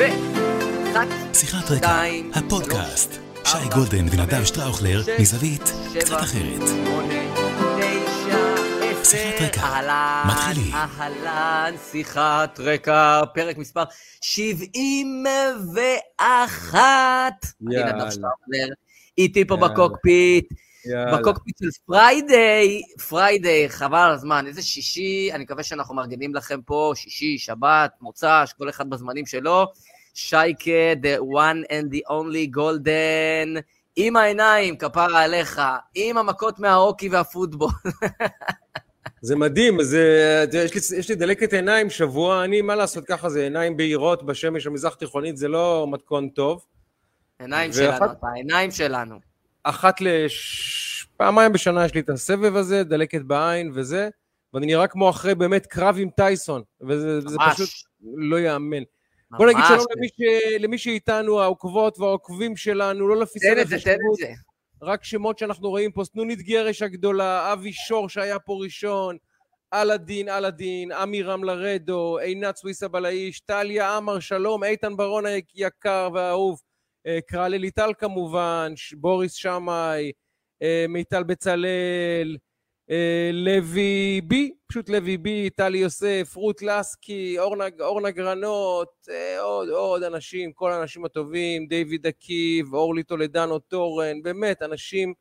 ו... שיחת רקע, הפודקאסט. שי גולדן ונדב שטראוכלר, מזווית קצת אחרת. שיחת רקע. מתחילים. אהלן, שיחת רקע, פרק מספר 71. אני. נדב שטראוכלר, איתי פה. בקוקפיט. יאללה. בקוקפיט של Friday, Friday, חבל על הזמן, איזה שישי, אני מקווה שאנחנו מארגנים לכם פה שישי, שבת, מוצ"ש, כל אחד בזמנים שלו. שייקה, the one and the only golden, עם העיניים, כפרה עליך, עם המכות מההוקי והפוטבול. זה מדהים, זה, זה, יש, לי, יש לי דלקת עיניים שבוע, אני, מה לעשות, ככה זה עיניים בהירות בשמש המזרח תיכונית, זה לא מתכון טוב. עיניים ואחת- שלנו, אתה, העיניים שלנו. אחת לש... פעמיים בשנה יש לי את הסבב הזה, דלקת בעין וזה, ואני נראה כמו אחרי באמת קרב עם טייסון, וזה זה ממש, פשוט לא ייאמן. בוא נגיד. שלום למי, ש... למי שאיתנו, העוקבות והעוקבים שלנו, לא לפי סדר זה. רק שמות שאנחנו רואים פה, סנונית גרש הגדולה, אבי שור שהיה פה ראשון, אלאדין, אלאדין, עמי רמלה רדו, עינת סוויסה בלאיש, טליה עמר, שלום, איתן ברון היקר והאהוב, אה, קרלה ליטל כמובן, בוריס שמאי, אה, מיטל בצלאל, אה, לוי בי, פשוט לוי בי, טלי יוסף, רות לסקי, אורנה, אורנה גרנות, עוד, עוד אנשים, כל האנשים הטובים, דיוויד עקיב, אורלי טולדנו טורן, באמת, אנשים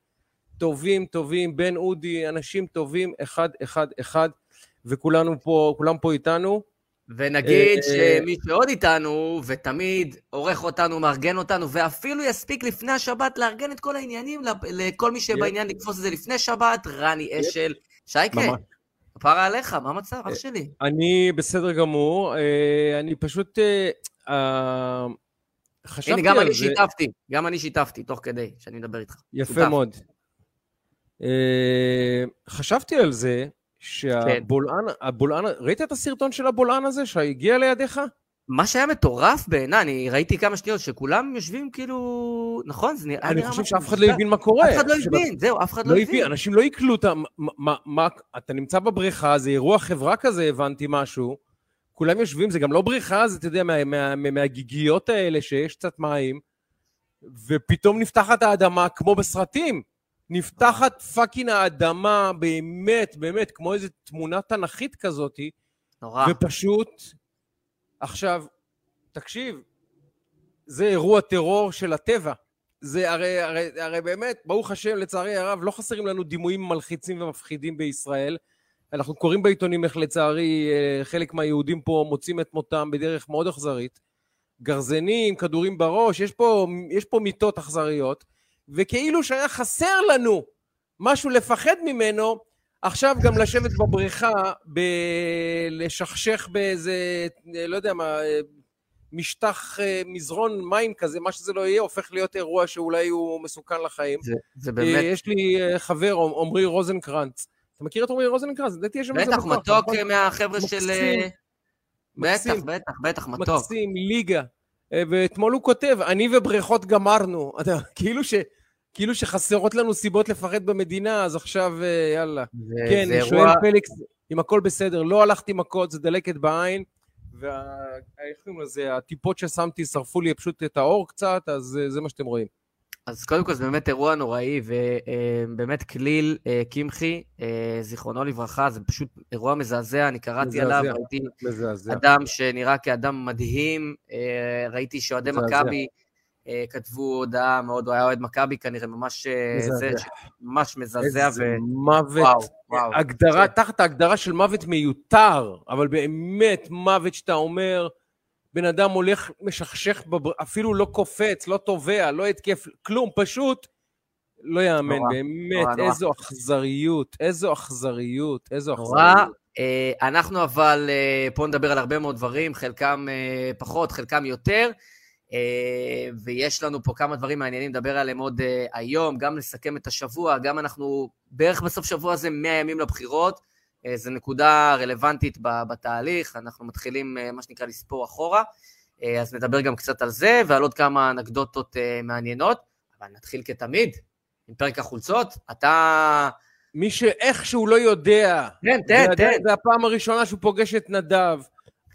טובים, טובים, בן אודי, אנשים טובים, אחד, אחד, אחד, וכולנו פה, כולם פה איתנו. ונגיד אה, שמי שעוד איתנו, ותמיד עורך אותנו, מארגן אותנו, ואפילו יספיק לפני השבת לארגן את כל העניינים, לכל מי שבעניין לתפוס את זה לפני שבת, רני אשל. שייקה. כפרה עליך, מה המצב, אח שלי? אני בסדר גמור, אה, אני פשוט אה, אה, חשבתי הנה, גם על אני. שיתפתי, גם אני שיתפתי, תוך כדי שאני מדבר איתך. יפה. מאוד. אה, חשבתי על זה שהבולען, הבולען, ראית את הסרטון של הבולען הזה שהגיע לידיך? מה שהיה מטורף בעיניי, אני ראיתי כמה שניות, שכולם יושבים כאילו, נכון? זה נראה אני חושב שאף אחד לא. הבין מה קורה. אף אחד לא הבין, זהו, אף אחד לא לא הבין. אנשים לא עיכלו את ה... מה- אתה נמצא בבריכה, זה אירוע חברה כזה, הבנתי משהו. כולם יושבים, זה גם לא בריכה, זה, אתה יודע, מה- מה- מה- מהגיגיות האלה שיש קצת מים, ופתאום נפתחת האדמה כמו בסרטים. נפתחת פאקינג האדמה, באמת, באמת, כמו איזו תמונה תנכית כזאתי, נורא. ופשוט, עכשיו, תקשיב, זה אירוע טרור של הטבע. זה הרי, הרי, הרי באמת, ברוך השם, לצערי הרב, לא חסרים לנו דימויים מלחיצים ומפחידים בישראל. אנחנו קוראים בעיתונים איך לצערי אה, חלק מהיהודים פה מוצאים את מותם בדרך מאוד אכזרית. גרזנים, כדורים בראש, יש פה, יש פה מיטות אכזריות, וכאילו שהיה חסר לנו משהו לפחד ממנו, עכשיו גם לשבת בבריכה, ב- לשכשך באיזה, לא יודע מה, משטח אה, מזרון מים כזה, מה שזה לא יהיה, הופך להיות אירוע שאולי הוא מסוכן לחיים. זה- זה אה, באמת, יש לי אה, חבר, עמ- עמרי רוזנקרנץ. אתה מכיר את עמרי רוזנקרנץ? לדעתי יש שם איזה בטח, מתוק נכון? אה, מהחבר'ה של... מקסים. אה, בטח. בטח, בטח, מתוק. מקסים, ליגה. אה, ואתמול הוא כותב, אני ובריכות גמרנו. אתה, כאילו ש... כאילו שחסרות לנו סיבות לפחד במדינה, אז עכשיו, אה, יאללה. זה- כן, זה שואל אירוע... פליקס, אם הכל בסדר, לא הלכתי מכות, זה דלקת בעין, ואיך קוראים לזה, הטיפות ששמתי שרפו לי פשוט את האור קצת, אז אה, זה מה שאתם רואים. אז קודם כל זה באמת אירוע נוראי, ובאמת כליל אה, קמחי, אה, זיכרונו לברכה, זה פשוט אירוע מזעזע, אני קראתי מזעזע. עליו, ראיתי מזעזע. אדם שנראה כאדם מדהים, ראיתי שאוהדי. מכבי כתבו הודעה מאוד, הוא היה אוהד מכבי כנראה, ממש אה, זה, מזעזע. ממש מזעזע, איזה מוות, וואו, וואו. הגדרה, כן. תחת ההגדרה של מוות מיותר, אבל באמת מוות שאתה אומר, בן אדם הולך, משכשך, בבר... אפילו לא קופץ, לא תובע, לא התקף, כלום, פשוט לא יאמן, נורא, באמת, נורא, נורא. איזו אכזריות, איזו אכזריות, איזו נורא. אכזריות. אה, אנחנו אבל, אה, פה נדבר על הרבה מאוד דברים, חלקם אה, פחות, חלקם יותר, אה, ויש לנו פה כמה דברים מעניינים לדבר עליהם עוד אה, היום, גם לסכם את השבוע, גם אנחנו בערך בסוף שבוע הזה 100 ימים לבחירות, אה, זו נקודה רלוונטית בתהליך, אנחנו מתחילים אה, מה שנקרא לספור אחורה, אה, אז נדבר גם קצת על זה ועל עוד כמה אנקדוטות אה, מעניינות, אבל נתחיל כתמיד עם פרק החולצות, אתה... מי שאיכשהו לא יודע, תן, תן, ועדיין תן. זה הפעם הראשונה שהוא פוגש את נדב,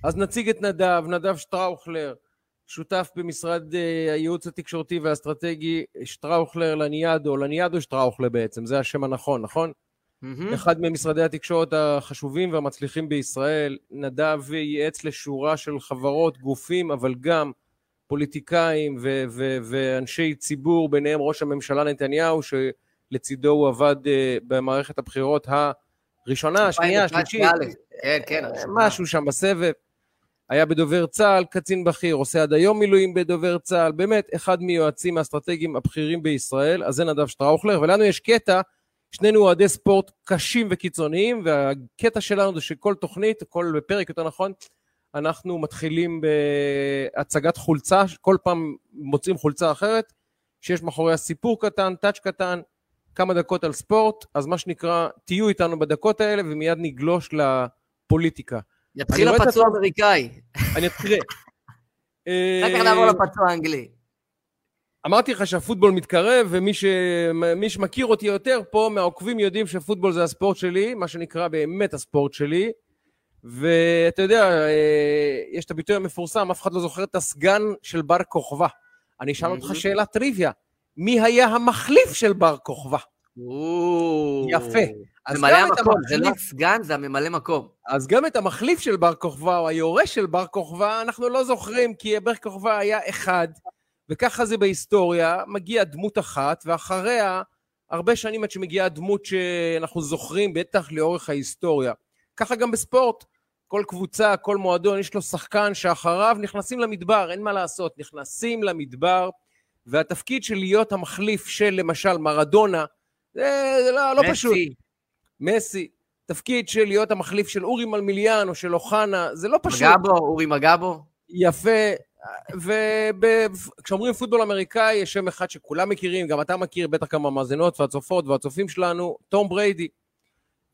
אז נציג את נדב, נדב שטראוכלר, שותף במשרד אה, הייעוץ התקשורתי והאסטרטגי שטראוכלר לניאדו, לניאדו שטראוכלר בעצם, זה השם הנכון, נכון? מהמם. אחד ממשרדי התקשורת החשובים והמצליחים בישראל. נדב ייעץ לשורה של חברות, גופים, אבל גם פוליטיקאים ו- ו- ואנשי ציבור, ביניהם ראש הממשלה נתניהו, שלצידו הוא עבד אה, במערכת הבחירות הראשונה, השנייה, השלישית, 2019, כן, כן. משהו שם בסבב. היה בדובר צה"ל, קצין בכיר, עושה עד היום מילואים בדובר צה"ל, באמת אחד מיועצים האסטרטגיים הבכירים בישראל, אז זה נדב שטראוכלר, ולנו יש קטע, שנינו אוהדי ספורט קשים וקיצוניים, והקטע שלנו זה שכל תוכנית, כל פרק יותר נכון, אנחנו מתחילים בהצגת חולצה, כל פעם מוצאים חולצה אחרת, שיש מאחוריה סיפור קטן, טאץ' קטן, כמה דקות על ספורט, אז מה שנקרא, תהיו איתנו בדקות האלה ומיד נגלוש לפוליטיקה. יתחיל הפצוע. האמריקאי, אני אתחיל. אחר כך נעבור לפצוע האנגלי. אמרתי לך שהפוטבול מתקרב, ומי ש... שמכיר אותי יותר פה, מהעוקבים יודעים שפוטבול זה הספורט שלי, מה שנקרא באמת הספורט שלי. ואתה יודע, אה, יש את הביטוי המפורסם, אף אחד לא זוכר את הסגן של בר כוכבא. אני אשאל אותך. שאלת טריוויה, מי היה המחליף של בר כוכבא? יפה. אז ממלא המקום, זה לא הסגן, זה הממלא מקום. אז גם את המחליף של בר כוכבא, או היורש של בר כוכבא, אנחנו לא זוכרים, כי בר כוכבא היה אחד, וככה זה בהיסטוריה, מגיעה דמות אחת, ואחריה, הרבה שנים עד שמגיעה דמות שאנחנו זוכרים, בטח לאורך ההיסטוריה. ככה גם בספורט, כל קבוצה, כל מועדון, יש לו שחקן שאחריו נכנסים למדבר, אין מה לעשות, נכנסים למדבר, והתפקיד של להיות המחליף של למשל מרדונה, זה, זה לא, לא פשוט. מסי, מסי, תפקיד של להיות המחליף של אורי מלמיליאן או של אוחנה, זה לא פשוט. מגבו, אורי מגבו. יפה. וכשאומרים פוטבול אמריקאי, יש שם אחד שכולם מכירים, גם אתה מכיר, בטח גם המאזינות והצופות והצופים שלנו, תום בריידי.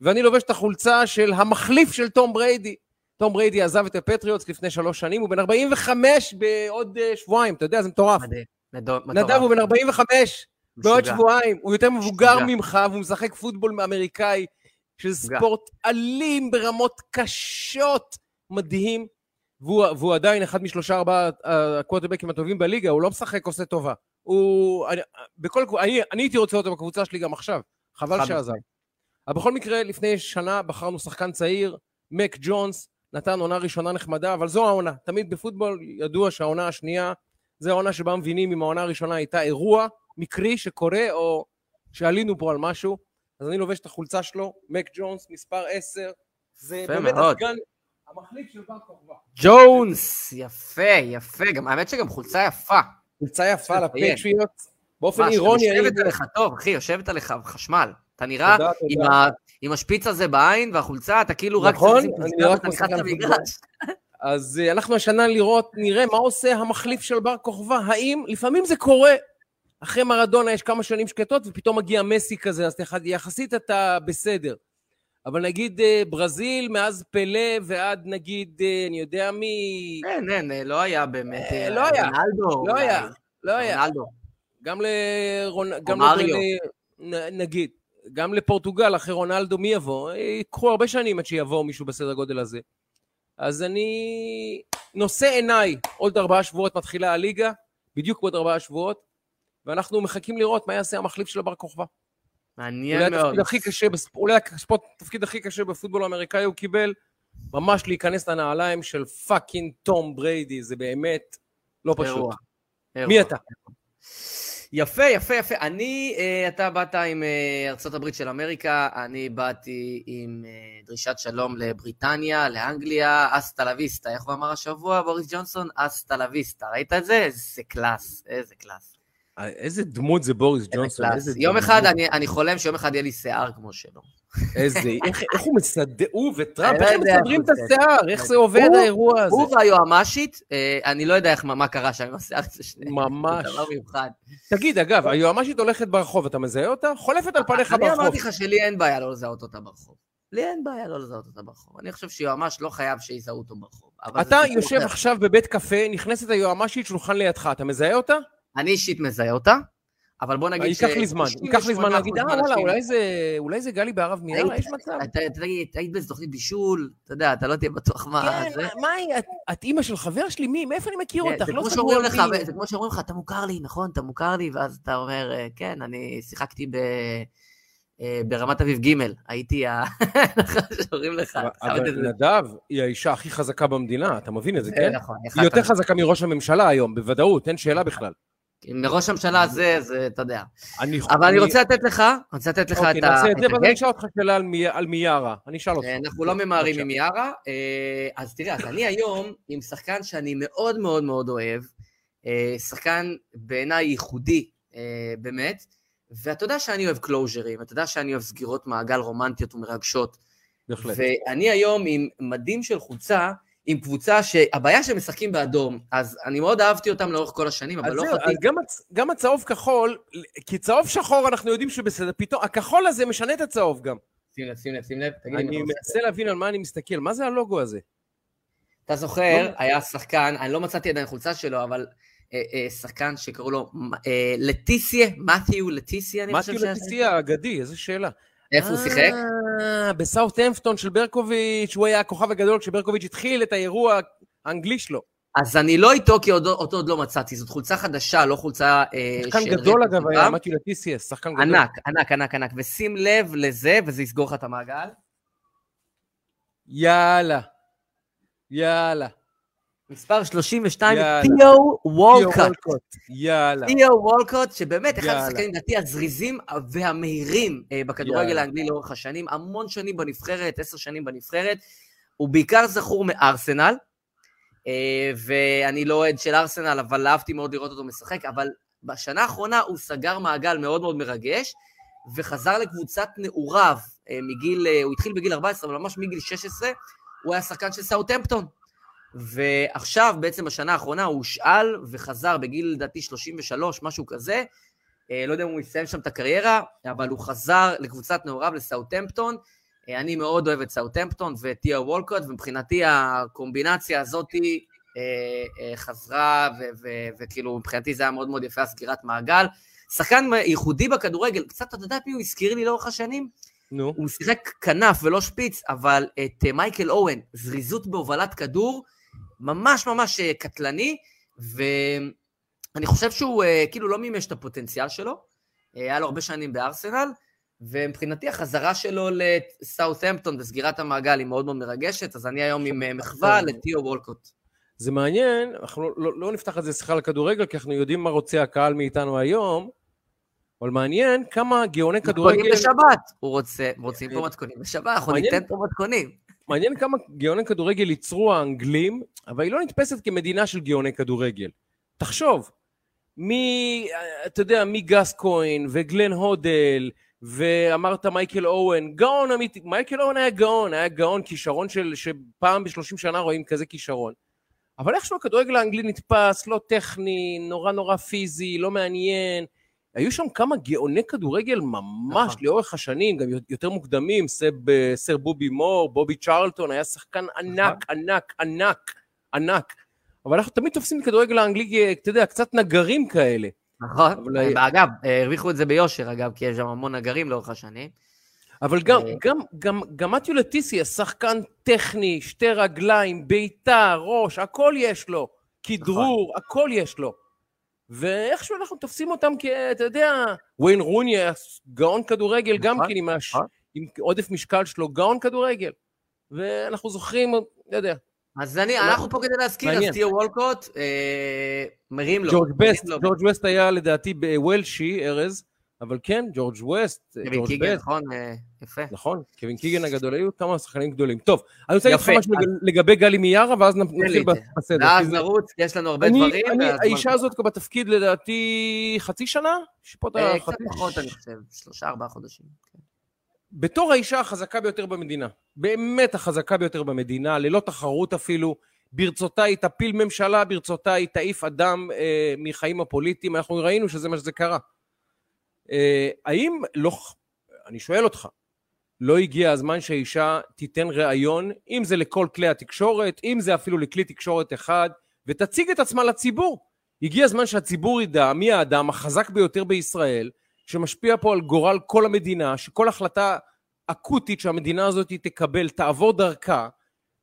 ואני לובש את החולצה של המחליף של תום בריידי. תום בריידי עזב את הפטריוטס לפני שלוש שנים, הוא בן 45 בעוד אה, שבועיים, אתה יודע, זה מטורף. מדהים. מדו- נדב מטורף. הוא בן 45, בעוד. שבועיים, הוא יותר מבוגר משוגע. ממך, והוא משחק פוטבול אמריקאי, של משוגע. ספורט אלים ברמות קשות, מדהים, והוא, והוא עדיין אחד משלושה ארבעה הקווטרבקים הטובים בליגה, הוא לא משחק עושה טובה. הוא... אני, בכל, אני, אני הייתי רוצה אותו בקבוצה שלי גם עכשיו, חבל שעזב. אבל בכל מקרה, לפני שנה בחרנו שחקן צעיר, מק ג'ונס, נתן עונה ראשונה נחמדה, אבל זו העונה. תמיד בפוטבול ידוע שהעונה השנייה, זה העונה שבה מבינים אם העונה הראשונה הייתה אירוע מקרי שקורה, או שעלינו פה על משהו. אז אני לובש את החולצה שלו, מק ג'ונס, מספר 10. זה באמת. הסגן המחליף של בר כוכבא. ג'ונס, יפה, יפה. גם, האמת שגם חולצה יפה. חולצה יפה. לפטריוט. באופן מה, אירוני, יושבת היינו- עליך טוב, אחי, יושבת עליך חשמל. אתה נראה תודה, עם תודה. ה- עם השפיץ הזה בעין והחולצה, אתה כאילו רק נכון, אני רק משחק למגרש. אז אה, אנחנו השנה לראות, נראה מה עושה המחליף של בר כוכבא. האם, לפעמים זה קורה, אחרי מרדונה יש כמה שנים שקטות, ופתאום מגיע מסי כזה, אז יח- יחסית אתה בסדר. אבל נגיד אה, ברזיל, מאז פלא ועד נגיד, אה, אני יודע מי... אין, אין, אה, לא היה באמת. אה, לא היה, רונלדו. לא. היה, לא היה. רונלדו. גם לרונ... גם מריו. נגיד, גם לפורטוגל, אחרי רונלדו, מי יבוא? ייקחו הרבה שנים עד שיבוא מישהו בסדר גודל הזה. אז אני נושא עיניי, עוד ארבעה שבועות מתחילה הליגה, בדיוק בעוד ארבעה שבועות, ואנחנו מחכים לראות מה יעשה המחליף של הבר כוכבא. אולי מעניין מאוד. התפקיד הכי קשה, אולי התפקיד הכי קשה בפוטבול האמריקאי הוא קיבל, ממש להיכנס לנעליים של fucking תום בריידי, זה באמת לא פשוט. אירוע. מי אירוע. אתה? יפה, יפה, יפה. אני, אה, אתה באת עם אה, הברית של אמריקה, אני באתי עם אה, דרישת שלום לבריטניה, לאנגליה, hasta la vista. איך הוא אמר השבוע, בוריס ג'ונסון? hasta la vista. ראית את זה? איזה קלאס, איזה קלאס. איזה דמות זה בוריס ג'ונסון. איזה יום דמות. אחד, אני, אני חולם שיום אחד יהיה לי שיער כמו שלו. איזה, איך, איך הוא מסדר, הוא וטראמפ, אני איך לא הם מסדרים את השיער, איך זה עובד האירוע הזה. הוא והיועמ"שית, אה, אני לא יודע איך, מה קרה שם עם השיער הזה שניהם. ממש. זה דבר מיוחד. תגיד, אגב, היועמ"שית הולכת ברחוב, אתה מזהה אותה? חולפת על פניך אני ברחוב. אמרתי לך שלי אין בעיה לא לזהות אותה ברחוב. לי אין בעיה לא לזהות אותה ברחוב. אני חושב שיועמ"ש לא חייב שיזהו אותו ברחוב. אתה יושב. עכשיו בבית קפה, נכנסת היועמ"שית, שולחן לידך, אתה מזהה אותה? אני אישית מזהה אותה, אבל בוא נגיד ייקח לי זמן, ייקח לי זמן להגיד, אה, וואלה, אולי זה גלי בהרב מיארה, יש מצב. אתה תגיד, היית באיזה תוכנית בישול, אתה יודע, אתה לא תהיה בטוח מה זה. כן, מה היא, את אימא של חבר שלי, מי? מאיפה אני מכיר כן, אותך? לא. זה כמו שאומרים לך, אתה מוכר לי, נכון, אתה מוכר לי, ואז אתה אומר, כן, אני שיחקתי ב... ברמת אביב ג', הייתי ה... שאומרים לך. אבל נדב היא האישה הכי חזקה במדינה, אתה מבין את זה, כן? נכון. היא יותר חזקה מראש הממשלה היום, בוודאות, אין שאלה בכלל. מראש הממשלה הזה, זה, אתה יודע. אבל אני רוצה לתת לך, אני רוצה לתת לך את ה... אוקיי, נעשה את זה, ואני אשאל אותך שאלה על מיארה. אני אשאל אותך. אנחנו לא ממהרים עם מיארה. אה, אז תראה, אז אני היום עם שחקן שאני מאוד מאוד מאוד אוהב, אה, שחקן בעיניי ייחודי, אה, באמת, ואתה יודע שאני אוהב קלוז'רים, אתה יודע שאני אוהב סגירות מעגל רומנטיות ומרגשות. בהחלט. ואני היום עם מדים של חולצה, עם קבוצה שהבעיה שהם משחקים באדום, אז אני מאוד אהבתי אותם לאורך כל השנים, אבל לא יכולתי... גם, גם הצהוב כחול, כי צהוב שחור אנחנו יודעים שבסדר, פתאום, הכחול הזה משנה את הצהוב גם. שים לב, שים לב, שים לב. אני מנסה להבין על מה אני מסתכל, מה זה הלוגו הזה? אתה זוכר, לא היה שחקן, אני לא מצאתי עדיין חולצה שלו, אבל אה, אה, שחקן שקראו לו אה, לטיסיה, מתיו לטיסיה, אני חושב ש... מתיו לטיסיה האגדי, איזה שאלה. איפה הוא שיחק? בסאוטהמפטון של ברקוביץ', הוא היה הכוכב הגדול כשברקוביץ' התחיל את האירוע האנגלי שלו. אז אני לא איתו, כי אותו עוד לא מצאתי. זאת חולצה חדשה, לא חולצה... שחקן גדול אגב היה, מתיו לטיסיאס, שחקן גדול. ענק, ענק, ענק, ענק. ושים לב לזה, וזה יסגור לך את המעגל. יאללה. יאללה. מספר 32, תיאו וולקוט. יאללה. תיאו וולקוט, שבאמת אחד השחקנים, לדעתי, הזריזים והמהירים אה, בכדורגל האנגלי לאורך השנים, המון שנים בנבחרת, עשר שנים בנבחרת. הוא בעיקר זכור מארסנל, אה, ואני לא אוהד של ארסנל, אבל אהבתי מאוד לראות אותו משחק, אבל בשנה האחרונה הוא סגר מעגל מאוד מאוד מרגש, וחזר לקבוצת נעוריו אה, מגיל, הוא התחיל בגיל 14, אבל ממש מגיל 16, הוא היה שחקן של סאוטהמפטון. ועכשיו, בעצם בשנה האחרונה, הוא הושאל וחזר בגיל, לדעתי, 33, משהו כזה. אה, לא יודע אם הוא יסיים שם את הקריירה, אבל הוא חזר לקבוצת נעוריו לסאוטהמפטון. אה, אני מאוד אוהב את סאוטהמפטון וטיה וולקוט, ומבחינתי הקומבינציה הזאתי אה, חזרה, וכאילו, מבחינתי זה היה מאוד מאוד יפה, הסגירת מעגל. שחקן ייחודי בכדורגל, קצת, אתה יודע מי הוא הזכיר לי לאורך השנים? נו. הוא שיחק כנף ולא שפיץ, אבל את מייקל אוהן, זריזות בהובלת כדור, ממש ממש אה, קטלני, ואני חושב שהוא אה, כאילו לא מימש את הפוטנציאל שלו, אה, היה לו הרבה שנים בארסנל, ומבחינתי החזרה שלו לסאות'המפטון וסגירת המעגל היא מאוד מאוד מרגשת, אז אני היום עם מחווה לטיו וולקוט. זה מעניין, אנחנו לא, לא, לא נפתח את זה שיחה לכדורגל, כי אנחנו יודעים מה רוצה הקהל מאיתנו היום, אבל מעניין כמה גאוני כדורגל... מתכונים בשבת, הוא רוצה, רוצים פה מתכונים בשבת, אנחנו ניתן פה מתכונים. מעניין כמה גאוני כדורגל ייצרו האנגלים, אבל היא לא נתפסת כמדינה של גאוני כדורגל. תחשוב, מי, אתה יודע, מגס כהן וגלן הודל, ואמרת מייקל אוהן, גאון אמיתי, מייקל אוהן היה גאון, היה גאון כישרון של, שפעם בשלושים שנה רואים כזה כישרון. אבל איכשהו הכדורגל האנגלי נתפס, לא טכני, נורא נורא פיזי, לא מעניין. היו שם כמה גאוני כדורגל ממש נכון. לאורך השנים, גם יותר מוקדמים, סב, אה, סר בובי מור, בובי צ'רלטון, היה שחקן ענק, נכון. ענק, ענק, ענק. אבל אנחנו תמיד תופסים את הכדורגל האנגלי, אתה יודע, קצת נגרים כאלה. נכון, אבל... אה, אגב, הרוויחו את זה ביושר, אגב, כי יש שם המון נגרים לאורך השנים. אבל גם, אה, גם, גם, גם מתיו לטיסי, השחקן טכני, שתי רגליים, בעיטה, ראש, הכל יש לו. כדרור, נכון. הכל יש לו. ואיכשהו אנחנו תופסים אותם כ... אתה יודע, וויין רוני גאון כדורגל גם נכון, כן עם, הש... נכון. עם עודף משקל שלו, גאון כדורגל. ואנחנו זוכרים, לא יודע. אז אני, אנחנו פה כדי להזכיר, אז תהיה וולקוט, אה, מרים לו. ג'ורג' בסט, ג'ורג' בסט היה לדעתי בוולשי, ארז, אבל כן, ג'ורג' ווסט, ג'ורג' קיגן, נכון, אה, יפה. נכון, קווין קיגן הגדול, היו כמה שחקנים גדולים. טוב, אני רוצה להגיד לך משהו לגבי גלי מיארה, ואז נתחיל בסדר. ואז נרוץ, יש לנו הרבה דברים. האישה הזאת בתפקיד לדעתי חצי שנה? אה, קצת פחות, אני חושב, שלושה, ארבעה חודשים. בתור האישה החזקה ביותר במדינה, באמת החזקה ביותר במדינה, ללא תחרות אפילו, ברצותה תפיל ממשלה, ברצותה תעיף אדם אה, מחיים הפוליטיים, אנחנו ראינו שזה מה שזה קרה. אה, האם לא, אני שואל אותך, לא הגיע הזמן שהאישה תיתן ראיון, אם זה לכל כלי התקשורת, אם זה אפילו לכלי תקשורת אחד, ותציג את עצמה לציבור. הגיע הזמן שהציבור ידע מי האדם החזק ביותר בישראל, שמשפיע פה על גורל כל המדינה, שכל החלטה אקוטית שהמדינה הזאת תקבל תעבור דרכה.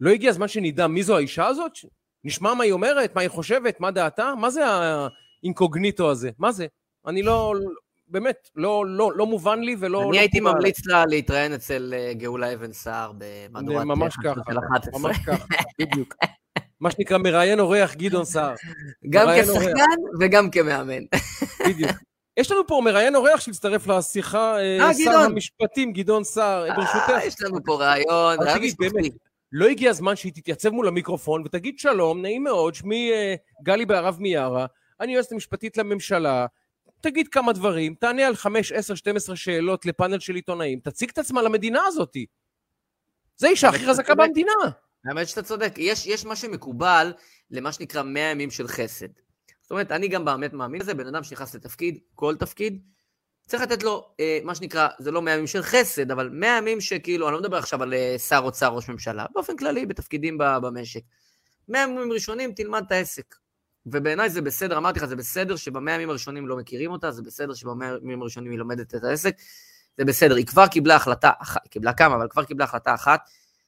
לא הגיע הזמן שנדע מי זו האישה הזאת? נשמע מה היא אומרת, מה היא חושבת, מה דעתה? מה זה האינקוגניטו הזה? מה זה? אני לא, באמת, לא, לא, לא מובן לי ולא... אני לא הייתי ממליץ לה להתראיין אצל אה, גאולה אבן סער במהדורת... ממש ככה, ממש ככה, בדיוק. מה שנקרא מראיין אורח גדעון סער. גם כשחקן וגם כמאמן. בדיוק. יש לנו פה מראיין אורח שהצטרף לשיחה, אה, אה, שר המשפטים גדעון סער, ברשותך. יש לנו פה ראיון, ראיון משפטי. לא הגיע הזמן שהיא תתייצב מול המיקרופון ותגיד שלום, נעים מאוד, שמי גלי בהרב מיארה, אני יועצת המשפטית לממשלה, תגיד כמה דברים, תענה על 5, 10, 12 שאלות לפאנל של עיתונאים, תציג את עצמה למדינה הזאת. זה אישה הכי חזקה במדינה. האמת שאתה צודק. יש, יש מה שמקובל למה שנקרא 100 ימים של חסד. זאת אומרת, אני גם באמת מאמין בזה, בן אדם שנכנס לתפקיד, כל תפקיד, צריך לתת לו, אה, מה שנקרא, זה לא 100 ימים של חסד, אבל 100 ימים שכאילו, אני לא מדבר עכשיו על אה, שר אוצר, ראש ממשלה, באופן כללי, בתפקידים במשק. 100 ימים ראשונים, תלמד את העסק. ובעיניי זה בסדר, אמרתי לך, זה בסדר שבמאה ימים הראשונים לא מכירים אותה, זה בסדר שבמאה ימים הראשונים היא לומדת את העסק, זה בסדר. היא כבר קיבלה החלטה, קיבלה כמה, אבל כבר קיבלה החלטה אחת,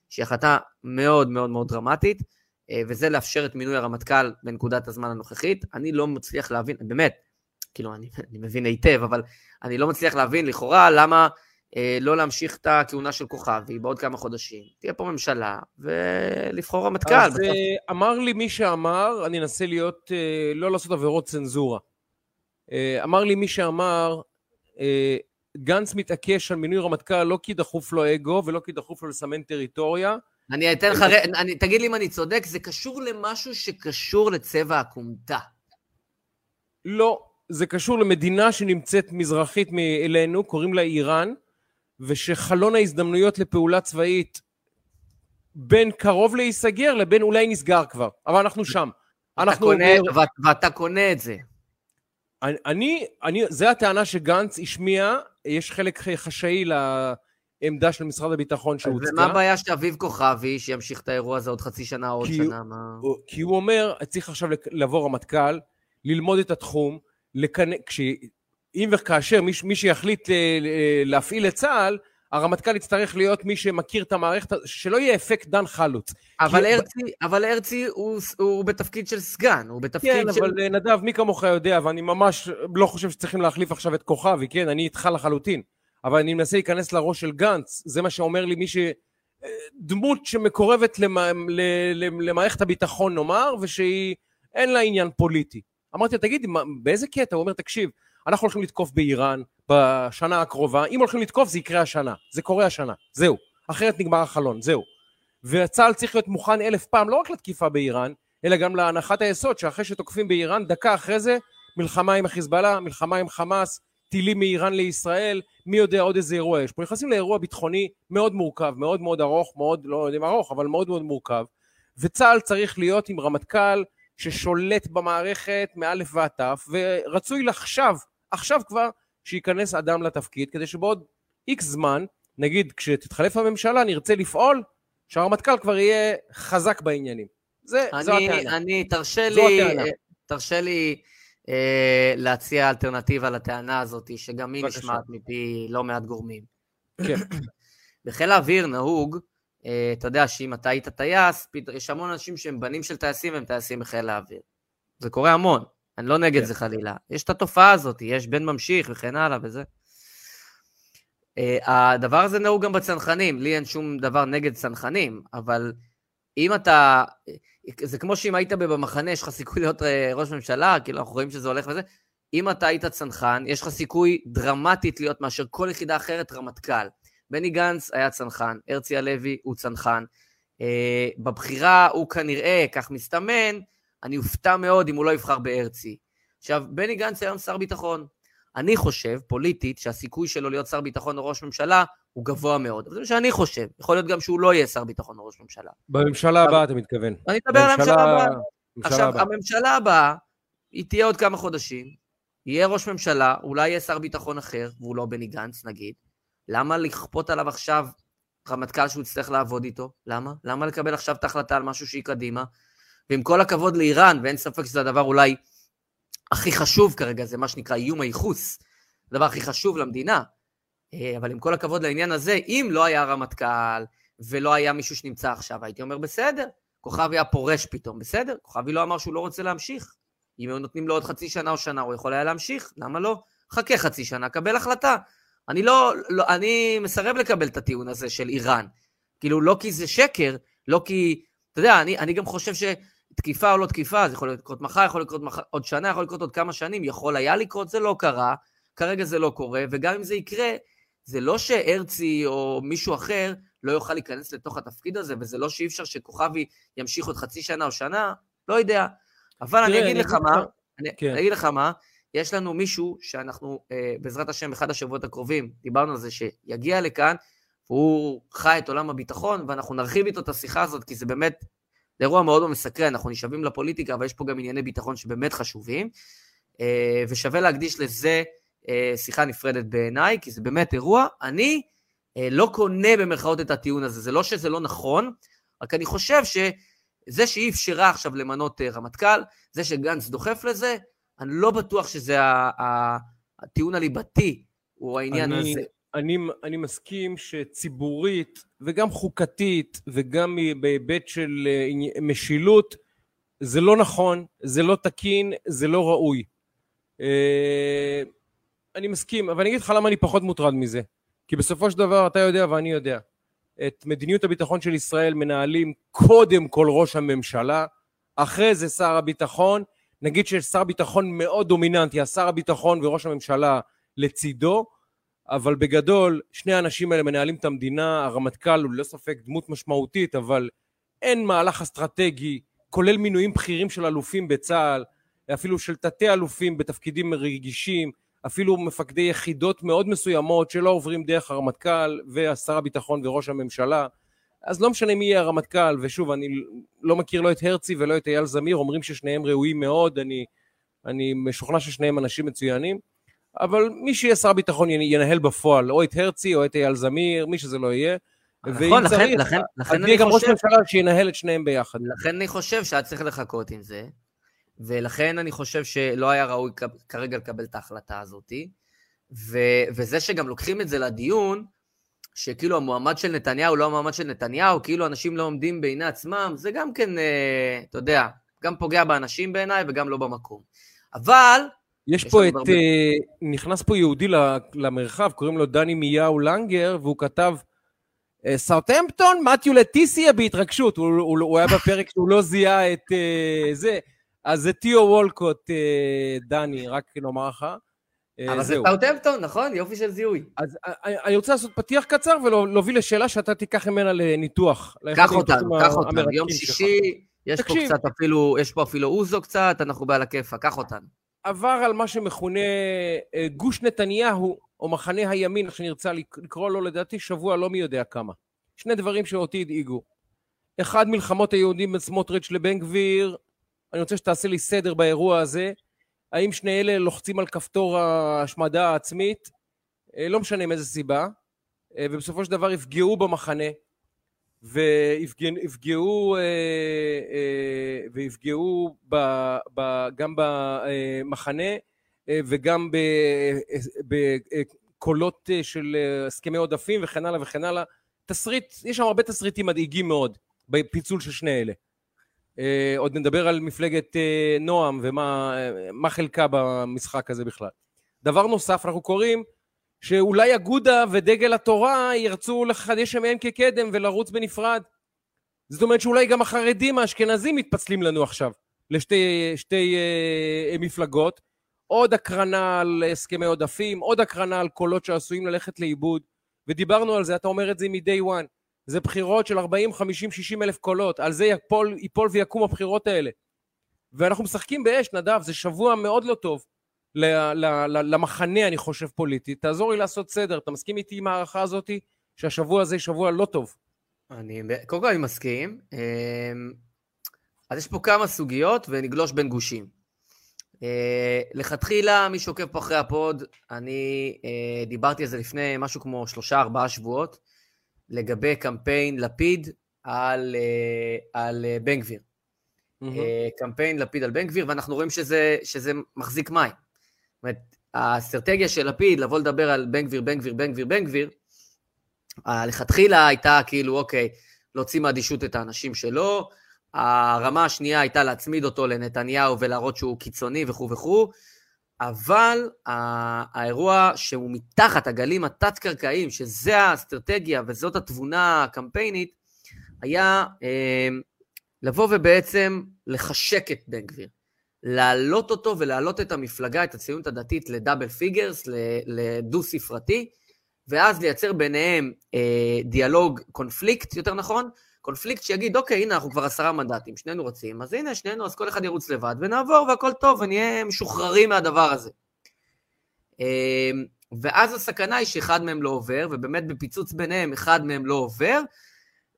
שהיא החלטה מאוד מאוד מאוד דרמטית, וזה לאפשר את מינוי הרמטכ"ל בנקודת הזמן הנוכחית. אני לא מצליח להבין, באמת, כאילו, אני, אני מבין היטב, אבל אני לא מצליח להבין לכאורה למה אה, לא להמשיך את הכהונה של כוכבי בעוד כמה חודשים. תהיה פה ממשלה, ולבחור רמטכ"ל. אז בסוף... אה, אמר לי מי שאמר, אני אנסה להיות, אה, לא לעשות עבירות צנזורה. אמר לי מי שאמר, גנץ מתעקש על מינוי רמטכ"ל לא כי דחוף לו אגו ולא כי דחוף לו לסמן טריטוריה. אני אתן לך, אני, תגיד לי אם אני צודק, זה קשור למשהו שקשור לצבע הכומתה. לא, זה קשור למדינה שנמצאת מזרחית מאלינו, קוראים לה איראן. ושחלון ההזדמנויות לפעולה צבאית בין קרוב להיסגר לבין אולי נסגר כבר, אבל אנחנו שם. אנחנו קונה, אומר... ואתה קונה את זה. אני, אני, זה הטענה שגנץ השמיע, יש חלק חשאי לעמדה של משרד הביטחון שהוצגה. ומה הבעיה שאביב כוכבי, שימשיך את האירוע הזה עוד חצי שנה או עוד שנה? מה... כי הוא אומר, צריך עכשיו לבוא רמטכ"ל, ללמוד את התחום, לכנ... כש... אם וכאשר מי, מי שיחליט אה, להפעיל את צה"ל, הרמטכ"ל יצטרך להיות מי שמכיר את המערכת, שלא יהיה אפקט דן חלוץ. אבל. הרצי, אבל הרצי הוא, הוא בתפקיד של סגן, הוא בתפקיד כן, של... כן, אבל נדב, מי כמוך יודע, ואני ממש לא חושב שצריכים להחליף עכשיו את כוכבי, כן, אני איתך לחלוטין. אבל אני מנסה להיכנס לראש של גנץ, זה מה שאומר לי מי ש... דמות שמקורבת למע... למערכת הביטחון, נאמר, ושהיא, אין לה עניין פוליטי. אמרתי, תגיד, באיזה קטע? הוא אומר, תקשיב, אנחנו הולכים לתקוף באיראן בשנה הקרובה, אם הולכים לתקוף זה יקרה השנה, זה קורה השנה, זהו. אחרת נגמר החלון, זהו. וצה"ל צריך להיות מוכן אלף פעם לא רק לתקיפה באיראן, אלא גם להנחת היסוד שאחרי שתוקפים באיראן, דקה אחרי זה, מלחמה עם החיזבאללה, מלחמה עם חמאס, טילים מאיראן לישראל, מי יודע עוד איזה אירוע יש פה. נכנסים לאירוע ביטחוני מאוד מורכב, מאוד מאוד ארוך, מאוד, לא יודע אם ארוך, אבל מאוד מאוד מורכב, וצה"ל צריך להיות עם רמטכ"ל ששולט במערכת מאלף ועד תף, ורצוי לחשב עכשיו כבר שייכנס אדם לתפקיד, כדי שבעוד איקס זמן, נגיד כשתתחלף הממשלה, נרצה לפעול, שהרמטכ"ל כבר יהיה חזק בעניינים. זה, אני, זו הטענה. אני, תרשה לי, הטענה. תרשה לי אה, להציע אלטרנטיבה לטענה הזאת, שגם היא נשמעת מפי לא מעט גורמים. כן. בחיל האוויר נהוג, אה, אתה יודע שאם אתה היית טייס, יש המון אנשים שהם בנים של טייסים והם טייסים בחיל האוויר. זה קורה המון. אני לא נגד כן. זה חלילה. יש את התופעה הזאת, יש בן ממשיך וכן הלאה וזה. Uh, הדבר הזה נהוג גם בצנחנים, לי אין שום דבר נגד צנחנים, אבל אם אתה, זה כמו שאם היית במחנה, יש לך סיכוי להיות אה, ראש ממשלה, כאילו אנחנו רואים שזה הולך וזה, אם אתה היית צנחן, יש לך סיכוי דרמטית להיות מאשר כל יחידה אחרת רמטכ"ל. בני גנץ היה צנחן, הרצי הלוי הוא צנחן. Uh, בבחירה הוא כנראה, כך מסתמן, אני אופתע מאוד אם הוא לא יבחר בהרצי. עכשיו, בני גנץ היום שר ביטחון. אני חושב, פוליטית, שהסיכוי שלו להיות שר ביטחון או ראש ממשלה הוא גבוה מאוד. זה מה שאני חושב. יכול להיות גם שהוא לא יהיה שר ביטחון או ראש ממשלה. בממשלה הבאה אתה מתכוון. אני מדבר על הממשלה הבאה. עכשיו, הבא. הממשלה הבאה, היא תהיה עוד כמה חודשים, יהיה ראש ממשלה, אולי יהיה שר ביטחון אחר, והוא לא בני גנץ נגיד. למה לכפות עליו עכשיו רמטכ"ל שהוא יצטרך לעבוד איתו? למה? למה לקבל עכשיו את ההחלטה על משהו שהיא קדימה? ועם כל הכבוד לאיראן, ואין ספק שזה הדבר אולי הכי חשוב כרגע, זה מה שנקרא איום הייחוס. הדבר הכי חשוב למדינה. אה, אבל עם כל הכבוד לעניין הזה, אם לא היה רמטכ"ל ולא היה מישהו שנמצא עכשיו, הייתי אומר, בסדר, כוכבי היה פורש פתאום, בסדר, כוכבי לא אמר שהוא לא רוצה להמשיך. אם היו נותנים לו עוד חצי שנה או שנה, הוא יכול היה להמשיך, למה לא? חכה חצי שנה, קבל החלטה. אני לא, לא, אני מסרב לקבל את הטיעון הזה של איראן. כאילו, לא כי זה שקר, לא כי, אתה יודע, אני, אני גם חושב שתקיפה או לא תקיפה, זה יכול לקרות מחר, יכול לקרות מחר, עוד שנה, יכול לקרות עוד כמה שנים, יכול היה לקרות, זה לא קרה, כרגע זה לא קורה, וגם אם זה יקרה, זה לא שהרצי או מישהו אחר לא יוכל להיכנס לתוך התפקיד הזה, וזה לא שאי אפשר שכוכבי ימשיך עוד חצי שנה או שנה, לא יודע. אבל אני אגיד לך מה, אני כן. אגיד לך מה, יש לנו מישהו שאנחנו, אה, בעזרת השם, אחד השבועות הקרובים, דיברנו על זה, שיגיע לכאן, והוא חי את עולם הביטחון, ואנחנו נרחיב איתו את השיחה הזאת, כי זה באמת, אירוע מאוד מסקרן, אנחנו נשאבים לפוליטיקה, אבל יש פה גם ענייני ביטחון שבאמת חשובים, אה, ושווה להקדיש לזה שיחה נפרדת בעיניי, כי זה באמת אירוע. אני אה, לא קונה במרכאות את הטיעון הזה, זה לא שזה לא נכון, רק אני חושב שזה שהיא אפשרה עכשיו למנות אה, רמטכ"ל, זה שגנץ דוחף לזה, אני לא בטוח שזה הטיעון הליבתי, הוא העניין אני, הזה. אני, אני מסכים שציבורית וגם חוקתית וגם בהיבט של משילות, זה לא נכון, זה לא תקין, זה לא ראוי. אני מסכים, אבל אני אגיד לך למה אני פחות מוטרד מזה. כי בסופו של דבר אתה יודע ואני יודע. את מדיניות הביטחון של ישראל מנהלים קודם כל ראש הממשלה, אחרי זה שר הביטחון. נגיד שיש שר ביטחון מאוד דומיננטי, השר הביטחון וראש הממשלה לצידו, אבל בגדול שני האנשים האלה מנהלים את המדינה, הרמטכ"ל הוא ללא ספק דמות משמעותית, אבל אין מהלך אסטרטגי, כולל מינויים בכירים של אלופים בצה"ל, אפילו של תתי אלופים בתפקידים רגישים, אפילו מפקדי יחידות מאוד מסוימות שלא עוברים דרך הרמטכ"ל והשר הביטחון וראש הממשלה. אז לא משנה מי יהיה הרמטכ"ל, ושוב, אני לא מכיר לא את הרצי ולא את אייל זמיר, אומרים ששניהם ראויים מאוד, אני, אני משוכנע ששניהם אנשים מצוינים, אבל מי שיהיה שר הביטחון ינהל בפועל, או את הרצי או את אייל זמיר, מי שזה לא יהיה. נכון, לכן, צריך, לכן, לכן אני חושב... גם ראש ממשלה שינהל את שניהם ביחד. לכן אני חושב שהיה צריך לחכות עם זה. ולכן אני חושב שלא היה ראוי כרגע לקבל את ההחלטה הזאת. ו- וזה שגם לוקחים את זה לדיון, שכאילו המועמד של נתניהו לא המועמד של נתניהו, כאילו אנשים לא עומדים בעיני עצמם, זה גם כן, אה, אתה יודע, גם פוגע באנשים בעיניי וגם לא במקום. אבל... יש, יש פה את... הרבה... אה, נכנס פה יהודי למרחב, קוראים לו דני מיהו לנגר, והוא כתב, אה, סאוטהמפטון, מתיו לטיסיה בהתרגשות, הוא, הוא, הוא היה בפרק שהוא לא זיהה את uh, זה. אז זה טיו וולקוט, אה, דני, רק נאמר לך. אה, אבל זה סאוטהמפטון, נכון? יופי של זיהוי. אז אה, אני רוצה לעשות פתיח קצר ולהוביל לשאלה שאתה תיקח ממנה לניתוח. קח אותנו, קח אותנו. יום שישי, יש פה קצת אפילו, יש פה אפילו אוזו קצת, אנחנו בעל הכיפה, קח אותנו. עבר על מה שמכונה גוש נתניהו, או מחנה הימין, איך שנרצה לקרוא לו, לדעתי שבוע לא מי יודע כמה. שני דברים שאותי הדאיגו. אחד, מלחמות היהודים בין סמוטריץ' לבן גביר, אני רוצה שתעשה לי סדר באירוע הזה. האם שני אלה לוחצים על כפתור ההשמדה העצמית? אה, לא משנה מאיזה סיבה. אה, ובסופו של דבר יפגעו במחנה, ויפגעו, אה, ויפגעו ב, ב, גם במחנה וגם בקולות של הסכמי עודפים וכן הלאה וכן הלאה. תסריט, יש שם הרבה תסריטים מדאיגים מאוד בפיצול של שני אלה. אה, עוד נדבר על מפלגת אה, נועם ומה אה, חלקה במשחק הזה בכלל. דבר נוסף, אנחנו קוראים שאולי אגודה ודגל התורה ירצו לחדש ימיהם כקדם ולרוץ בנפרד. זאת אומרת שאולי גם החרדים האשכנזים מתפצלים לנו עכשיו לשתי שתי, אה, מפלגות. עוד הקרנה על הסכמי עודפים, עוד הקרנה על קולות שעשויים ללכת לאיבוד, ודיברנו על זה, אתה אומר את זה מ-day one. זה בחירות של 40, 50, 60 אלף קולות, על זה יפול, יפול ויקום הבחירות האלה. ואנחנו משחקים באש, נדב, זה שבוע מאוד לא טוב למחנה, אני חושב, פוליטי. תעזור לי לעשות סדר, אתה מסכים איתי עם ההערכה הזאת שהשבוע הזה שבוע לא טוב? אני, קודם כל אני מסכים. אמ, אז יש פה כמה סוגיות ונגלוש בין גושים. אה, לכתחילה, מי שעוקב פה אחרי הפוד, אני אה, דיברתי על זה לפני משהו כמו שלושה, ארבעה שבועות. לגבי קמפיין לפיד על, אה, על אה, בן גביר. קמפיין לפיד על בן גביר, ואנחנו רואים שזה, שזה מחזיק מים. זאת אומרת, האסטרטגיה של לפיד, לבוא לדבר על בן גביר, בן גביר, בן גביר, בן גביר, לכתחילה הייתה כאילו, אוקיי, להוציא מאדישות את האנשים שלו, הרמה השנייה הייתה להצמיד אותו לנתניהו ולהראות שהוא קיצוני וכו' וכו', אבל האירוע שהוא מתחת הגלים התת-קרקעיים, שזה האסטרטגיה וזאת התבונה הקמפיינית, היה אה, לבוא ובעצם לחשק את בן גביר. להעלות אותו ולהעלות את המפלגה, את הציונות הדתית, ל double figures, לדו-ספרתי, ואז לייצר ביניהם אה, דיאלוג, קונפליקט, יותר נכון, קונפליקט שיגיד, אוקיי, הנה, אנחנו כבר עשרה מנדטים, שנינו רוצים, אז הנה, שנינו, אז כל אחד ירוץ לבד, ונעבור והכל טוב, ונהיה משוחררים מהדבר הזה. אה, ואז הסכנה היא שאחד מהם לא עובר, ובאמת בפיצוץ ביניהם אחד מהם לא עובר,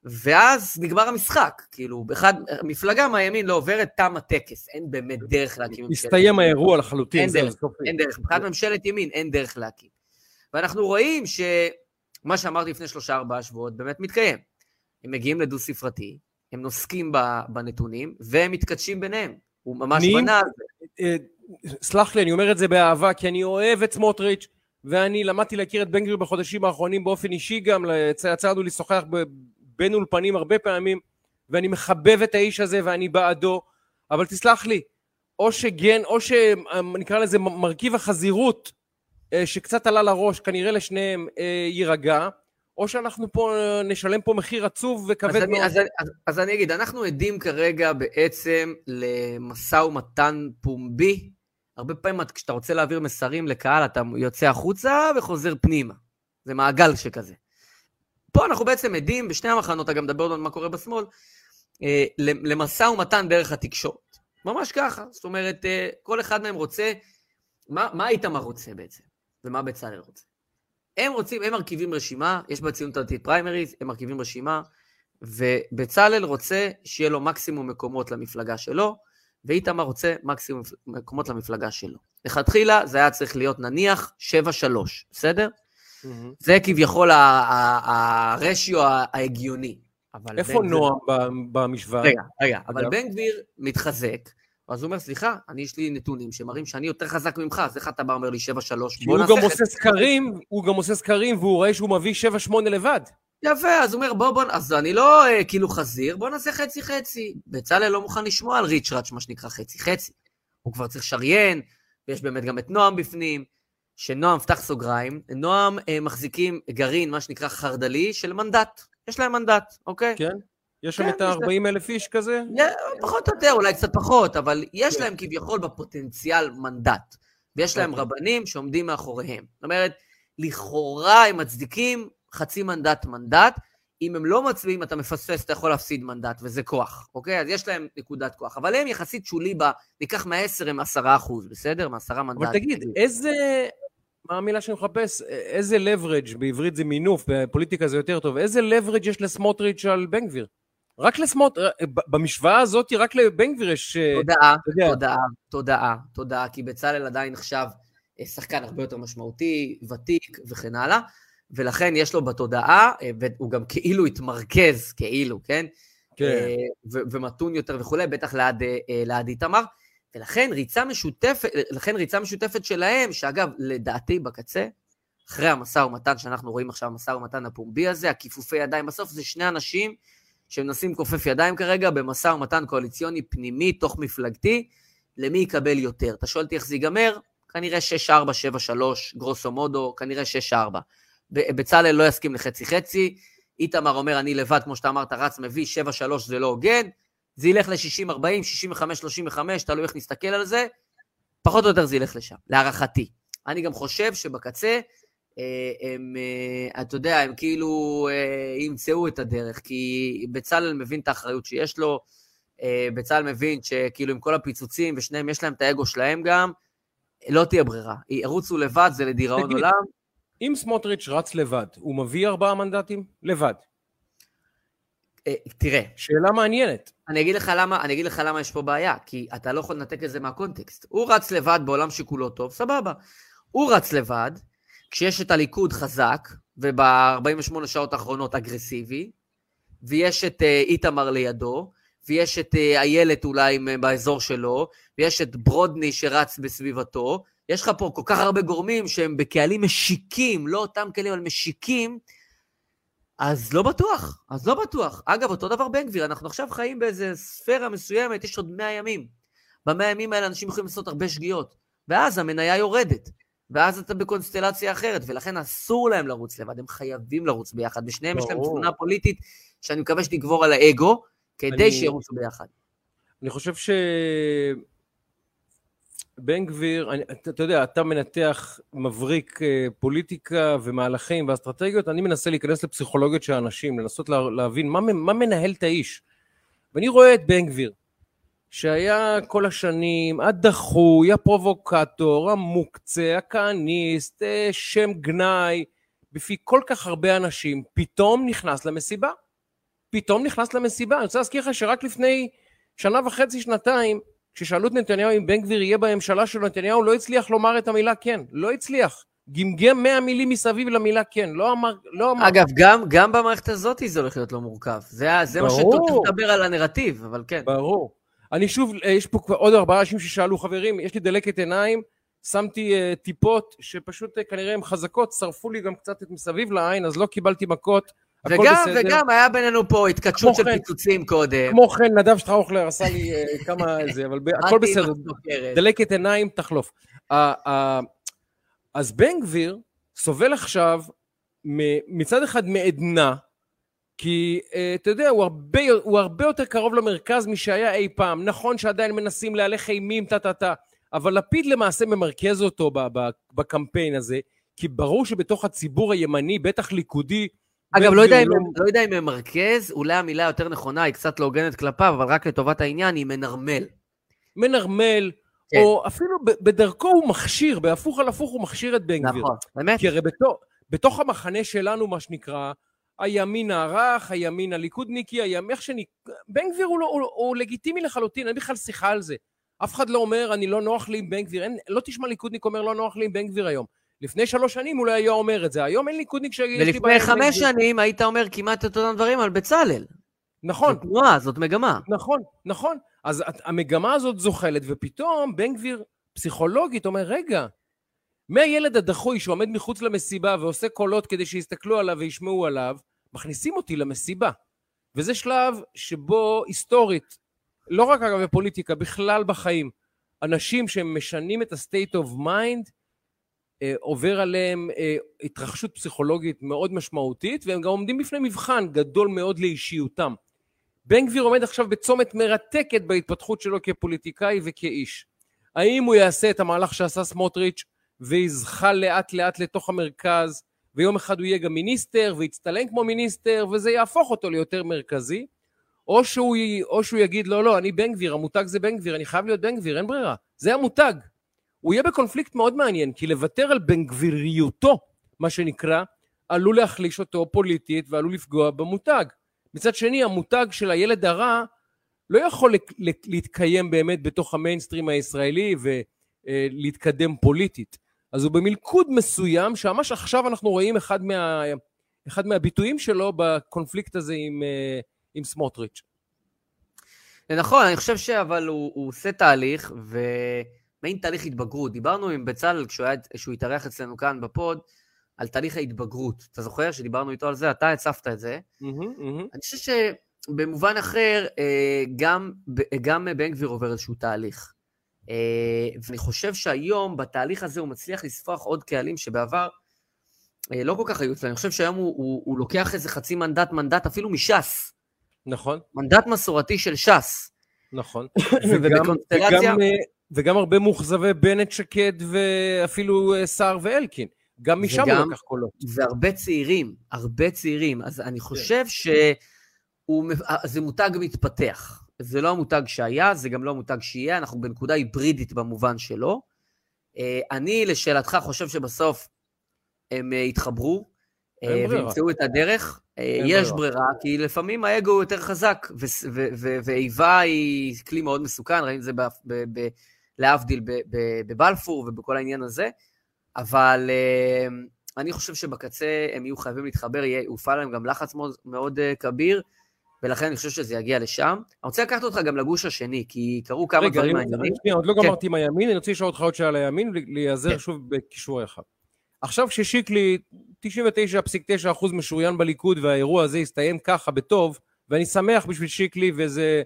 ואז נגמר המשחק, כאילו, אחד, מפלגה מהימין לא עוברת, תם הטקס, אין באמת דרך להקים ממשלת ימין. הסתיים האירוע לחלוטין, אין דרך, אין דרך, מבחינת ממשלת ימין אין דרך להקים. ואנחנו רואים שמה שאמרתי לפני שלושה ארבעה שבועות באמת מתקיים. הם מגיעים לדו-ספרתי, הם נוסקים בנתונים, והם מתקדשים ביניהם. הוא ממש בנה על זה. אה, סלח לי, אני אומר את זה באהבה, כי אני אוהב את סמוטריץ', ואני למדתי להכיר את בן גביר בחודשים האחרונים באופן אישי גם, יצא לנו לשוחח בין אולפנים הרבה פעמים, ואני מחבב את האיש הזה ואני בעדו, אבל תסלח לי, או שגן, או שנקרא לזה מרכיב החזירות אה, שקצת עלה לראש, כנראה לשניהם אה, יירגע, או שאנחנו פה נשלם פה מחיר עצוב וכבד אז מאוד. אני, אז, אז, אז אני אגיד, אנחנו עדים כרגע בעצם למשא ומתן פומבי. הרבה פעמים כשאתה רוצה להעביר מסרים לקהל, אתה יוצא החוצה וחוזר פנימה. זה מעגל שכזה. פה אנחנו בעצם עדים, בשני המחנות, אגב, נדבר עוד מה קורה בשמאל, אה, למשא ומתן דרך התקשורת. ממש ככה. זאת אומרת, אה, כל אחד מהם רוצה, מה, מה איתמר רוצה בעצם? ומה בצלאל רוצה? הם רוצים, הם מרכיבים רשימה, יש בציונות הדתית פריימריז, הם מרכיבים רשימה, ובצלאל רוצה שיהיה לו מקסימום מקומות למפלגה שלו, ואיתמר רוצה מקסימום מקומות למפלגה שלו. לכתחילה זה היה צריך להיות נניח 7-3, בסדר? Mm-hmm. זה כביכול הרשיו ההגיוני. איפה נועם במשוואה? רגע, רגע, אבל בן גביר מתחזק, אז הוא אומר, סליחה, אני יש לי נתונים שמראים שאני יותר חזק ממך, אז איך אתה בא אומר לי 7-3? הוא גם עושה סקרים, הוא גם עושה סקרים, והוא רואה שהוא מביא 7-8 לבד. יפה, אז הוא אומר, בוא, בוא, אז אני לא אה, כאילו חזיר, בוא נעשה חצי-חצי. בצלאל לא מוכן לשמוע על ריצ'ראץ', מה שנקרא חצי-חצי. הוא כבר צריך שריין, ויש באמת גם את נועם בפנים, שנועם, פתח סוגריים, נועם אה, מחזיקים גרעין, מה שנקרא חרד"לי, של מנדט. יש להם מנדט, אוקיי? כן. יש שם כן, את ה-40 אלף איש כזה? פחות או יותר, אולי קצת פחות, אבל יש כן. להם כביכול בפוטנציאל מנדט. ויש להם אוקיי. רבנים שעומדים מאחוריהם. זאת אומרת, לכאורה הם מצדיקים חצי מנדט מנדט. אם הם לא מצביעים, אתה מפספס, אתה יכול להפסיד מנדט, וזה כוח, אוקיי? אז יש להם נקודת כוח. אבל הם יחסית שולי, ב... ניקח מה-10 הם 10 אחוז, בסדר? מ-10 מנדט. אבל תגיד, איזה... מה המילה שאני מחפש? איזה leverage, בעברית זה מינוף, בפוליטיקה זה יותר טוב, איזה leverage יש לסמוטריץ' על בן גביר? רק לשמאל, במשוואה הזאת רק לבן גביר יש... אה, תודעה, תודעה, תודעה, תודעה, כי בצלאל עדיין נחשב אה, שחקן הרבה יותר משמעותי, ותיק וכן הלאה, ולכן יש לו בתודעה, אה, והוא גם כאילו התמרכז, כאילו, כן? כן. ומתון יותר וכולי, בטח ליד איתמר. ולכן ריצה משותפת, לכן ריצה משותפת שלהם, שאגב, לדעתי בקצה, אחרי המשא ומתן שאנחנו רואים עכשיו, המשא ומתן הפומבי הזה, הכיפופי ידיים, בסוף זה שני אנשים שמנסים לכופף ידיים כרגע במשא ומתן קואליציוני פנימי, תוך מפלגתי, למי יקבל יותר. אתה שואל אותי איך זה ייגמר? כנראה 6-4, 7-3, גרוסו מודו, כנראה 6-4. בצלאל לא יסכים לחצי-חצי, איתמר אומר, אני לבד, כמו שאתה אמרת, רץ מביא, 7-3 זה לא הוגן, זה ילך ל-60-40, 65-35, תלוי איך נסתכל על זה, פחות או יותר זה ילך לשם, להערכתי. אני גם חושב שבקצה, הם, אה, אתה יודע, הם כאילו אה, ימצאו את הדרך, כי בצלאל מבין את האחריות שיש לו, בצלאל מבין שכאילו עם כל הפיצוצים, ושניהם יש להם את האגו שלהם גם, לא תהיה ברירה. ירוצו לבד, זה לדיראון תגיד, עולם. אם סמוטריץ' רץ לבד, הוא מביא ארבעה מנדטים? לבד. תראה. שאלה מעניינת. אני אגיד לך למה, אני אגיד לך למה יש פה בעיה, כי אתה לא יכול לנתק את זה מהקונטקסט. הוא רץ לבד בעולם שכולו טוב, סבבה. הוא רץ לבד, כשיש את הליכוד חזק, וב-48 שעות האחרונות אגרסיבי, ויש את uh, איתמר לידו, ויש את אה, איילת אולי באזור שלו, ויש את ברודני שרץ בסביבתו. יש לך פה כל כך הרבה גורמים שהם בקהלים משיקים, לא אותם קהלים, אבל משיקים, אז לא בטוח, אז לא בטוח. אגב, אותו דבר בן גביר, אנחנו עכשיו חיים באיזה ספירה מסוימת, יש עוד מאה ימים. במאה ימים האלה אנשים יכולים לעשות הרבה שגיאות, ואז המניה יורדת, ואז אתה בקונסטלציה אחרת, ולכן אסור להם לרוץ לבד, הם חייבים לרוץ ביחד, ושניהם יש להם תמונה פוליטית שאני מקווה שתגבור על האגו, כדי אני... שירוצו ביחד. אני חושב ש... בן גביר, אני, אתה, אתה יודע, אתה מנתח מבריק אה, פוליטיקה ומהלכים ואסטרטגיות, אני מנסה להיכנס לפסיכולוגיות של האנשים, לנסות לה, להבין מה, מה מנהל את האיש. ואני רואה את בן גביר, שהיה כל השנים הדחוי, הפרובוקטור, המוקצה, הכהניסט, אה, שם גנאי, בפי כל כך הרבה אנשים, פתאום נכנס למסיבה. פתאום נכנס למסיבה. אני רוצה להזכיר לך שרק לפני שנה וחצי, שנתיים, כששאלו את נתניהו אם בן גביר יהיה בממשלה של נתניהו, לא הצליח לומר את המילה כן. לא הצליח. גמגם מאה מילים מסביב למילה כן, לא אמר... לא אמר. אגב, גם, גם במערכת הזאת זה הולך להיות לא מורכב. זה, זה מה שצריך לדבר על הנרטיב, אבל כן. ברור. אני שוב, אה, יש פה עוד ארבעה אנשים ששאלו, חברים, יש לי דלקת עיניים, שמתי uh, טיפות שפשוט uh, כנראה הן חזקות, שרפו לי גם קצת את מסביב לעין, אז לא קיבלתי מכות. וגם, וגם היה בינינו פה התכתשות של כן, פיצוצים קודם. כמו כן, נדב שטראוכלר עשה לי uh, כמה זה, אבל הכל בסדר. דלקת עיניים, תחלוף. Uh, uh, אז בן גביר סובל עכשיו מצד אחד מעדנה, כי uh, אתה יודע, הוא הרבה, הוא הרבה יותר קרוב למרכז משהיה אי פעם. נכון שעדיין מנסים להלך אימים, טה-טה-טה, אבל לפיד למעשה ממרכז אותו בקמפיין הזה, כי ברור שבתוך הציבור הימני, בטח ליכודי, אגב, לא יודע, אם, לא... לא יודע אם ממרכז, אולי המילה יותר נכונה, היא קצת לא הוגנת כלפיו, אבל רק לטובת העניין, היא מנרמל. מנרמל, כן. או אפילו בדרכו הוא מכשיר, בהפוך על הפוך הוא מכשיר את בן גביר. נכון, באמת. כי הרי בתוך, בתוך המחנה שלנו, מה שנקרא, הימין הרך, הימין הליכודניקי, הימין, איך שאני... בן גביר הוא, לא, הוא, הוא לגיטימי לחלוטין, אין בכלל שיחה על זה. אף אחד לא אומר, אני לא נוח לי עם בן גביר, אין, לא תשמע ליכודניק אומר, לא נוח לי עם בן גביר היום. לפני שלוש שנים אולי היה אומר את זה, היום אין ליכודניק שיש לי. ולפני חמש שנים היית אומר כמעט את אותם דברים על בצלאל. נכון. זאת תנועה, זאת מגמה. נכון, נכון. אז המגמה הזאת זוחלת, ופתאום בן גביר פסיכולוגית אומר, רגע, מהילד הדחוי שעומד מחוץ למסיבה ועושה קולות כדי שיסתכלו עליו וישמעו עליו, מכניסים אותי למסיבה. וזה שלב שבו היסטורית, לא רק אגב בפוליטיקה, בכלל בחיים, אנשים שמשנים את ה-state of mind, אה, עובר עליהם אה, התרחשות פסיכולוגית מאוד משמעותית, והם גם עומדים בפני מבחן גדול מאוד לאישיותם. בן גביר עומד עכשיו בצומת מרתקת בהתפתחות שלו כפוליטיקאי וכאיש. האם הוא יעשה את המהלך שעשה סמוטריץ' ויזחל לאט לאט לתוך המרכז, ויום אחד הוא יהיה גם מיניסטר ויצטלם כמו מיניסטר, וזה יהפוך אותו ליותר מרכזי, או שהוא, או שהוא יגיד, לא, לא, אני בן גביר, המותג זה בן גביר, אני חייב להיות בן גביר, אין ברירה. זה המותג. הוא יהיה בקונפליקט מאוד מעניין, כי לוותר על בן גביריותו, מה שנקרא, עלול להחליש אותו פוליטית ועלול לפגוע במותג. מצד שני, המותג של הילד הרע לא יכול להתקיים באמת בתוך המיינסטרים הישראלי ולהתקדם פוליטית. אז הוא במלכוד מסוים, שממש עכשיו אנחנו רואים אחד, מה, אחד מהביטויים שלו בקונפליקט הזה עם, אה, עם סמוטריץ'. זה נכון, אני חושב שאבל הוא, הוא עושה תהליך, ומעין תהליך התבגרות. דיברנו עם בצלאל כשהוא התארח אצלנו כאן בפוד, על תהליך ההתבגרות. אתה זוכר שדיברנו איתו על זה? אתה הצפת את זה. Mm-hmm, mm-hmm. אני חושב שבמובן אחר, אה, גם, גם בן גביר עובר איזשהו תהליך. אה, ואני חושב שהיום, בתהליך הזה, הוא מצליח לספוח עוד קהלים שבעבר אה, לא כל כך היו אצלנו. אני חושב שהיום הוא, הוא, הוא לוקח איזה חצי מנדט, מנדט אפילו מש"ס. נכון. מנדט מסורתי של ש"ס. נכון. וגם, וגם, וגם הרבה מאוכזבי בנט, שקד ואפילו סער ואלקין. גם משם וגם, הוא לקח קולות. והרבה צעירים, הרבה צעירים. אז אני חושב כן. שזה מותג מתפתח. זה לא המותג שהיה, זה גם לא המותג שיהיה, אנחנו בנקודה היברידית במובן שלו. אה, אני, לשאלתך, חושב שבסוף הם אה, יתחברו, אה, וימצאו את הדרך. יש ברירה. ברירה, כי לפעמים האגו הוא יותר חזק, ואיבה היא כלי מאוד מסוכן, ראינו את זה להבדיל בבלפור ובכל העניין הזה. אבל אני חושב שבקצה הם יהיו חייבים להתחבר, יופעל להם גם לחץ מאוד, מאוד כביר. ולכן אני חושב שזה יגיע לשם. אני רוצה לקחת אותך גם לגוש השני, כי קרו כמה רגע, דברים מעניינים. שנייה, עוד לא כן. גמרתי עם הימין, אני רוצה לשאול אותך עוד שאלה על הימין, ולהיעזר כן. שוב בקישור אחד. עכשיו כששיקלי 99.9% משוריין בליכוד והאירוע הזה הסתיים ככה בטוב, ואני שמח בשביל שיקלי, וזה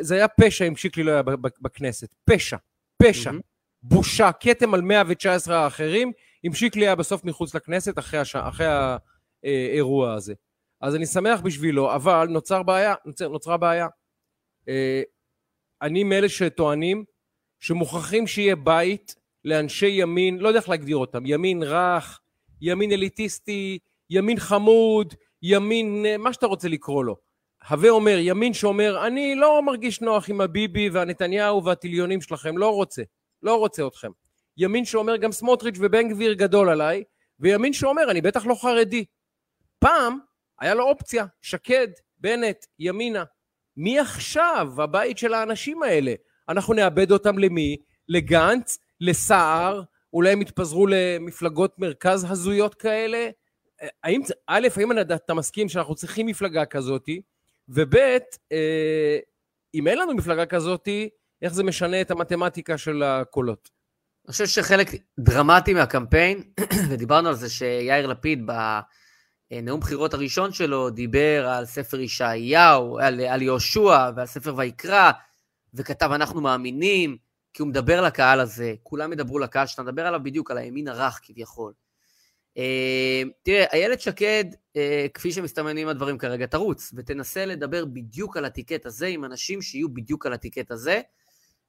זה היה פשע אם שיקלי לא היה בכנסת. פשע. פשע. מהמם. בושה. כתם על 119 האחרים, אם שיקלי היה בסוף מחוץ לכנסת אחרי, הש... אחרי האירוע הזה. אז אני שמח בשבילו, אבל נוצר בעיה, נוצר, נוצרה בעיה. אה, אני מאלה שטוענים שמוכרחים שיהיה בית לאנשי ימין, לא יודע איך להגדיר אותם, ימין רך, ימין אליטיסטי, ימין חמוד, ימין, אה, מה שאתה רוצה לקרוא לו. הווה אומר, ימין שאומר, אני לא מרגיש נוח עם הביבי והנתניהו והטיליונים שלכם, לא רוצה, לא רוצה אתכם. ימין שאומר, גם סמוטריץ' ובן גביר גדול עליי, וימין שאומר, אני בטח לא חרדי. פעם היה לו אופציה, שקד, בנט, ימינה. מי עכשיו הבית של האנשים האלה? אנחנו נאבד אותם למי? לגנץ? לסער? אולי הם יתפזרו למפלגות מרכז הזויות כאלה? אה, האם, א', האם אתה מסכים שאנחנו צריכים מפלגה כזאתי? וב', אה, אם אין לנו מפלגה כזאתי, איך זה משנה את המתמטיקה של הקולות? אני חושב שחלק דרמטי מהקמפיין, ודיברנו על זה שיאיר לפיד בנאום בחירות הראשון שלו דיבר על ספר ישעיהו, על, על יהושע ועל ספר ויקרא, וכתב אנחנו מאמינים, כי הוא מדבר לקהל הזה, כולם ידברו לקהל שאתה מדבר עליו בדיוק, על הימין הרך כביכול. אה, תראה, איילת שקד, אה, כפי שמסתמנים הדברים כרגע, תרוץ ותנסה לדבר בדיוק על הטיקט הזה עם אנשים שיהיו בדיוק על הטיקט הזה.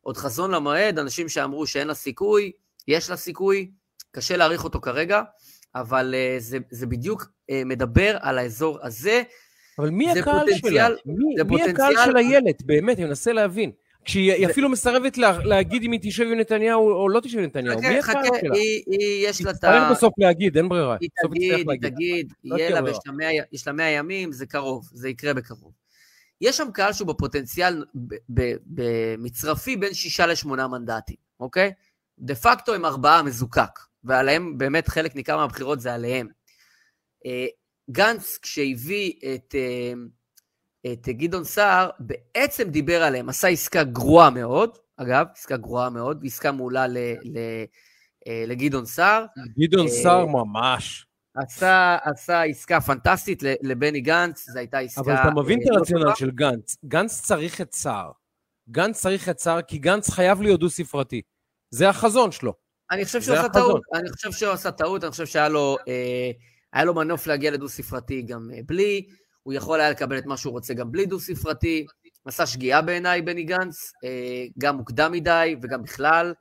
עוד חזון למועד, אנשים שאמרו שאין לה סיכוי, יש לה סיכוי, קשה להעריך אותו כרגע, אבל uh, זה, זה בדיוק uh, מדבר על האזור הזה. אבל מי הקהל שלה? מי, מי הקהל של איילת? באמת, אני מנסה להבין. כשהיא אפילו מסרבת לה, להגיד אם היא תשב עם נתניהו או לא תשב עם נתניהו. חכה, חכה, שלה? היא, היא, יש לה את ה... תצטרך בסוף להגיד, אין ברירה. היא תגיד, היא. תגיד, לא יהיה לה, ברירה. ויש לה מאה- יש לה 100 ימים, זה קרוב, זה יקרה בקרוב. יש שם קהל שהוא בפוטנציאל במצרפי בין שישה לשמונה מנדטים, אוקיי? דה פקטו הם ארבעה מזוקק, ועליהם באמת חלק ניכר מהבחירות זה עליהם. אה, גנץ, כשהביא את, אה, את גדעון סער, בעצם דיבר עליהם, עשה עסקה גרועה מאוד, אגב, עסקה גרועה מאוד, עסקה מעולה ל, ל, אה, לגדעון סער. גדעון סער ממש. עשה, עשה עסקה פנטסטית לבני גנץ, זו הייתה עסקה... אבל אתה מבין את לא הרציונל. של גנץ. גנץ צריך את סער. גנץ צריך את סער כי גנץ חייב להיות דו-ספרתי. זה החזון שלו. אני חושב שהוא עשה. טעות, אני חושב שהוא עשה טעות, אני חושב שהיה לו, אה, לו מנוף להגיע לדו-ספרתי גם אה, בלי, הוא יכול היה לקבל את מה שהוא רוצה גם בלי דו-ספרתי, עשה שגיאה בעיניי בני גנץ, אה, גם מוקדם מדי וגם בכלל.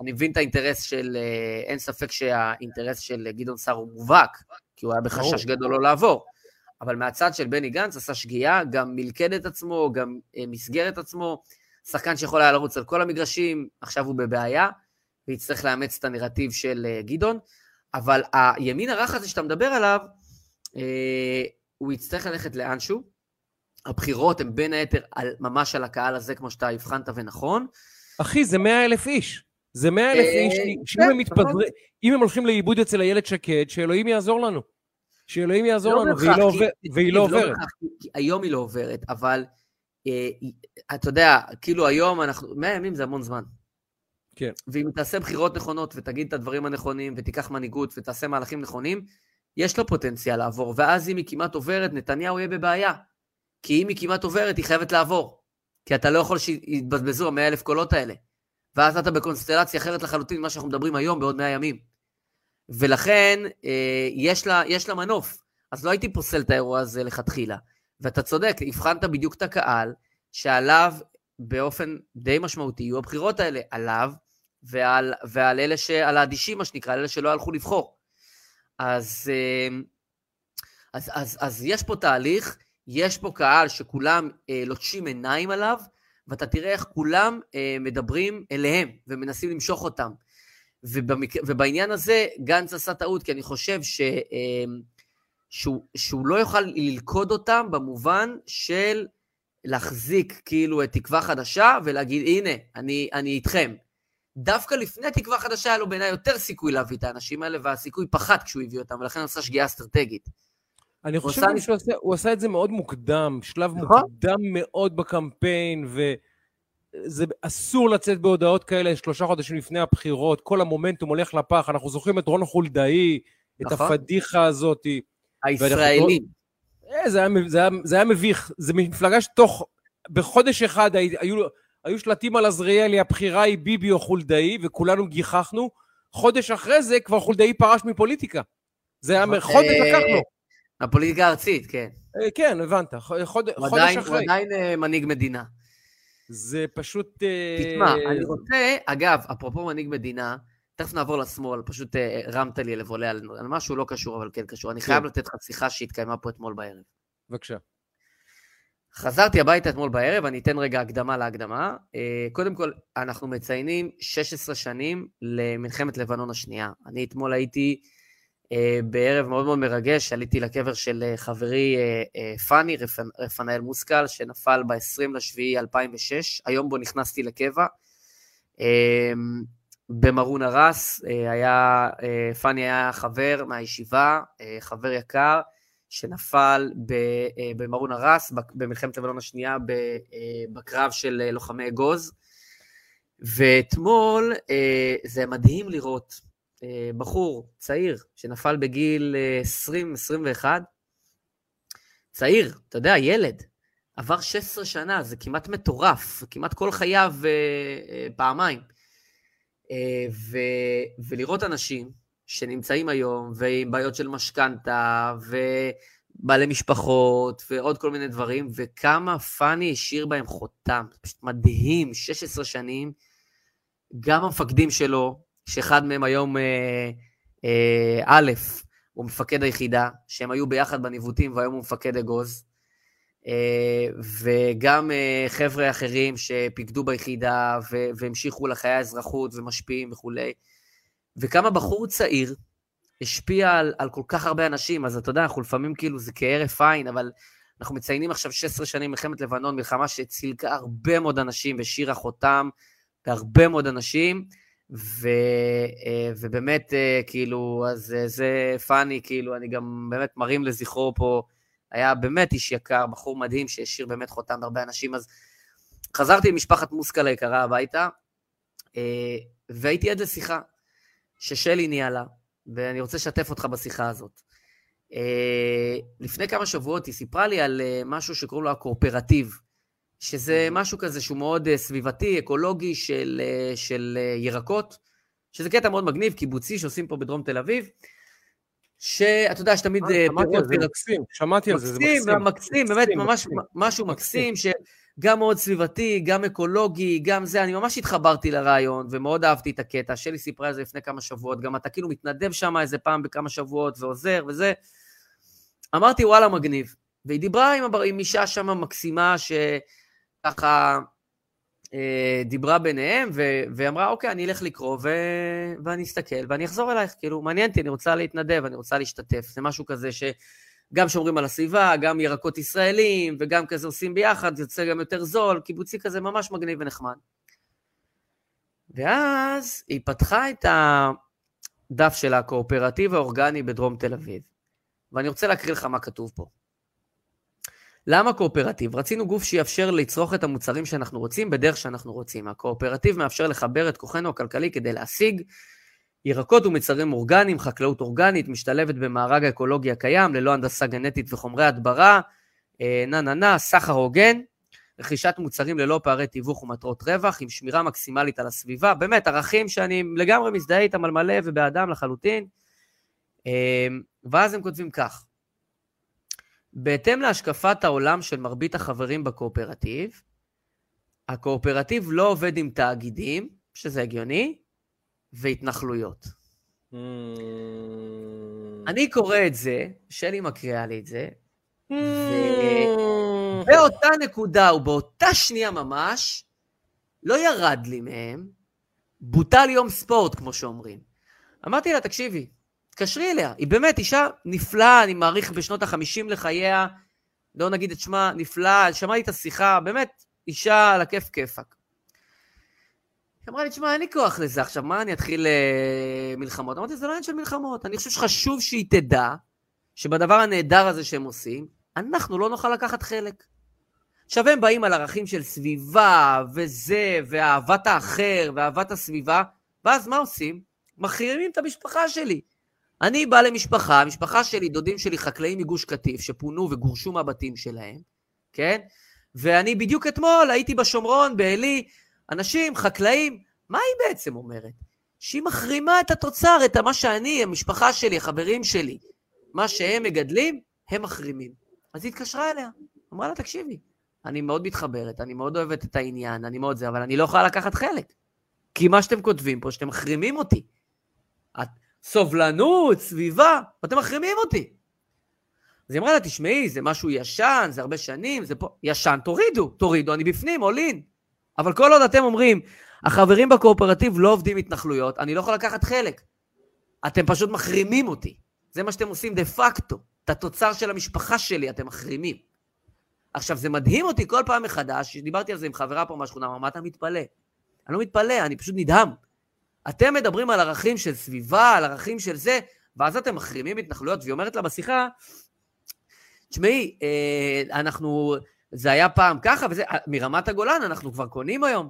אני מבין את האינטרס של, אה, אין ספק שהאינטרס של גדעון סער הוא מובהק, כי הוא היה בחשש. גדול לא לעבור. אבל מהצד של בני גנץ עשה שגיאה, גם מלכד את עצמו, גם אה, מסגר את עצמו. שחקן שיכול היה לרוץ על כל המגרשים, עכשיו הוא בבעיה, ויצטרך לאמץ את הנרטיב של אה, גדעון. אבל הימין הרך הזה שאתה מדבר עליו, אה, הוא יצטרך ללכת לאנשהו. הבחירות הן בין היתר על, ממש על הקהל הזה, כמו שאתה הבחנת ונכון. אחי, זה מאה אלף איש. זה מאה אלף אה, איש, שאם כן, הם מתפזרים, אם הם הולכים לאיבוד אצל איילת שקד, שאלוהים יעזור לנו. שאלוהים יעזור לא לנו, והיא לא והיא לא עוברת. היום היא לא עוברת, אבל אתה יודע, כאילו היום אנחנו, 100 ימים זה המון זמן. כן. ואם תעשה בחירות נכונות ותגיד את הדברים הנכונים ותיקח מנהיגות ותעשה מהלכים נכונים, יש לה פוטנציאל לעבור, ואז אם היא כמעט עוברת, נתניהו יהיה בבעיה. כי אם היא כמעט עוברת, היא חייבת לעבור. כי אתה לא יכול שיתבזבזו המאה אלף קולות האלה. ואז אתה בקונסטלציה אחרת לחלוטין ממה שאנחנו מדברים היום בעוד 100 ימים. ולכן, אה, יש, לה, יש לה מנוף. אז לא הייתי פוסל את האירוע הזה לכתחילה. ואתה צודק, הבחנת בדיוק את הקהל, שעליו באופן די משמעותי יהיו הבחירות האלה, עליו ועל, ועל אלה ש... על האדישים, מה שנקרא, אלה שלא הלכו לבחור. אז, אה, אז, אז, אז יש פה תהליך, יש פה קהל שכולם אה, לוטשים עיניים עליו, ואתה תראה איך כולם אה, מדברים אליהם ומנסים למשוך אותם. ובמק... ובעניין הזה גנץ עשה טעות, כי אני חושב ש... אה, שהוא, שהוא לא יוכל ללכוד אותם במובן של להחזיק כאילו את תקווה חדשה ולהגיד, הנה, אני, אני איתכם. דווקא לפני תקווה חדשה היה לו בעיניי יותר סיכוי להביא את האנשים האלה, והסיכוי פחת כשהוא הביא אותם, ולכן עשה שגיאה אסטרטגית. אני חושב עושה שהוא עשה, הוא עשה את זה מאוד מוקדם, שלב נכון. מוקדם מאוד בקמפיין, וזה אסור לצאת בהודעות כאלה שלושה חודשים לפני הבחירות, כל המומנטום הולך לפח, אנחנו זוכרים את רון חולדאי, את נכון. הפדיחה הזאת. הישראלים. אה, זה, היה, זה, היה, זה היה מביך, זו מפלגה שתוך, בחודש אחד הי- היו, היו שלטים על עזריאלי, הבחירה היא ביבי או חולדאי, וכולנו גיחכנו. חודש אחרי זה כבר חולדאי פרש מפוליטיקה. זה היה, מ- חודש אה, לקח לו. הפוליטיקה הארצית, כן. אה, כן, הבנת, חודש עדיין- הוא אחרי. עדיין אה, מנהיג מדינה. זה פשוט... תשמע, אני רוצה, אגב, אפרופו מנהיג מדינה, תכף נעבור לשמאל, פשוט הרמת לי לבולה על על משהו לא קשור, אבל כן קשור. אני כן. חייב לתת לך שיחה שהתקיימה פה אתמול בערב. בבקשה. חזרתי הביתה אתמול בערב, אני אתן רגע הקדמה להקדמה. אה, קודם כל, אנחנו מציינים 16 שנים למלחמת לבנון השנייה. אני אתמול הייתי אה, בערב מאוד מאוד מרגש, עליתי לקבר של אה, חברי פאני, רפ- רפנאל מוסקל, שנפל ב-20 לשביעי 2006, היום בו נכנסתי לקבע. במרון הרס, היה, פאני היה חבר מהישיבה, חבר יקר, שנפל אה, במרון הרס במלחמת לבנון השנייה אה, בקרב של אה, לוחמי אגוז. ואתמול זה מדהים לראות בחור צעיר שנפל בגיל אה, 20-21, צעיר, אתה יודע, ילד, עבר 16 שנה, זה כמעט מטורף, כמעט כל חייו פעמיים. ו, ולראות אנשים שנמצאים היום ועם בעיות של משכנתה ובעלי משפחות ועוד כל מיני דברים, וכמה פאני השאיר בהם חותם, פשוט מדהים, 16 שנים, גם המפקדים שלו, שאחד מהם היום אה, אה, א', הוא מפקד היחידה, שהם היו ביחד בניווטים והיום הוא מפקד אגוז, אה, וגם אה, חבר'ה אחרים שפיקדו ביחידה והמשיכו לחיי האזרחות ומשפיעים וכולי. וכמה בחור צעיר השפיע על, על כל כך הרבה אנשים, אז אתה יודע, אנחנו לפעמים כאילו זה כהרף עין, אבל אנחנו מציינים עכשיו 16 שנים מלחמת לבנון, מלחמה שצילקה הרבה מאוד אנשים והשאירה חותם להרבה מאוד אנשים, ו, אה, ובאמת, אה, כאילו, אז אה, זה פאני, כאילו, אני גם באמת מרים לזכרו פה, היה באמת איש יקר, בחור מדהים שהשאיר באמת חותם להרבה אנשים, אז חזרתי עם משפחת מוסקל היקרה הביתה, והייתי עד לשיחה ששלי ניהלה, ואני רוצה לשתף אותך בשיחה הזאת. אה, לפני כמה שבועות היא סיפרה לי על אה, משהו שקוראים לו הקואופרטיב, שזה משהו כזה שהוא מאוד אה, סביבתי, אקולוגי של, אה, של אה, ירקות, שזה קטע מאוד מגניב, קיבוצי שעושים פה בדרום תל אביב, שאתה יודע שתמיד שמעתי על זה, פירות מקסים, שמעתי על זה, זה מקסים, מקסים. מקסים, באמת ממש. משהו מקסים, שגם מאוד סביבתי, גם אקולוגי, גם זה, אני ממש התחברתי לרעיון, ומאוד אהבתי את הקטע. שלי סיפרה על זה לפני כמה שבועות, גם אתה כאילו מתנדב שם איזה פעם בכמה שבועות ועוזר וזה. אמרתי, וואלה, מגניב. והיא דיברה עם, הבר- עם אישה שם מקסימה, שככה אה, דיברה ביניהם, ו- ואמרה, אוקיי, אני אלך לקרוא, ו- ואני אסתכל, ואני אחזור אלייך, כאילו, מעניין אותי, אני רוצה להתנדב, אני רוצה להשתתף. זה משהו כזה שגם שומרים על הסביבה, גם ירקות ישראלים, וגם כזה עושים ביחד, זה יוצא גם יותר זול, קיבוצי כזה ממש מגניב ונחמד. ואז היא פתחה את הדף של הקואופרטיב האורגני בדרום תל אביב, ואני רוצה להקריא לך מה כתוב פה. למה קואופרטיב? רצינו גוף שיאפשר לצרוך את המוצרים שאנחנו רוצים בדרך שאנחנו רוצים. הקואופרטיב מאפשר לחבר את כוחנו הכלכלי כדי להשיג ירקות ומוצרים אורגניים, חקלאות אורגנית, משתלבת במארג האקולוגי הקיים, ללא הנדסה גנטית וחומרי הדברה, אה, נה נה נה, סחר הוגן, רכישת מוצרים ללא פערי תיווך ומטרות רווח, עם שמירה מקסימלית על הסביבה, באמת ערכים שאני לגמרי מזדהה איתם על מלא ובאדם לחלוטין. אה, ואז הם כותבים כך: בהתאם להשקפת העולם של מרבית החברים בקואופרטיב, הקואופרטיב לא עובד עם תאגידים, שזה הגיוני, והתנחלויות. Mm. אני קורא את זה, שלי מקריאה לי את זה, Mm. באותה נקודה ובאותה שנייה ממש, לא ירד לי מהם, בוטל יום ספורט, כמו שאומרים. אמרתי לה, תקשיבי, תקשרי אליה, היא באמת אישה נפלאה, אני מעריך בשנות החמישים לחייה, לא נגיד את שמה, נפלאה, שמעתי את השיחה, באמת אישה על הכיף כיפאק. היא אמרה לי, תשמע, אין לי כוח לזה עכשיו, מה אני אתחיל אה, מלחמות? אמרתי, זה לא עניין של מלחמות, אני חושב שחשוב שהיא תדע שבדבר הנהדר הזה שהם עושים, אנחנו לא נוכל לקחת חלק. עכשיו הם באים על ערכים של סביבה, וזה, ואהבת האחר, ואהבת הסביבה, ואז מה עושים? מחרימים את המשפחה שלי. אני בא למשפחה, המשפחה שלי, דודים שלי חקלאים מגוש קטיף, שפונו וגורשו מהבתים שלהם, כן? ואני בדיוק אתמול הייתי בשומרון, בעלי, אנשים, חקלאים, מה היא בעצם אומרת? שהיא מחרימה את התוצר, את מה שאני, המשפחה שלי, החברים שלי, מה שהם מגדלים, הם מחרימים. אז היא התקשרה אליה, אמרה לה, תקשיבי, אני מאוד מתחברת, אני מאוד אוהבת את העניין, אני מאוד זה, אבל אני לא יכולה לקחת חלק. כי מה שאתם כותבים פה, שאתם מחרימים אותי. את, סובלנות, סביבה, ואתם מחרימים אותי. אז היא אמרה לה, תשמעי, זה משהו ישן, זה הרבה שנים, זה פה... ישן, תורידו, תורידו, אני בפנים, עולין. אבל כל עוד אתם אומרים, החברים בקואופרטיב לא עובדים התנחלויות, אני לא יכול לקחת חלק. אתם פשוט מחרימים אותי. זה מה שאתם עושים דה פקטו. את התוצר של המשפחה שלי אתם מחרימים. עכשיו, זה מדהים אותי כל פעם מחדש, דיברתי על זה עם חברה פה מהשכונה, אמרה, מה אתה מתפלא? אני לא מתפלא, אני פשוט נדהם. אתם מדברים על ערכים של סביבה, על ערכים של זה, ואז אתם מחרימים התנחלויות, והיא אומרת לה בשיחה, תשמעי, אה, אנחנו, זה היה פעם ככה, וזה, מרמת הגולן אנחנו כבר קונים היום.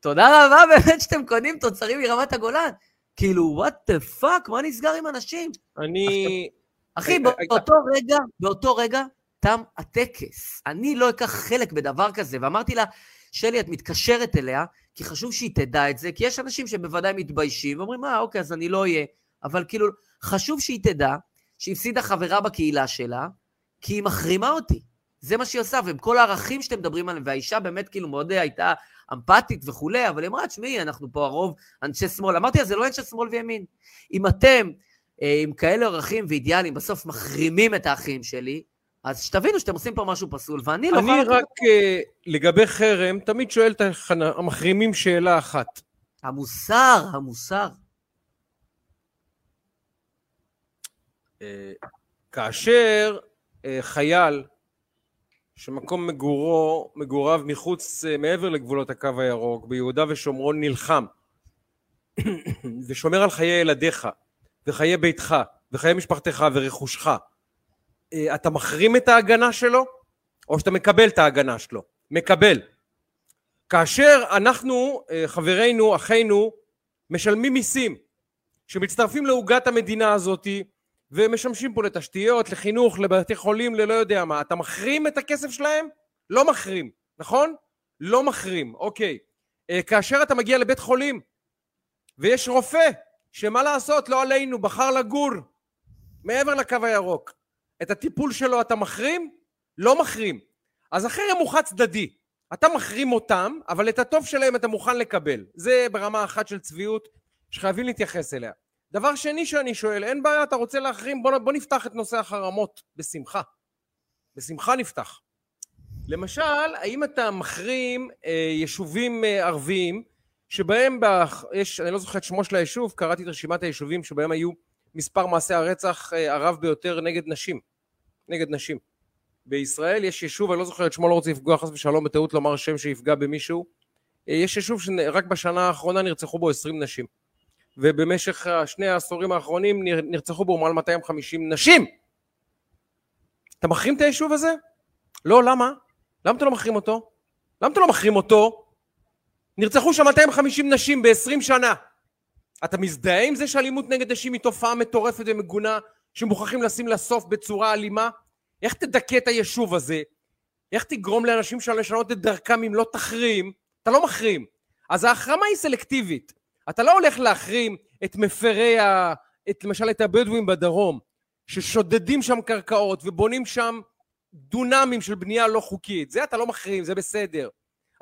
תודה רבה באמת שאתם קונים תוצרים מרמת הגולן. כאילו, what the fuck, מה נסגר עם אנשים? אני... אחי, אה, אה, באותו רגע, באותו רגע, תם הטקס. אני לא אקח חלק בדבר כזה, ואמרתי לה, שלי, את מתקשרת אליה, כי חשוב שהיא תדע את זה, כי יש אנשים שבוודאי מתביישים, ואומרים, אה, אוקיי, אז אני לא אהיה. אבל כאילו, חשוב שהיא תדע שהיא הפסידה חברה בקהילה שלה, כי היא מחרימה אותי. זה מה שהיא עושה, ועם כל הערכים שאתם מדברים עליהם, והאישה באמת כאילו מאוד הייתה אמפתית וכולי, אבל היא אמרה, תשמעי, אנחנו פה הרוב אנשי שמאל. אמרתי לה, זה לא אנשי שמאל וימין. אם אתם אה, עם כאלה ערכים ואידיאלים בסוף מחרימים את האחים שלי, אז שתבינו שאתם עושים פה משהו פסול, ואני לא... אני רק uh, לגבי חרם, תמיד שואל את המחרימים שאלה אחת. המוסר, המוסר. Uh, כאשר חייל שמקום מגורו, מגוריו מחוץ, uh, מעבר לגבולות הקו הירוק, ביהודה ושומרון נלחם ושומר על חיי ילדיך וחיי ביתך וחיי משפחתך ורכושך אה, אתה מחרים את ההגנה שלו, או שאתה מקבל את ההגנה שלו. מקבל. כאשר אנחנו, אה, חברינו, אחינו, משלמים מיסים, שמצטרפים לעוגת המדינה הזאת, ומשמשים פה לתשתיות, לחינוך, לבתי חולים, ללא יודע מה, אתה מחרים את הכסף שלהם? לא מחרים, נכון? לא מחרים, אוקיי. אה, כאשר אתה מגיע לבית חולים, ויש רופא, שמה לעשות, לא עלינו, בחר לגור מעבר לקו הירוק, את הטיפול שלו אתה מחרים? לא מחרים. אז החרם הוא חד צדדי. אתה מחרים אותם, אבל את הטוב שלהם אתה מוכן לקבל. זה ברמה אחת של צביעות שחייבים להתייחס אליה. דבר שני שאני שואל, אין בעיה, אתה רוצה להחרים? בוא, בוא נפתח את נושא החרמות בשמחה. בשמחה נפתח. למשל, האם אתה מחרים אה, יישובים אה, ערביים שבהם, בח... יש, אני לא זוכר את שמו של היישוב, קראתי את רשימת היישובים שבהם היו מספר מעשי הרצח אה, הרב ביותר נגד נשים. נגד נשים. בישראל יש יישוב, אני לא זוכר את שמו, לא רוצה לפגוע חס ושלום בטעות לומר שם שיפגע במישהו. אה, יש יישוב שרק בשנה האחרונה נרצחו בו 20 נשים. ובמשך שני העשורים האחרונים נרצחו בו מעל 250 נשים. אתה מחרים את היישוב הזה? לא, למה? למה אתה לא מחרים אותו? למה אתה לא מחרים אותו? נרצחו שם 250 נשים ב-20 שנה. אתה מזדהה עם זה שאלימות נגד נשים היא תופעה מטורפת ומגונה שמוכרחים לשים לה סוף בצורה אלימה? איך תדכא את היישוב הזה? איך תגרום לאנשים שלנו לשנות את דרכם אם לא תחרים? אתה לא מחרים. אז ההחרמה היא סלקטיבית. אתה לא הולך להחרים את מפרי ה... את, למשל את הבדואים בדרום, ששודדים שם קרקעות ובונים שם דונמים של בנייה לא חוקית. זה אתה לא מחרים, זה בסדר.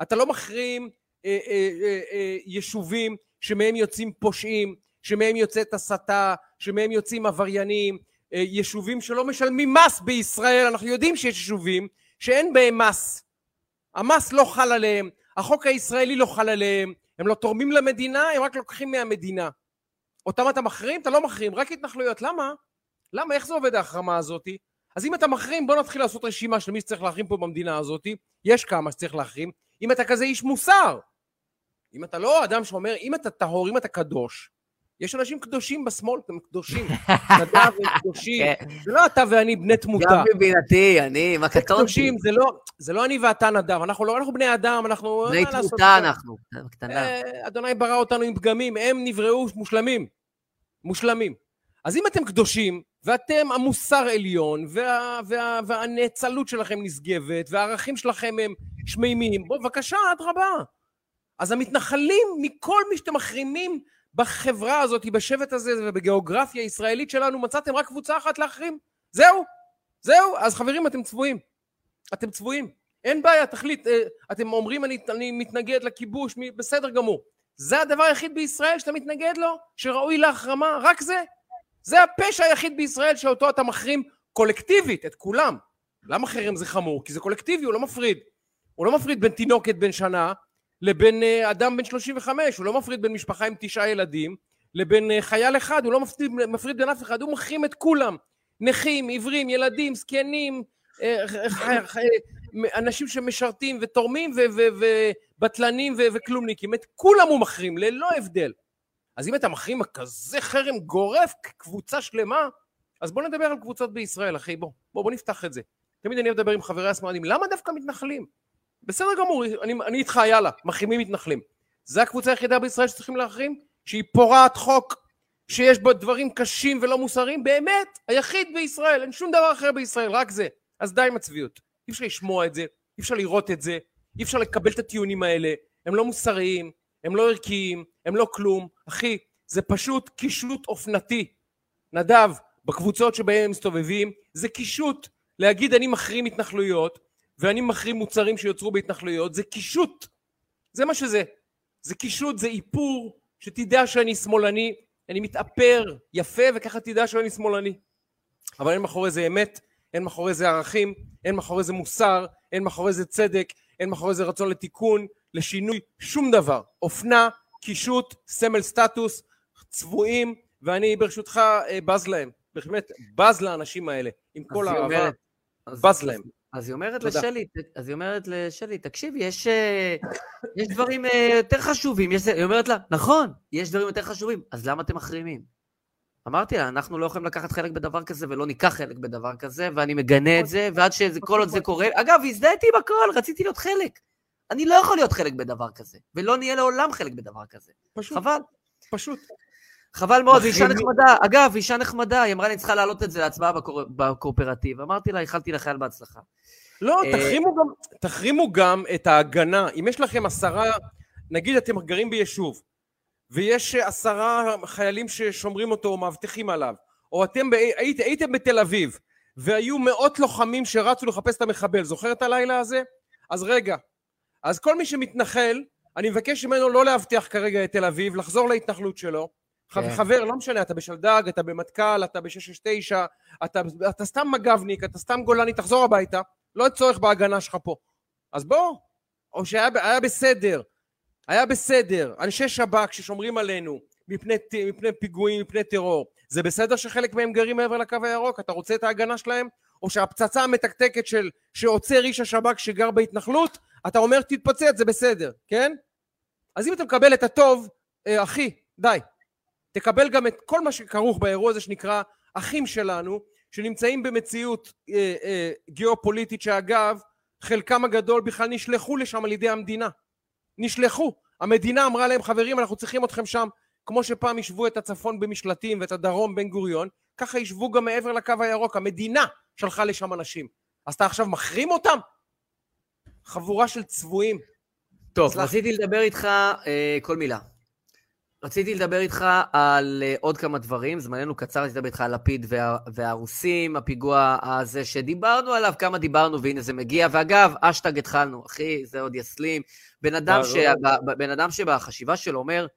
אתה לא מחרים אה, אה, אה, אה, יישובים שמהם יוצאים פושעים, שמהם יוצאת הסתה, שמהם יוצאים עבריינים, אה, יישובים שלא משלמים מס בישראל, אנחנו יודעים שיש יישובים שאין בהם מס. המס לא חל עליהם, החוק הישראלי לא חל עליהם, הם לא תורמים למדינה, הם רק לוקחים מהמדינה. אותם אתה מחרים? אתה לא מחרים, רק התנחלויות. למה? למה? איך זה עובד ההחרמה הזאת? אז אם אתה מחרים, בוא נתחיל לעשות רשימה של מי שצריך להחרים פה במדינה הזאת. יש כמה שצריך להחרים. אם אתה כזה איש מוסר, אם אתה לא אדם שאומר, אם אתה טהור, אם אתה קדוש, יש אנשים קדושים בשמאל, הם קדושים. נדב הם קדושים. כן. זה לא אתה ואני בני תמותה. גם מבינתי, אני, מה קטונתי? קדושים, זה לא, זה לא אני ואתה נדב, אנחנו לא, אנחנו בני אדם, אנחנו... בני תמותה אנחנו, בקטנה. אה, אדוני ברא אותנו עם פגמים, הם נבראו מושלמים. מושלמים. אז אם אתם קדושים, ואתם המוסר עליון, וה, וה, והנאצלות שלכם נשגבת, והערכים שלכם הם שמימים, בואו, בבקשה, אדרבה. אז המתנחלים, מכל מי שאתם מחרימים בחברה הזאת, בשבט הזה ובגיאוגרפיה הישראלית שלנו, מצאתם רק קבוצה אחת להחרים? זהו, זהו. אז חברים, אתם צבועים. אתם צבועים. אין בעיה, תחליט. אה, אתם אומרים, אני, אני מתנגד לכיבוש, בסדר גמור. זה הדבר היחיד בישראל שאתה מתנגד לו, שראוי להחרמה? רק זה? זה הפשע היחיד בישראל שאותו אתה מחרים קולקטיבית, את כולם. למה חרם זה חמור? כי זה קולקטיבי, הוא לא מפריד. הוא לא מפריד בין תינוקת בן שנה לבין אה, אדם בן 35, הוא לא מפריד בין משפחה עם תשעה ילדים לבין אה, חייל אחד, הוא לא מפריד, מפריד בין אף אחד, הוא מחרים את כולם. נכים, עיוורים, ילדים, זקנים, אה, אנשים שמשרתים ותורמים ובטלנים וכלומניקים, את כולם הוא מחרים, ללא הבדל. אז אם אתה מחרים כזה חרם גורף, קבוצה שלמה, אז בוא נדבר על קבוצות בישראל, אחי, בוא, בוא, בוא נפתח את זה. תמיד אני אוהב לדבר עם חברי השמאלנים, למה דווקא מתנחלים? בסדר גמור, אני, אני איתך, יאללה, מחרימים מתנחלים. זה הקבוצה היחידה בישראל שצריכים להחרים? שהיא פורעת חוק, שיש בה דברים קשים ולא מוסריים? באמת, היחיד בישראל, אין שום דבר אחר בישראל, רק זה. אז די עם הצביעות. אי אפשר לשמוע את זה, אי אפשר לראות את זה, אי אפשר לקבל את הטיעונים האלה, הם לא מוסריים, הם לא ערכיים, הם לא כלום. אחי, זה פשוט קישוט אופנתי. נדב, בקבוצות שבהן הם מסתובבים, זה קישוט להגיד אני מחרים התנחלויות, ואני מחרים מוצרים שיוצרו בהתנחלויות, זה קישוט. זה מה שזה. זה קישוט, זה איפור, שתדע שאני שמאלני, אני מתאפר יפה, וככה תדע שאני שמאלני. אבל אין מאחורי זה אמת, אין מאחורי זה ערכים, אין מאחורי זה מוסר, אין מאחורי זה צדק, אין מאחורי זה רצון לתיקון, לשינוי, שום דבר. אופנה, קישוט, סמל סטטוס, צבועים, ואני ברשותך אה, בז להם. באמת, בז לאנשים האלה, עם כל אז- בז להם. אז היא אומרת. לשלי, אז היא אומרת לשלי, תקשיב, יש, אה, יש דברים אה, יותר חשובים. יש, היא אומרת לה, נכון, יש דברים יותר חשובים, אז למה אתם מחרימים? אמרתי לה, אנחנו לא יכולים לקחת חלק בדבר כזה ולא ניקח חלק בדבר כזה, ואני מגנה את זה, ועד שכל עוד זה קורה... אגב, הזדהיתי עם הכל, רציתי להיות חלק. אני לא יכול להיות חלק בדבר כזה, ולא נהיה לעולם חלק בדבר כזה. פשוט, חבל. פשוט. חבל מאוד, ואישה מחרימים. נחמדה. אגב, אישה נחמדה, היא אמרה לי, צריכה להעלות את זה להצבעה בקור... בקואופרטיב. אמרתי לה, איחלתי לחייל בהצלחה. לא, אה, תחרימו גם, תחרימו גם את ההגנה. אם יש לכם עשרה, נגיד אתם גרים ביישוב, ויש עשרה חיילים ששומרים אותו או מאבטחים עליו, או אתם היית, הייתם בתל אביב, והיו מאות לוחמים שרצו לחפש את המחבל, זוכר את הלילה הזה? אז רגע, אז כל מי שמתנחל, אני מבקש ממנו לא לאבטח כרגע את תל אביב, לחזור להתנחלות שלו. כן. חבר, לא משנה, אתה בשלדג, אתה במטכ"ל, אתה ב-669, אתה, אתה סתם מג"בניק, אתה סתם גולני, תחזור הביתה, לא צורך בהגנה שלך פה. אז בוא, או שהיה בסדר, היה בסדר, אנשי שב"כ ששומרים עלינו מפני, מפני פיגועים, מפני טרור, זה בסדר שחלק מהם גרים מעבר לקו הירוק? אתה רוצה את ההגנה שלהם? או שהפצצה המתקתקת של שעוצר איש השב"כ שגר בהתנחלות, אתה אומר תתפוצץ, זה בסדר, כן? אז אם אתה מקבל את הטוב, אה, אחי, די. תקבל גם את כל מה שכרוך באירוע הזה שנקרא אחים שלנו, שנמצאים במציאות אה, אה, גיאופוליטית שאגב, חלקם הגדול בכלל נשלחו לשם על ידי המדינה. נשלחו. המדינה אמרה להם, חברים, אנחנו צריכים אתכם שם, כמו שפעם ישבו את הצפון במשלטים ואת הדרום בן גוריון, ככה ישבו גם מעבר לקו הירוק. המדינה שלחה לשם אנשים. אז אתה עכשיו מחרים אותם? חבורה של צבועים. טוב. רציתי לדבר איתך אה, כל מילה. רציתי לדבר איתך על אה, עוד כמה דברים, זמננו קצר, רציתי לדבר איתך על לפיד וה, והרוסים, הפיגוע הזה שדיברנו עליו, כמה דיברנו, והנה זה מגיע. ואגב, אשטג התחלנו, אחי, זה עוד יסלים. בן אדם, ברור. ש, ב- בן אדם שבחשיבה שלו אומר,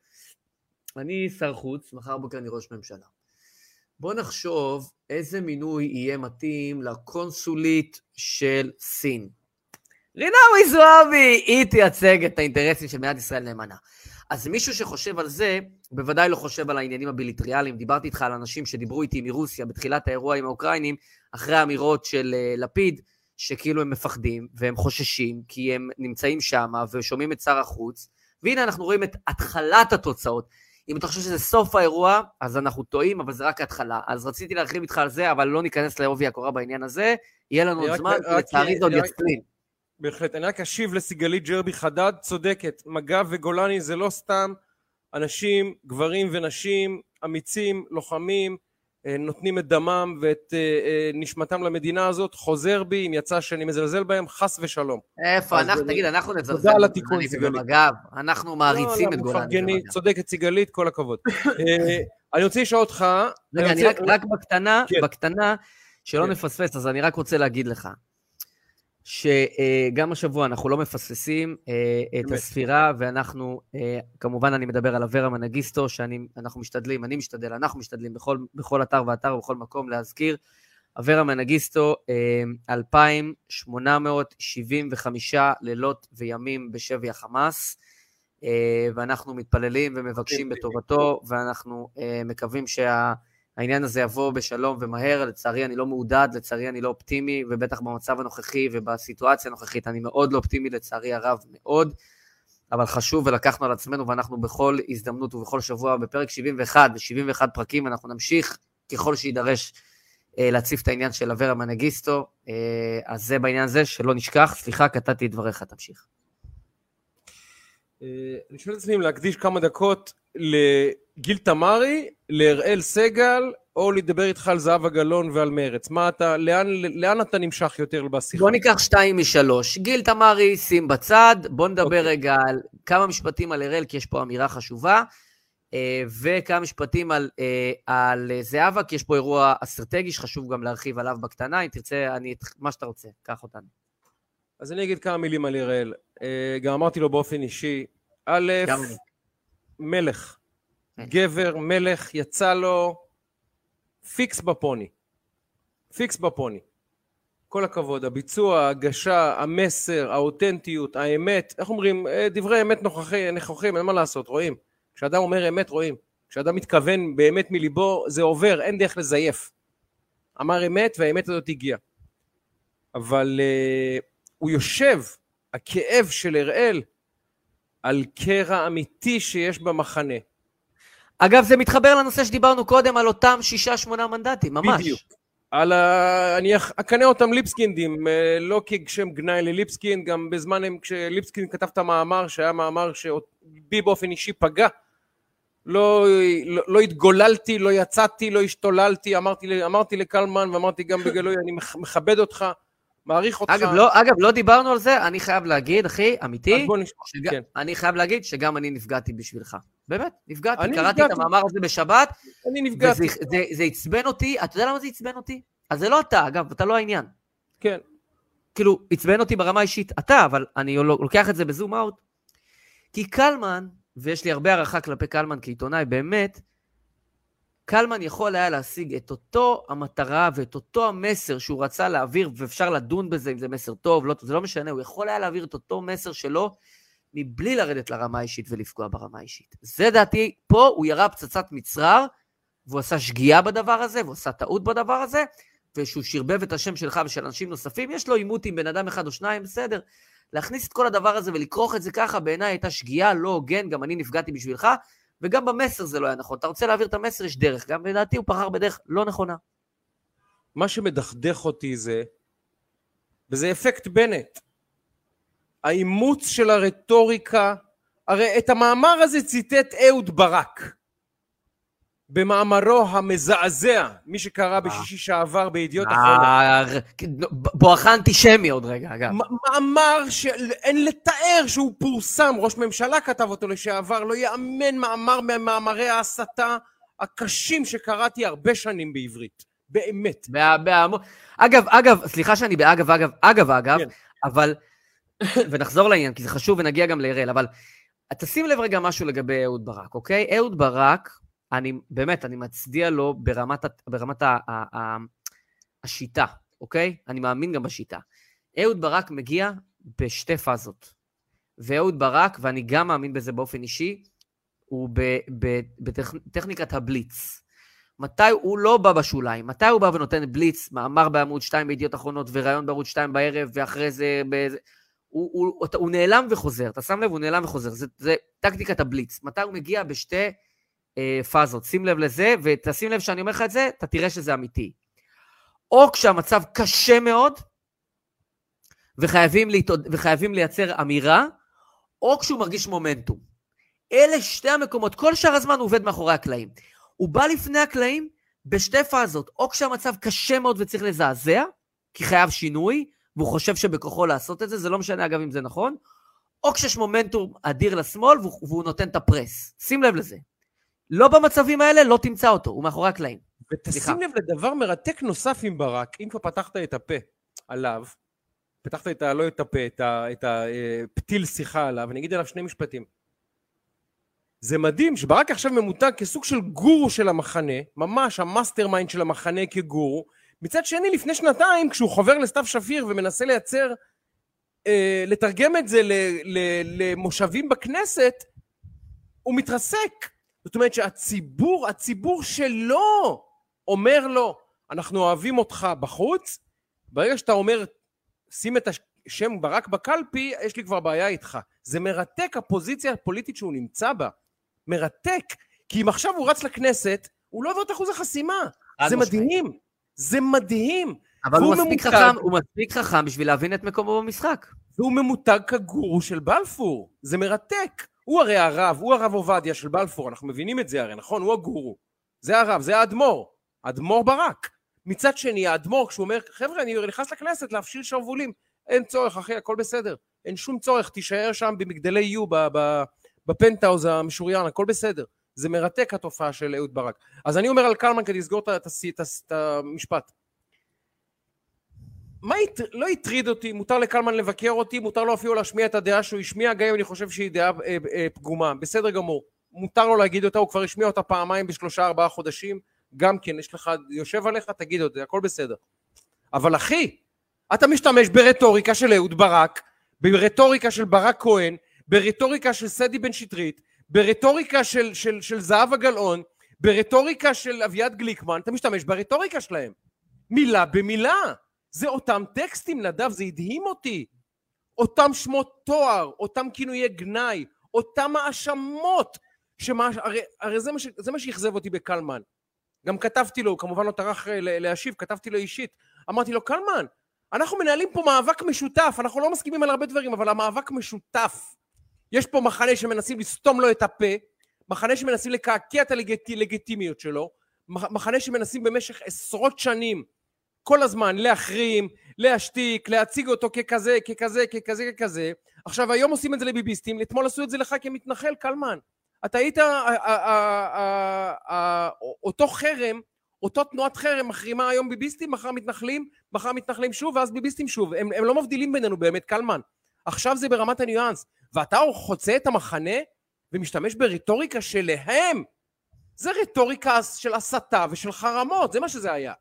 אני שר חוץ, מחר בוקר אני ראש ממשלה. בוא נחשוב איזה מינוי יהיה מתאים לקונסולית של סין. רינאוי זועבי, היא תייצג את האינטרסים של מדינת ישראל נאמנה. אז מישהו שחושב על זה, בוודאי לא חושב על העניינים הביליטריאליים. דיברתי איתך על אנשים שדיברו איתי מרוסיה בתחילת האירוע עם האוקראינים, אחרי האמירות של uh, לפיד, שכאילו הם מפחדים והם חוששים, כי הם נמצאים שם ושומעים את שר החוץ, והנה אנחנו רואים את התחלת התוצאות. אם אתה חושב שזה סוף האירוע, אז אנחנו טועים, אבל זה רק ההתחלה. אז רציתי להרחיב איתך על זה, אבל לא ניכנס לעובי הקורה בעניין הזה. יהיה לנו עוד זמן, לצערי זה עוד יצפין. בהחלט. אני רק אשיב לסיגלית ג'רבי חדד, צודקת. מג"ב וגולני זה לא סתם אנשים, גברים ונשים, אמיצים, לוחמים, אה, נותנים את דמם ואת אה, אה, נשמתם למדינה הזאת, חוזר בי אם יצא שאני מזלזל בהם, חס ושלום. איפה, אנחנו, תגיד, אנחנו נזלזל. תודה על התיקון, סיגלית. במג"ב, אנחנו מעריצים לא, את גולני. מפרגני, צודקת סיגלית, כל הכבוד. אני רוצה לשאול אותך... רגע, אני רק בקטנה, כן. בקטנה, שלא כן. נפספס, אז אני רק רוצה להגיד לך, שגם השבוע אנחנו לא מפספסים אה, את. הספירה, ואנחנו, אה, כמובן אני מדבר על אברה מנגיסטו, שאנחנו משתדלים, אני משתדל, אנחנו משתדלים בכל, בכל אתר ואתר ובכל מקום להזכיר. אברה מנגיסטו, אה, 2,875 לילות וימים בשבי החמאס, אה, ואנחנו מתפללים ומבקשים בטובתו, ואנחנו אה, מקווים שה... העניין הזה יבוא בשלום ומהר, לצערי אני לא מעודד, לצערי אני לא אופטימי, ובטח במצב הנוכחי ובסיטואציה הנוכחית אני מאוד לא אופטימי, לצערי הרב מאוד, אבל חשוב ולקחנו על עצמנו ואנחנו בכל הזדמנות ובכל שבוע בפרק 71 ו-71 פרקים אנחנו נמשיך ככל שיידרש אה, להציף את העניין של אברה מנגיסטו, אה, אז זה בעניין הזה, שלא נשכח, סליחה, קטעתי את דבריך, תמשיך. אה, אני שואל את עצמי אם להקדיש כמה דקות לגיל תמרי, לאראל סגל, או לדבר איתך על זהבה גלאון ועל מרץ. מה אתה, לאן, לאן אתה נמשך יותר בשיחה? בוא ניקח שתיים משלוש. גיל תמרי, שים בצד, בוא נדבר אוקיי. רגע על כמה משפטים על אראל, כי יש פה אמירה חשובה, אה, וכמה משפטים על, אה, על זהבה, כי יש פה אירוע אסטרטגי שחשוב גם להרחיב עליו בקטנה. אם תרצה, אני, מה שאתה רוצה, קח אותנו. אז אני אגיד כמה מילים על אראל. אה, גם אמרתי לו באופן אישי, א'. מלך. כן. גבר, מלך, יצא לו פיקס בפוני. פיקס בפוני. כל הכבוד, הביצוע, ההגשה, המסר, האותנטיות, האמת, איך אומרים, אה, דברי אמת נוכחי, נכוחים, אין מה לעשות, רואים. כשאדם אומר אמת, רואים. כשאדם מתכוון באמת מליבו, זה עובר, אין דרך לזייף. אמר אמת, והאמת הזאת הגיעה. אבל uh, הוא יושב, הכאב של אראל, על קרע אמיתי שיש במחנה. אגב, זה מתחבר לנושא שדיברנו קודם על אותם שישה-שמונה מנדטים, ממש. בדיוק. על ה... אני אקנה אותם ליפסקינדים, אה, לא כשם גנאי לליפסקינד, גם בזמן הם- כשליפסקינד כתב את המאמר, שהיה מאמר שבי באופן אישי פגע. לא, לא, לא התגוללתי, לא יצאתי, לא השתוללתי, אמרתי, אמרתי לקלמן ואמרתי גם בגלוי, אני מכ- מכבד אותך, מעריך אותך. אגב, לא, אגב, לא דיברנו על זה, אני חייב להגיד, אחי, אז אמיתי, בוא נשמע, שג... כן. אני חייב להגיד שגם אני נפגעתי בשבילך. באמת, נפגעתי. קראתי נפגעתי. את המאמר הזה בשבת, אני וזה נפגעתי, זה, זה עצבן אותי, אתה יודע למה זה עצבן אותי? אז זה לא אתה, אגב, אתה לא העניין. כן. כאילו, עצבן אותי ברמה אישית, אתה, אבל אני לא- לוקח את זה בזום אאוט. כי קלמן, ויש לי הרבה הערכה כלפי קלמן כעיתונאי, באמת, קלמן יכול היה להשיג את אותו המטרה ואת אותו המסר שהוא רצה להעביר, ואפשר לדון בזה אם זה מסר טוב, לא זה לא משנה, הוא יכול היה להעביר את אותו מסר שלו מבלי לרדת לרמה האישית ולפגוע ברמה האישית. זה דעתי, פה הוא ירה פצצת מצרר, והוא עשה שגיאה בדבר הזה, והוא עשה טעות בדבר הזה, ושהוא שרבב את השם שלך ושל אנשים נוספים, יש לו עימות עם בן אדם אחד או שניים, בסדר. להכניס את כל הדבר הזה ולכרוך את זה ככה, בעיניי הייתה שגיאה, לא הוגן, גם אני נפגעתי בשבילך, וגם במסר זה לא היה נכון. אתה רוצה להעביר את המסר, יש דרך. גם לדעתי הוא בחר בדרך לא נכונה. מה שמדכדך אותי זה, וזה אפקט בנט, האימוץ של הרטוריקה, הרי את המאמר הזה ציטט אהוד ברק, במאמרו המזעזע, מי שקרא בשישי שעבר בידיעות אחרונות. אה, בואכה אנטישמי עוד רגע, אגב. מאמר שאין לתאר שהוא פורסם, ראש ממשלה כתב אותו לשעבר, לא יאמן מאמר ממאמרי ההסתה הקשים שקראתי הרבה שנים בעברית, באמת. אגב, אגב, סליחה שאני באגב, אגב, אגב, אגב, כן. אבל, ונחזור לעניין, כי זה חשוב ונגיע גם לאראל, אבל תשים לב רגע משהו לגבי אהוד ברק, אוקיי? אהוד ברק, אני, באמת, אני מצדיע לו ברמת, ה- ברמת ה, ה, ה, השיטה, אוקיי? אני מאמין גם בשיטה. אהוד ברק מגיע בשתי פאזות. ואהוד ברק, ואני גם מאמין בזה באופן אישי, הוא בטכניקת הבליץ. מתי הוא לא בא בשוליים? מתי הוא בא ונותן בליץ, מאמר בעמוד 2 בידיעות אחרונות וראיון בערוץ 2 בערב, ואחרי זה... באיזה... הוא, הוא, הוא, הוא נעלם וחוזר, אתה שם לב? הוא נעלם וחוזר. זה, זה טקטיקת הבליץ. מתי הוא מגיע בשתי אה, פאזות. שים לב לזה, ותשים לב שאני אומר לך את זה, אתה תראה שזה אמיתי. או כשהמצב קשה מאוד, וחייבים, להתעוד... וחייבים לייצר אמירה, או כשהוא מרגיש מומנטום. אלה שתי המקומות, כל שאר הזמן הוא עובד מאחורי הקלעים. הוא בא לפני הקלעים בשתי פאזות, או כשהמצב קשה מאוד וצריך לזעזע, כי חייב שינוי, והוא חושב שבכוחו לעשות את זה, זה לא משנה אגב אם זה נכון, או כשיש מומנטום אדיר לשמאל והוא, והוא נותן את הפרס. שים לב לזה. לא במצבים האלה, לא תמצא אותו, הוא מאחורי הקלעים. ותשים לב לדבר מרתק נוסף עם ברק, אם כבר פתחת את הפה עליו, פתחת את ה... לא את הפה, את הפתיל אה, שיחה עליו, אני אגיד עליו שני משפטים. זה מדהים שברק עכשיו ממותג כסוג של גורו של המחנה, ממש ה mastermind של המחנה כגורו. מצד שני, לפני שנתיים, כשהוא חובר לסתיו שפיר ומנסה לייצר, אה, לתרגם את זה ל, ל, למושבים בכנסת, הוא מתרסק. זאת אומרת שהציבור, הציבור שלו אומר לו, אנחנו אוהבים אותך בחוץ, ברגע שאתה אומר, שים את השם ברק בקלפי, יש לי כבר בעיה איתך. זה מרתק הפוזיציה הפוליטית שהוא נמצא בה. מרתק. כי אם עכשיו הוא רץ לכנסת, הוא לא עובר את אחוז החסימה. זה מדהים. זה מדהים. אבל הוא מספיק, ממותג, חכם, הוא מספיק חכם בשביל להבין את מקומו במשחק. והוא ממותג כגורו של בלפור. זה מרתק. הוא הרי הרב, הוא הרב עובדיה של בלפור, אנחנו מבינים את זה הרי, נכון? הוא הגורו. זה הרב, זה האדמו"ר. אדמו"ר ברק. מצד שני, האדמו"ר, כשהוא אומר, חבר'ה, אני נכנס לכנסת להפשיל שרוולים, אין צורך, אחי, הכל בסדר. אין שום צורך, תישאר שם במגדלי יו, בפנטהאוז המשוריין, הכל בסדר. זה מרתק התופעה של אהוד ברק. אז אני אומר על קלמן כדי לסגור את המשפט. מה הת... לא הטריד אותי, מותר לקלמן לבקר אותי, מותר לו אפילו להשמיע את הדעה שהוא השמיע, גם אם אני חושב שהיא דעה אה, אה, פגומה, בסדר גמור. מותר לו להגיד אותה, הוא כבר השמיע אותה פעמיים בשלושה ארבעה חודשים, גם כן, יש לך, יושב עליך, תגיד את זה, הכל בסדר. אבל אחי, אתה משתמש ברטוריקה של אהוד ברק, ברטוריקה של ברק כהן, ברטוריקה של סדי בן שטרית, ברטוריקה של, של, של זהבה גלאון, ברטוריקה של אביעד גליקמן, אתה משתמש ברטוריקה שלהם. מילה במילה. זה אותם טקסטים, נדב, זה הדהים אותי. אותם שמות תואר, אותם כינויי גנאי, אותם האשמות, שמה, הרי, הרי זה, מה ש, זה מה שאכזב אותי בקלמן. גם כתבתי לו, כמובן לא טרח אה, להשיב, כתבתי לו אישית. אמרתי לו, קלמן, אנחנו מנהלים פה מאבק משותף, אנחנו לא מסכימים על הרבה דברים, אבל המאבק משותף. יש פה מחנה שמנסים לסתום לו את הפה, מחנה שמנסים לקעקע את הלגיטימיות שלו, מחנה שמנסים במשך עשרות שנים כל הזמן להחרים, להשתיק, להציג אותו ככזה, ככזה, ככזה, ככזה. עכשיו היום עושים את זה לביביסטים, אתמול עשו את זה לך כמתנחל, קלמן. אתה היית, אותו חרם, אותו תנועת חרם מחרימה היום ביביסטים, מחר מתנחלים, מחר מתנחלים שוב, ואז ביביסטים שוב. הם, הם לא מבדילים בינינו באמת, קלמן. עכשיו זה ברמת הניואנס. ואתה חוצה את המחנה ומשתמש ברטוריקה שלהם. זה רטוריקה של הסתה ושל חרמות, זה מה שזה היה.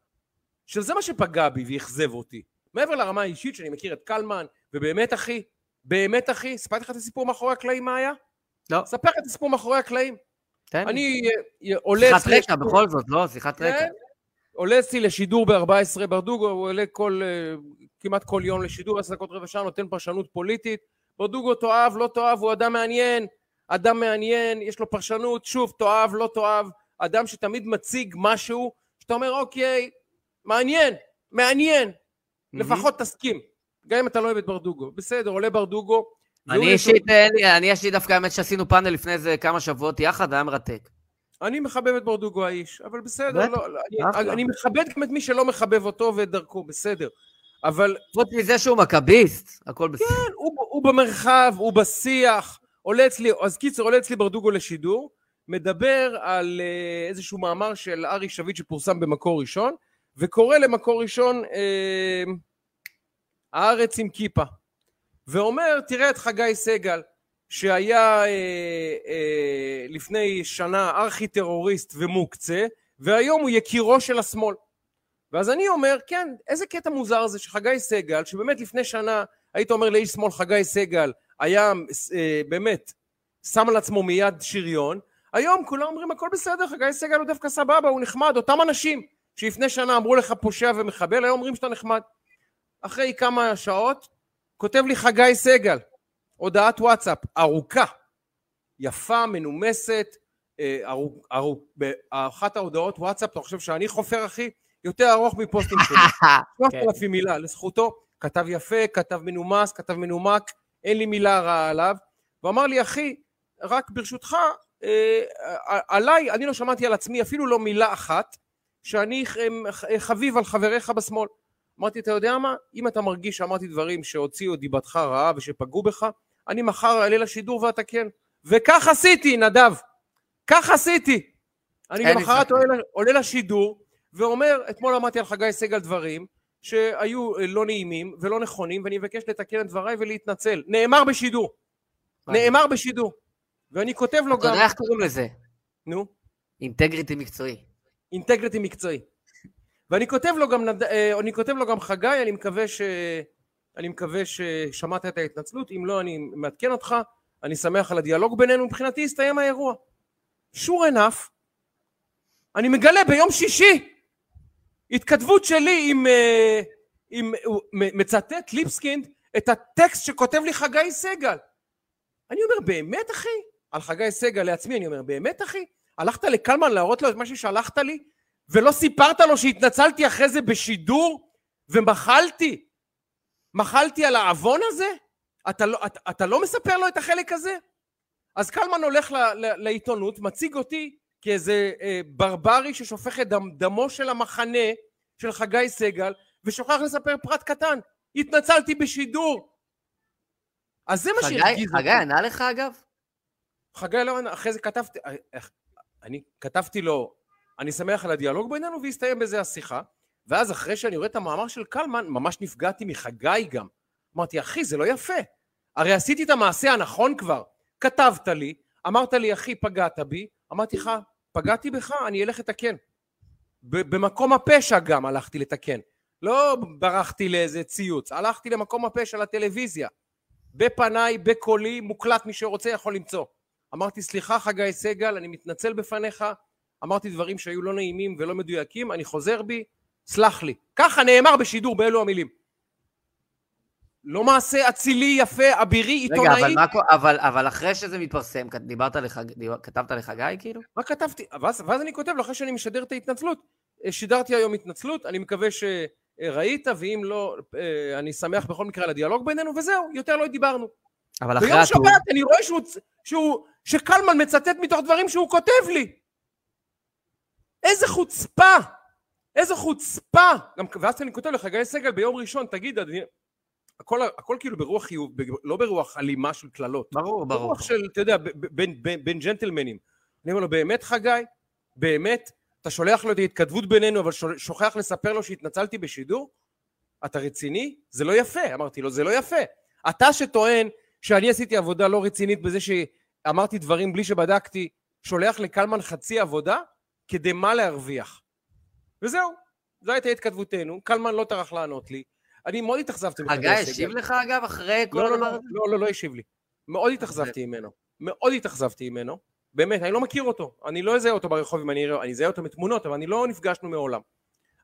שזה מה שפגע בי ואכזב אותי. מעבר לרמה האישית שאני מכיר את קלמן, ובאמת אחי, באמת אחי, סיפרתי לך את הסיפור מאחורי הקלעים מה היה? לא. ספר את הסיפור מאחורי הקלעים. תן אני אה, עולה... שיחת רקע בכל זאת, לא? שיחת כן. רקע. עולה אצלי לשידור ב-14 ברדוגו, הוא עולה כל, אה, כמעט כל יום לשידור, עשר דקות רבע שעה, נותן פרשנות פוליטית. ברדוגו תאהב, לא תאהב, הוא אדם מעניין, אדם מעניין, יש לו פרשנות, שוב, תאהב, לא תאהב, אדם שתמיד מציג משהו, שאתה אומר, אוקיי, מעניין, מעניין, mm-hmm. לפחות תסכים. גם אם אתה לא אוהב את ברדוגו. בסדר, עולה ברדוגו. אני אישית, אני יש לי דווקא האמת שעשינו פאנל לפני איזה כמה שבועות יחד, היה מרתק. אני מחבב את ברדוגו האיש, אבל בסדר, לא, לא, אני, אני מכבד גם את מי שלא מחבב אותו ואת דרכו, בסדר. אבל... חוץ מזה שהוא מכביסט, הכל בסדר. כן, הוא, הוא במרחב, הוא בשיח, עולה אצלי, אז קיצר, עולה אצלי ברדוגו לשידור, מדבר על uh, איזשהו מאמר של ארי שביט שפורסם במקור ראשון, וקורא למקור ראשון אה, הארץ עם כיפה, ואומר, תראה את חגי סגל, שהיה אה, אה, לפני שנה ארכי טרוריסט ומוקצה, והיום הוא יקירו של השמאל. ואז אני אומר, כן, איזה קטע מוזר זה שחגי סגל, שבאמת לפני שנה היית אומר לאיש שמאל חגי סגל, היה אה, באמת שם על עצמו מיד שריון, היום כולם אומרים הכל בסדר, חגי סגל הוא דווקא סבבה, הוא נחמד, אותם אנשים שלפני שנה אמרו לך פושע ומחבל, היום אומרים שאתה נחמד. אחרי כמה שעות, כותב לי חגי סגל, הודעת וואטסאפ, ארוכה, יפה, מנומסת, באחת ההודעות וואטסאפ, אתה חושב שאני חופר אחי? יותר ארוך מפוסטים שלי. 3,000 כן. מילה, לזכותו, כתב יפה, כתב מנומס, כתב מנומק, אין לי מילה רעה עליו. והוא אמר לי, אחי, רק ברשותך, אה, עליי, אני לא שמעתי על עצמי אפילו לא מילה אחת, שאני חביב על חבריך בשמאל. אמרתי, אתה יודע מה? אם אתה מרגיש שאמרתי דברים שהוציאו דיבתך רעה ושפגעו בך, אני מחר אעלה לשידור ואתקן. וכך עשיתי, נדב. כך עשיתי. אני למחרת עולה, עולה לשידור ואומר, אתמול אמרתי על חגי סגל דברים שהיו אה, לא נעימים ולא נכונים, ואני מבקש לתקן את דבריי ולהתנצל. נאמר בשידור. נאמר בשידור. ואני כותב לו גם... אתה יודע איך קוראים לזה? נו? אינטגריטי מקצועי. אינטגריטי מקצועי. ואני כותב לו גם, אה, אני כותב לו גם חגי, אני מקווה ש... אני מקווה ששמעת את ההתנצלות, אם לא אני מעדכן אותך, אני שמח על הדיאלוג בינינו, מבחינתי הסתיים האירוע. sure enough, אני מגלה ביום שישי התכתבות שלי עם, אה, עם מצטט ליבסקינד את הטקסט שכותב לי חגי סגל. אני אומר, באמת אחי? על חגי סגל לעצמי, אני אומר, באמת אחי? הלכת לקלמן להראות לו את מה ששלחת לי, ולא סיפרת לו שהתנצלתי אחרי זה בשידור, ומחלתי? מחלתי על העוון הזה? אתה לא, אתה, אתה לא מספר לו את החלק הזה? אז קלמן הולך ל, ל, לעיתונות, מציג אותי כאיזה אה, ברברי ששופך את דם, דמו של המחנה של חגי סגל, ושוכח לספר פרט קטן. התנצלתי בשידור. אז זה מה שהרגיז אותי. חגי ענה לך אגב? חגי לא ענה, אחרי זה כתבתי, אה, אני כתבתי לו, אני שמח על הדיאלוג בינינו, והסתיים בזה השיחה. ואז אחרי שאני רואה את המאמר של קלמן, ממש נפגעתי מחגי גם. אמרתי, אחי, זה לא יפה. הרי עשיתי את המעשה הנכון כבר. כתבת לי, אמרת לי, אחי, פגעת בי, אמרתי לך, פגעתי בך, אני אלך לתקן. במקום הפשע גם הלכתי לתקן. לא ברחתי לאיזה ציוץ, הלכתי למקום הפשע לטלוויזיה. בפניי, בקולי, מוקלט, מי שרוצה יכול למצוא. אמרתי, סליחה חגי סגל, אני מתנצל בפניך, אמרתי דברים שהיו לא נעימים ולא מדויקים, אני חוזר בי, סלח לי. ככה נאמר בשידור באלו המילים. לא מעשה אצילי, יפה, אבירי, עיתונאי. רגע, אבל, מה, אבל, אבל אחרי שזה מתפרסם, דיברת לחג, דיבר, כתבת לחגי כאילו? מה כתבתי? ואז, ואז אני כותב לו אחרי שאני משדר את ההתנצלות. אה, שידרתי היום התנצלות, אני מקווה שראית, ואם לא, אה, אני שמח בכל מקרה על הדיאלוג בינינו, וזהו, יותר לא דיברנו. אבל אחרי הטור... ביום שבת אני רואה שהוא, שהוא, שקלמן מצטט מתוך דברים שהוא כותב לי. איזה חוצפה! איזה חוצפה! גם, ואז אני כותב לחגי סגל ביום ראשון, תגיד, אני, הכל, הכל כאילו ברוח חיוב, לא ברוח אלימה של קללות. ברור, ברור. ברוח של, אתה יודע, בין, בין, בין ג'נטלמנים. אני אומר לו, באמת חגי? באמת? אתה שולח לו את ההתכתבות בינינו, אבל שוכח לספר לו שהתנצלתי בשידור? אתה רציני? זה לא יפה. אמרתי לו, זה לא יפה. אתה שטוען שאני עשיתי עבודה לא רצינית בזה שאמרתי דברים בלי שבדקתי, שולח לקלמן חצי עבודה? כדי מה להרוויח? וזהו, זו הייתה התכתבותנו, קלמן לא טרח לענות לי, אני מאוד התאכזבתי. חגי השיב לך אגב אחרי כל לא, לא, הדבר לא, הזה? לא, לא, לא השיב לי. מאוד התאכזבתי ממנו. מאוד התאכזבתי ממנו. באמת, אני לא מכיר אותו. אני לא אזהה אותו ברחוב אם אני אראה, אני אזהה אותו מתמונות, אבל אני לא נפגשנו מעולם.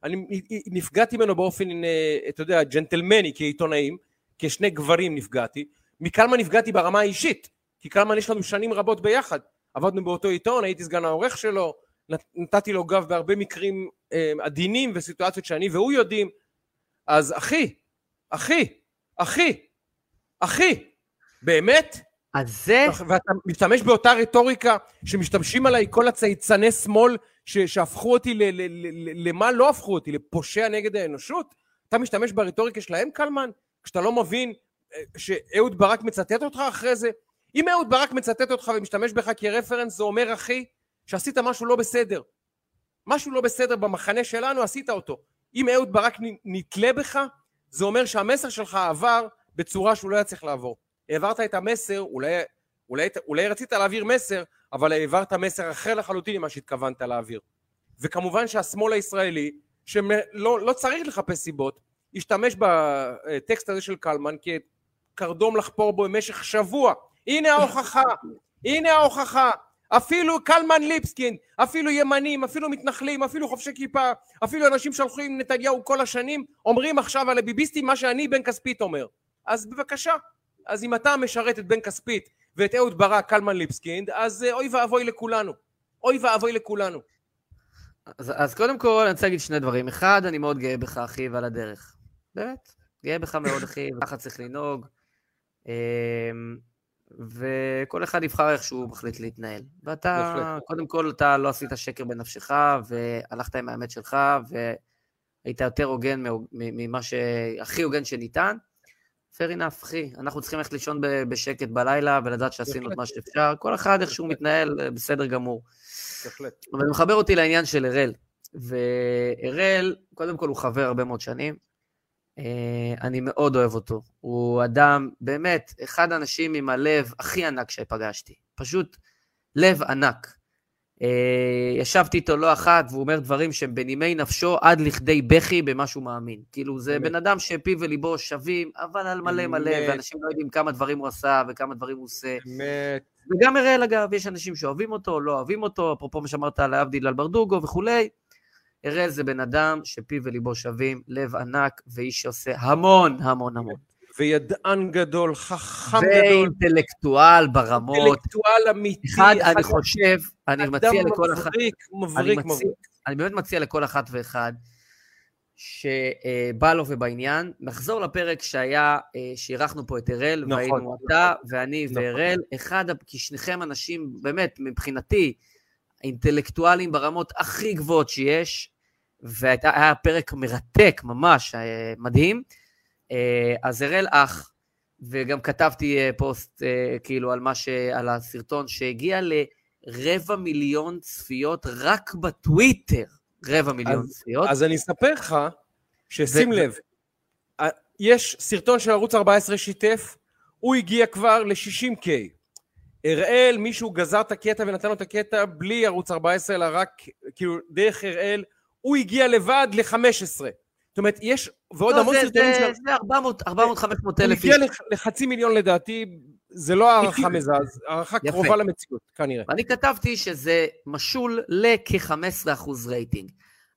אני נפגעתי ממנו באופן, אה, אתה יודע, ג'נטלמני כעיתונאים, כשני גברים נפגעתי. מקלמן נפגעתי ברמה האישית, כי קלמן יש לנו שנים רבות ביחד. עבדנו באותו עיתון, הייתי סגן העורך שלו, נתתי לו גב בהרבה מקרים אה, עדינים וסיטואציות שאני והוא יודעים, אז אחי, אחי, אחי, אחי, באמת? אז זה... ואתה משתמש באותה רטוריקה שמשתמשים עליי כל הצייצני שמאל ש- שהפכו אותי ל- ל- ל- למה לא הפכו אותי? לפושע נגד האנושות? אתה משתמש ברטוריקה שלהם, קלמן? כשאתה לא מבין אה, שאהוד ברק מצטט אותך אחרי זה? אם אהוד ברק מצטט אותך ומשתמש בך כרפרנס, זה אומר, אחי, שעשית משהו לא בסדר. משהו לא בסדר במחנה שלנו, עשית אותו. אם אהוד ברק נתלה בך, זה אומר שהמסר שלך עבר בצורה שהוא לא היה צריך לעבור. העברת את המסר, אולי, אולי, אולי רצית להעביר מסר, אבל העברת מסר אחר לחלוטין ממה שהתכוונת להעביר. וכמובן שהשמאל הישראלי, שלא לא צריך לחפש סיבות, השתמש בטקסט הזה של קלמן כקרדום לחפור בו במשך שבוע. הנה ההוכחה, הנה ההוכחה. אפילו קלמן ליבסקין, אפילו ימנים, אפילו מתנחלים, אפילו חובשי כיפה, אפילו אנשים שהלכו עם נתניהו כל השנים, אומרים עכשיו על הביביסטים מה שאני בן כספית אומר. אז בבקשה. אז אם אתה משרת את בן כספית ואת אהוד ברק, קלמן ליבסקין, אז אה, אוי ואבוי לכולנו. אוי ואבוי לכולנו. אז, אז קודם כל, אני רוצה להגיד שני דברים. אחד, אני מאוד גאה בך, אחי, ועל הדרך. באמת, גאה בך מאוד, אחי, וככה צריך לנהוג. וכל אחד יבחר איך שהוא מחליט להתנהל. ואתה, בהחלט. קודם כל, אתה לא עשית שקר בנפשך, והלכת עם האמת שלך, והיית יותר הוגן ממה שהכי הוגן שניתן. fair enough, אחי. אנחנו צריכים ללכת לישון בשקט בלילה ולדעת שעשינו את מה שאפשר. כל אחד איך שהוא מתנהל, בסדר גמור. בהחלט. אבל זה מחבר אותי לעניין של אראל. ואראל, קודם כל הוא חבר הרבה מאוד שנים. אה, אני מאוד אוהב אותו. הוא אדם, באמת, אחד האנשים עם הלב הכי ענק שפגשתי. פשוט לב ענק. אה, ישבתי איתו לא אחת, והוא אומר דברים שהם בנימי נפשו עד לכדי בכי במה שהוא מאמין. כאילו, זה בן אדם שפיו וליבו שווים, אבל על מלא מלא, ואנשים לא יודעים כמה דברים הוא עשה וכמה דברים הוא עושה. אמת. וגם אראל, אגב, יש אנשים שאוהבים אותו, לא אוהבים אותו, אפרופו מה שאמרת להבדיל על ברדוגו וכולי. אראל זה בן אדם שפיו וליבו שווים, לב ענק, ואיש שעושה המון המון המון. וידען גדול, חכם גדול. ואינטלקטואל ברמות. אינטלקטואל אמיתי. אחד, אני חושב, אני מציע לכל אחת... אדם מבריק, מבריק, מבריק. אני באמת מציע לכל אחת ואחד שבא לו ובעניין, נחזור לפרק שהיה, אה, שאירחנו פה את אראל, נכון, והיינו נכון, אתה ואני נכון. ואראל, אחד, כי שניכם אנשים, באמת, מבחינתי, אינטלקטואלים ברמות הכי גבוהות שיש, והיה פרק מרתק, ממש, אה, מדהים. אה, אז אראל אח, וגם כתבתי פוסט כאילו על, ש... על הסרטון שהגיע לרבע מיליון צפיות רק בטוויטר. רבע מיליון אז, צפיות. אז אני אספר לך, ששים ו... לב, יש סרטון של ערוץ 14 שיתף, הוא הגיע כבר ל-60K. אראל, מישהו גזר את הקטע ונתן לו את הקטע בלי ערוץ 14, אלא רק, כאילו, דרך אראל, הוא הגיע לבד ל-15. זאת אומרת, יש, ועוד לא, המון זה, סרטונים זה, זה 400, 500 אלף איש. הוא הגיע לחצי מיליון לדעתי, זה לא הערכה מזעז, הערכה קרובה למציאות, כנראה. אני כתבתי שזה משול לכ-15% רייטינג.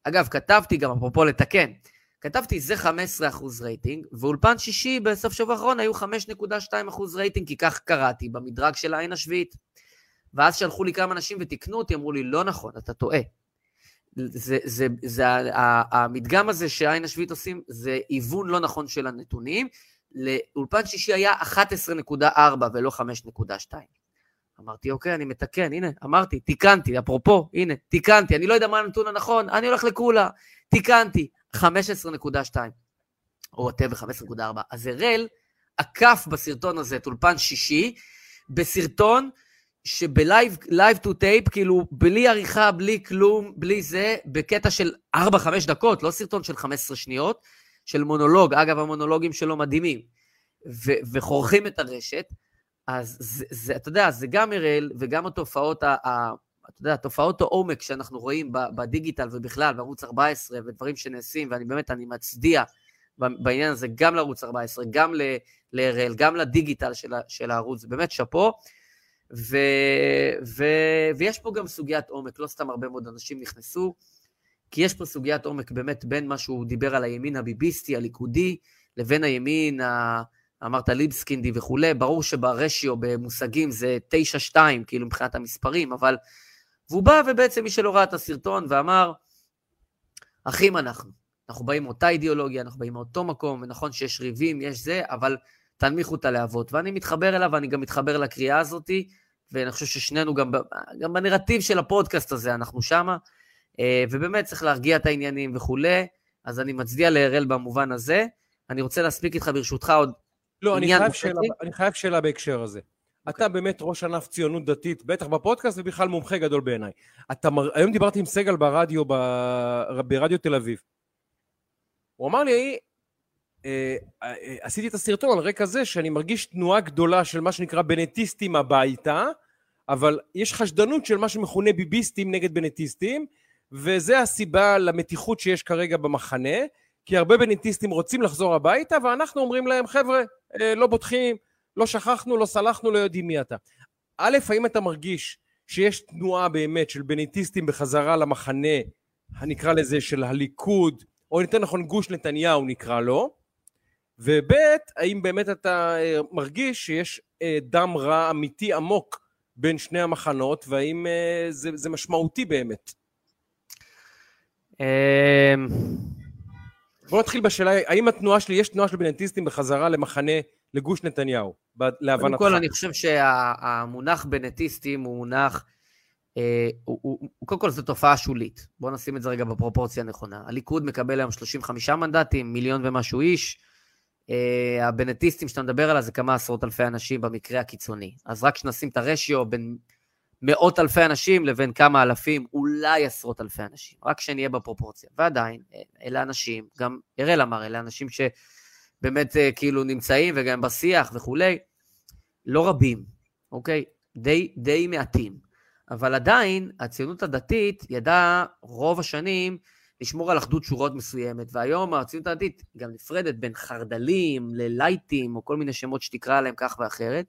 אגב, כתבתי גם, אפרופו לתקן, כתבתי זה 15% רייטינג, ואולפן שישי בסוף שבוע האחרון היו 5.2% רייטינג, כי כך קראתי במדרג של העין השביעית. ואז שלחו לי כמה אנשים ותיקנו אותי, אמרו לי, לא נכון, אתה טועה. זה, זה, זה, המדגם הזה שהעין השביעית עושים, זה היוון לא נכון של הנתונים. לאולפן שישי היה 11.4 ולא 5.2. אמרתי, אוקיי, אני מתקן, הנה, אמרתי, תיקנתי, אפרופו, הנה, תיקנתי, אני לא יודע מה הנתון הנכון, אני הולך לקולה, תיקנתי, 15.2, או whatever, 15.4. אז אראל עקף בסרטון הזה את אולפן שישי, בסרטון שבלייב live to tape, כאילו, בלי עריכה, בלי כלום, בלי זה, בקטע של 4-5 דקות, לא סרטון של 15 שניות, של מונולוג, אגב, המונולוגים שלו מדהימים, ו- וחורכים את הרשת, אז זה, זה, אתה יודע, זה גם אראל וגם התופעות, ה, ה, אתה יודע, תופעות העומק שאנחנו רואים בדיגיטל ובכלל, בערוץ 14 ודברים שנעשים, ואני באמת, אני מצדיע בעניין הזה גם לערוץ 14, גם לאראל, גם לדיגיטל של, של הערוץ, באמת שאפו. ו, ו, ויש פה גם סוגיית עומק, לא סתם הרבה מאוד אנשים נכנסו, כי יש פה סוגיית עומק באמת בין מה שהוא דיבר על הימין הביביסטי, הליכודי, לבין הימין, ה... אמרת ליבסקינדי וכולי, ברור שברשיו, במושגים, זה 9-2, כאילו מבחינת המספרים, אבל... והוא בא ובעצם מי שלא ראה את הסרטון ואמר, אחים אנחנו, אנחנו באים מאותה אידיאולוגיה, אנחנו באים מאותו מקום, ונכון שיש ריבים, יש זה, אבל תנמיכו את הלהבות. ואני מתחבר אליו, ואני גם מתחבר לקריאה הזאתי, ואני חושב ששנינו גם, גם בנרטיב של הפודקאסט הזה, אנחנו שמה. אה, ובאמת צריך להרגיע את העניינים וכולי, אז אני מצדיע להראל במובן הזה. אני רוצה להספיק איתך ברשותך עוד לא, אני חייב, שאלה, אני חייב שאלה בהקשר הזה. Okay. אתה באמת ראש ענף ציונות דתית, בטח בפודקאסט ובכלל מומחה גדול בעיניי. אתה, מר... היום דיברתי עם סגל ברדיו, ב... ברדיו תל אביב. הוא אמר לי, אה, אה, עשיתי את הסרטון על רקע זה שאני מרגיש תנועה גדולה של מה שנקרא בנטיסטים הביתה, אבל יש חשדנות של מה שמכונה ביביסטים נגד בנטיסטים, וזה הסיבה למתיחות שיש כרגע במחנה, כי הרבה בנטיסטים רוצים לחזור הביתה, ואנחנו אומרים להם, חבר'ה, אה, לא בוטחים, לא שכחנו, לא סלחנו, לא יודעים מי אתה. א', האם אתה מרגיש שיש תנועה באמת של בנטיסטים בחזרה למחנה, הנקרא לזה של הליכוד, או יותר נכון גוש נתניהו נקרא לו, וב', האם באמת אתה אה, מרגיש שיש אה, דם רע אמיתי עמוק בין שני המחנות, והאם אה, זה, זה משמעותי באמת? אמ, בוא נתחיל בשאלה, האם התנועה שלי, יש תנועה של בנטיסטים בחזרה למחנה, לגוש נתניהו, להבנתך? קודם כל, אני חושב שהמונח בנטיסטים הוא מונח, אה, הוא, הוא, הוא, קודם כל זו תופעה שולית. בואו נשים את זה רגע בפרופורציה הנכונה. הליכוד מקבל היום 35 מנדטים, מיליון ומשהו איש. אה, הבנטיסטים שאתה מדבר עליו זה כמה עשרות אלפי אנשים במקרה הקיצוני. אז רק שנשים את הרשיו בין מאות אלפי אנשים לבין כמה אלפים, אולי עשרות אלפי אנשים. רק שנהיה בפרופורציה. ועדיין, אה, אלה אנשים, גם אראל אמר, אלה אנשים שבאמת אה, כאילו נמצאים וגם בשיח וכולי, לא רבים, אוקיי? די, די מעטים. אבל עדיין, הציונות הדתית ידעה רוב השנים לשמור על אחדות שורות מסוימת, והיום הציונות הדתית גם נפרדת בין חרדלים ללייטים, או כל מיני שמות שתקרא להם כך ואחרת.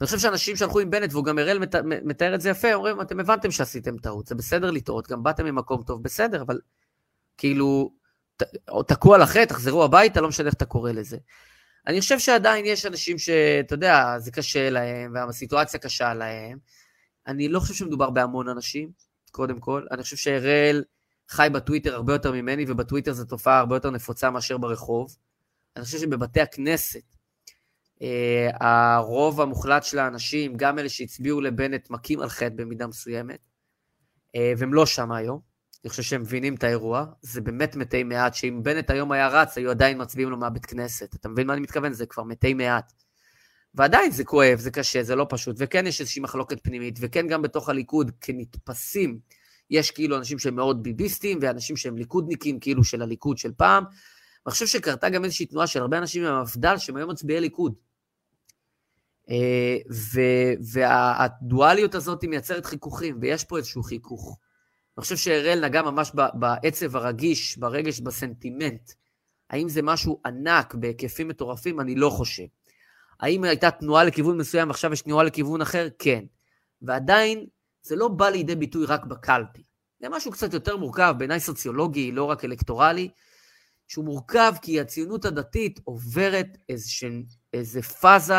אני חושב שאנשים שהלכו עם בנט, והוא גם אראל מת, מתאר את זה יפה, אומרים, אתם הבנתם שעשיתם טעות, זה בסדר לטעות, גם באתם ממקום טוב, בסדר, אבל כאילו, ת, תקעו על החטא, תחזרו הביתה, לא משנה איך אתה קורא לזה. אני חושב שעדיין יש אנשים שאתה יודע, זה קשה להם, והסיטואציה קשה להם. אני לא חושב שמדובר בהמון אנשים, קודם כל. אני חושב שאראל חי בטוויטר הרבה יותר ממני, ובטוויטר זו תופעה הרבה יותר נפוצה מאשר ברחוב. אני חושב שבבתי הכנסת, אה, הרוב המוחלט של האנשים, גם אלה שהצביעו לבנט, מכים על חטא במידה מסוימת, אה, והם לא שם היום. אני חושב שהם מבינים את האירוע. זה באמת מתי מעט, שאם בנט היום היה רץ, היו עדיין מצביעים לו מהבית כנסת. אתה מבין מה אני מתכוון? זה כבר מתי מעט. ועדיין זה כואב, זה קשה, זה לא פשוט, וכן יש איזושהי מחלוקת פנימית, וכן גם בתוך הליכוד, כנתפסים, יש כאילו אנשים שהם מאוד ביביסטים, ואנשים שהם ליכודניקים, כאילו של הליכוד של פעם. ואני חושב שקרתה גם איזושהי תנועה של הרבה אנשים מהמפד"ל, שהם היום מצביעי ליכוד. אה, והדואליות הזאת מייצרת חיכוכים, ויש פה איזשהו חיכוך. אני חושב שאראל נגע ממש בעצב הרגיש, ברגש, בסנטימנט. האם זה משהו ענק בהיקפים מטורפים? אני לא חושב. האם הייתה תנועה לכיוון מסוים ועכשיו יש תנועה לכיוון אחר? כן. ועדיין זה לא בא לידי ביטוי רק בקלפי. זה משהו קצת יותר מורכב, בעיניי סוציולוגי, לא רק אלקטורלי, שהוא מורכב כי הציונות הדתית עוברת איזושה, איזה פאזה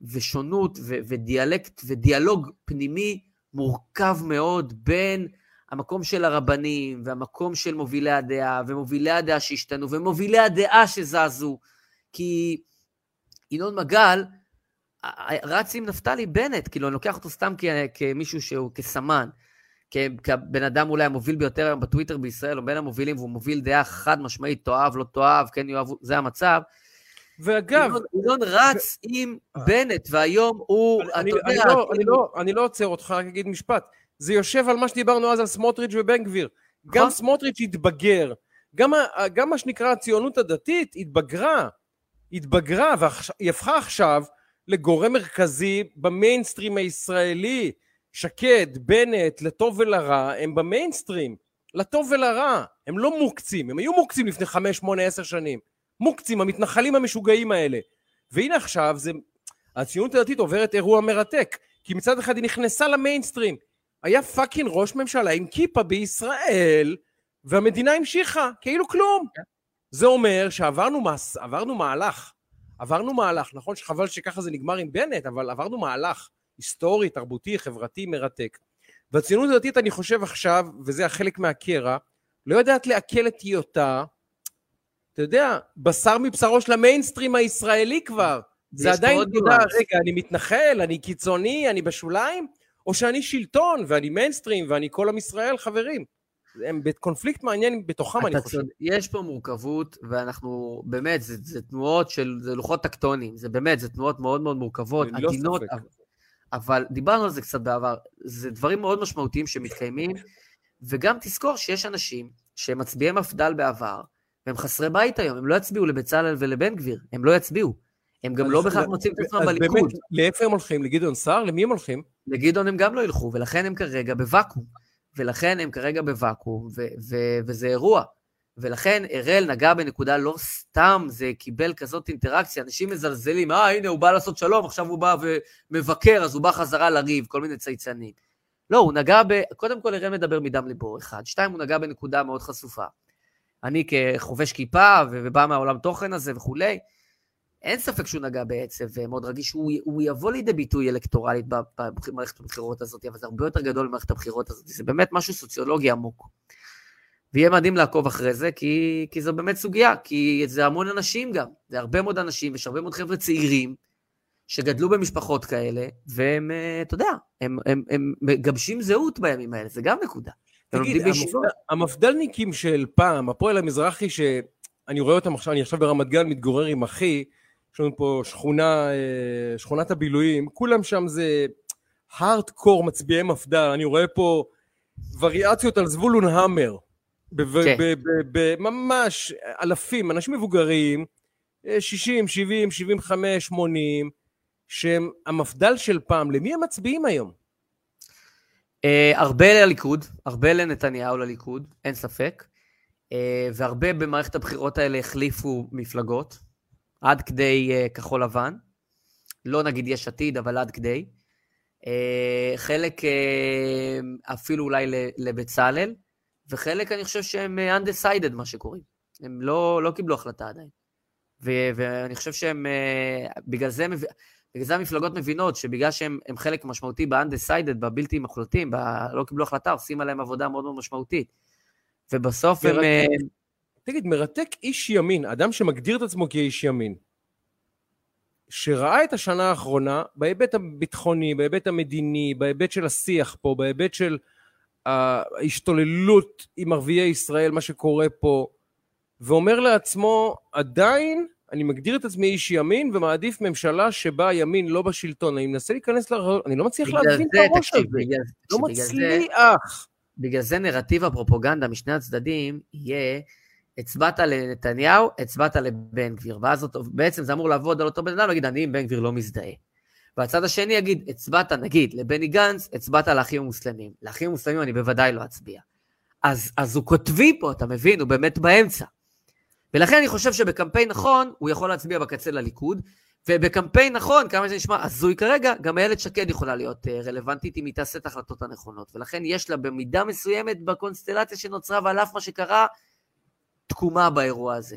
ושונות ו- ודיאלקט ודיאלוג פנימי מורכב מאוד בין המקום של הרבנים והמקום של מובילי הדעה ומובילי הדעה שהשתנו ומובילי הדעה שזזו. כי ינון מגל רץ עם נפתלי בנט, כאילו אני לוקח אותו סתם כמישהו שהוא כסמן, כבן אדם אולי המוביל ביותר היום בטוויטר בישראל, או בין המובילים, והוא מוביל דעה חד משמעית, תאהב, לא תאהב, כן יאהב, זה המצב. ואגב... ינון רץ ו... עם בנט, והיום הוא, אני, אתה יודע... אני לא, אני, לא, אני לא עוצר אותך, רק אגיד משפט. זה יושב על מה שדיברנו אז על סמוטריץ' ובן גביר. גם נכון. סמוטריץ' התבגר. גם, גם מה שנקרא הציונות הדתית התבגרה. התבגרה, והיא הפכה עכשיו לגורם מרכזי במיינסטרים הישראלי. שקד, בנט, לטוב ולרע, הם במיינסטרים. לטוב ולרע. הם לא מוקצים, הם היו מוקצים לפני חמש, שמונה, עשר שנים. מוקצים, המתנחלים המשוגעים האלה. והנה עכשיו, זה... הציונות הדתית עוברת אירוע מרתק. כי מצד אחד היא נכנסה למיינסטרים. היה fucking ראש ממשלה עם כיפה בישראל, והמדינה המשיכה, כאילו כלום. כן. זה אומר שעברנו מס, עברנו מהלך. עברנו מהלך, נכון שחבל שככה זה נגמר עם בנט, אבל עברנו מהלך היסטורי, תרבותי, חברתי, מרתק. והציונות הדתית, אני חושב עכשיו, וזה החלק מהקרע, לא יודעת לעכל את היותה, אתה יודע, בשר מבשרו של המיינסטרים הישראלי כבר. זה עדיין, אתה יודע, רגע, אני מתנחל, אני קיצוני, אני בשוליים, או שאני שלטון, ואני מיינסטרים, ואני כל עם ישראל חברים. הם בקונפליקט מעניין בתוכם, אני חושב. צוד, יש פה מורכבות, ואנחנו, באמת, זה, זה תנועות של, זה לוחות טקטונים, זה באמת, זה תנועות מאוד מאוד מורכבות, עדינות, לא אבל, אבל דיברנו על זה קצת בעבר, זה דברים מאוד משמעותיים שמתקיימים, וגם תזכור שיש אנשים שהם מצביעי מפד"ל בעבר, והם חסרי בית היום, הם לא יצביעו לבצלאל ולבן גביר, הם לא יצביעו. הם גם לא בהכרח מוצאים את עצמם בליכוד. באמת, לאיפה הם הולכים? לגדעון סער? למי הם הולכים? לגדעון הם גם לא ילכו, ולכן הם כרגע בוואקום. ולכן הם כרגע בוואקום, ו- ו- וזה אירוע. ולכן אראל נגע בנקודה לא סתם, זה קיבל כזאת אינטראקציה, אנשים מזלזלים, אה, הנה, הוא בא לעשות שלום, עכשיו הוא בא ומבקר, אז הוא בא חזרה לריב, כל מיני צייצנים. לא, הוא נגע ב... קודם כל, אראל מדבר מדם ליבו, אחד. שתיים, הוא נגע בנקודה מאוד חשופה. אני כחובש כיפה ובא מהעולם תוכן הזה וכולי, אין ספק שהוא נגע בעצב מאוד רגיש, הוא, הוא יבוא לידי ביטוי אלקטורלית במערכת הבחירות הזאת, אבל זה הרבה יותר גדול ממערכת הבחירות הזאת, זה באמת משהו סוציולוגי עמוק. ויהיה מדהים לעקוב אחרי זה, כי, כי זו באמת סוגיה, כי זה המון אנשים גם, זה הרבה מאוד אנשים, יש הרבה מאוד חבר'ה צעירים, שגדלו במשפחות כאלה, והם, אה, אתה יודע, הם, הם, הם מגבשים זהות בימים האלה, זה גם נקודה. תגיד, המפדל, המפדלניקים של פעם, הפועל המזרחי, שאני רואה אותם עכשיו, אני עכשיו ברמת גן מתגורר עם אחי, יש לנו פה שכונה, אה, שכונת הבילויים, כולם שם זה הארדקור מצביעי מפד"ל, אני רואה פה וריאציות על זבולון המר, כן. ממש אלפים, אנשים מבוגרים, 60, 70, 75, 80, שהם המפד"ל של פעם, למי הם מצביעים היום? Uh, הרבה לליכוד, הרבה לנתניהו לליכוד, אין ספק. Uh, והרבה במערכת הבחירות האלה החליפו מפלגות, עד כדי uh, כחול לבן. לא נגיד יש עתיד, אבל עד כדי. Uh, חלק uh, אפילו אולי לבצלאל, וחלק אני חושב שהם undecided, מה שקוראים. הם לא, לא קיבלו החלטה עדיין. ו- ואני חושב שהם, uh, בגלל זה, בגלל זה המפלגות מבינות שבגלל שהם חלק משמעותי ב-undecided, בבלתי מחלטים, ב- לא קיבלו החלטה, עושים עליהם עבודה מאוד מאוד משמעותית. ובסוף הם... אה, תגיד, מרתק איש ימין, אדם שמגדיר את עצמו כאיש ימין, שראה את השנה האחרונה בהיבט הביטחוני, בהיבט המדיני, בהיבט של השיח פה, בהיבט של ההשתוללות עם ערביי ישראל, מה שקורה פה, ואומר לעצמו, עדיין אני מגדיר את עצמי איש ימין ומעדיף ממשלה שבה הימין לא בשלטון. אני מנסה להיכנס לרעיון, אני לא מצליח להבין את הראש הזה. לא מצליח. בגלל זה נרטיב הפרופוגנדה משני הצדדים יהיה, הצבעת לנתניהו, הצבעת לבן גביר. ואז אותו, בעצם זה אמור לעבוד על אותו בן אדם, להגיד, אני עם בן גביר לא מזדהה. והצד השני יגיד, הצבעת, נגיד, לבני גנץ, הצבעת לאחים המוסלמים. לאחים המוסלמים אני בוודאי לא אצביע. אז, אז הוא כותבי פה, אתה מבין? הוא באמת באמצע. ולכן אני חושב שבקמפיין נכון, הוא יכול להצביע בקצה לליכוד, ובקמפיין נכון, כמה שזה נשמע הזוי כרגע, גם איילת שקד יכולה להיות אה, רלוונטית אם היא תעשה את ההחלטות הנכונות. ולכן יש לה במידה מסוימת בקונסטלציה שנוצרה ועל אף מה שקרה, תקומה באירוע הזה.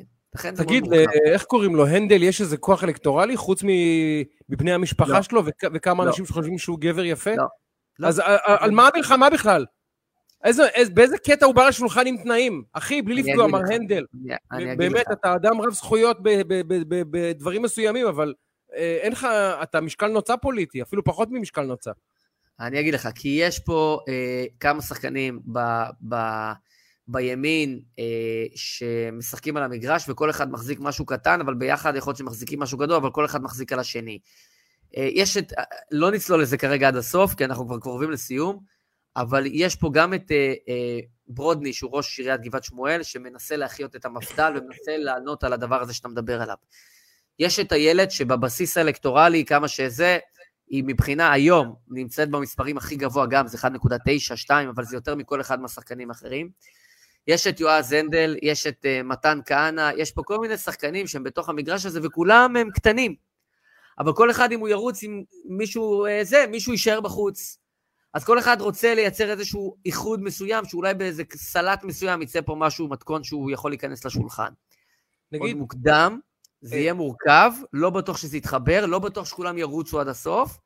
תגיד, איך קוראים לו? הנדל, יש איזה כוח אלקטורלי חוץ מבני המשפחה לא. שלו וכמה לא. אנשים שחושבים שהוא גבר יפה? לא. לא. אז על, על מה המלחמה בכלל? איזה, איזה, באיזה קטע הוא בא לשולחן עם תנאים? אחי, בלי לפגוע, מר הנדל. באמת, אתה אדם רב זכויות בדברים מסוימים, אבל אה, אין לך, אתה משקל נוצה פוליטי, אפילו פחות ממשקל נוצה. אני אגיד לך, כי יש פה אה, כמה שחקנים ב, ב, בימין אה, שמשחקים על המגרש, וכל אחד מחזיק משהו קטן, אבל ביחד יכול להיות שמחזיקים משהו גדול, אבל כל אחד מחזיק על השני. אה, יש את, אה, לא נצלול לזה כרגע עד הסוף, כי אנחנו כבר קרובים לסיום. אבל יש פה גם את אה, אה, ברודני, שהוא ראש עיריית גבעת שמואל, שמנסה להחיות את המפד"ל ומנסה לענות על הדבר הזה שאתה מדבר עליו. יש את הילד שבבסיס האלקטורלי, כמה שזה, היא מבחינה היום נמצאת במספרים הכי גבוה גם, זה 1.9, 2, אבל זה יותר מכל אחד מהשחקנים האחרים. יש את יועז הנדל, יש את uh, מתן כהנא, יש פה כל מיני שחקנים שהם בתוך המגרש הזה, וכולם הם קטנים. אבל כל אחד, אם הוא ירוץ עם מישהו uh, זה, מישהו יישאר בחוץ. אז כל אחד רוצה לייצר איזשהו איחוד מסוים, שאולי באיזה סלט מסוים יצא פה משהו, מתכון שהוא יכול להיכנס לשולחן. נגיד... עוד מוקדם, זה אה, יהיה מורכב, לא בטוח שזה יתחבר, לא בטוח שכולם ירוצו עד הסוף,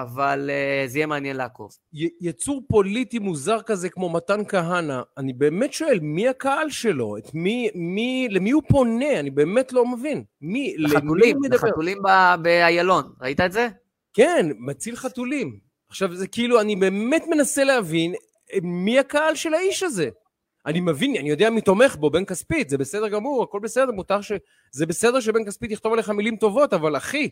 אבל uh, זה יהיה מעניין לעקוב. י- יצור פוליטי מוזר כזה כמו מתן כהנא, אני באמת שואל, מי הקהל שלו? את מי, מי, למי הוא פונה? אני באמת לא מבין. מי, לחתולים, לחתולים באיילון, ראית את זה? כן, מציל חתולים. עכשיו, זה כאילו, אני באמת מנסה להבין אה, מי הקהל של האיש הזה. אני מבין, אני יודע מי תומך בו, בן כספית, זה בסדר גמור, הכל בסדר, מותר ש... זה בסדר שבן כספית יכתוב עליך מילים טובות, אבל אחי,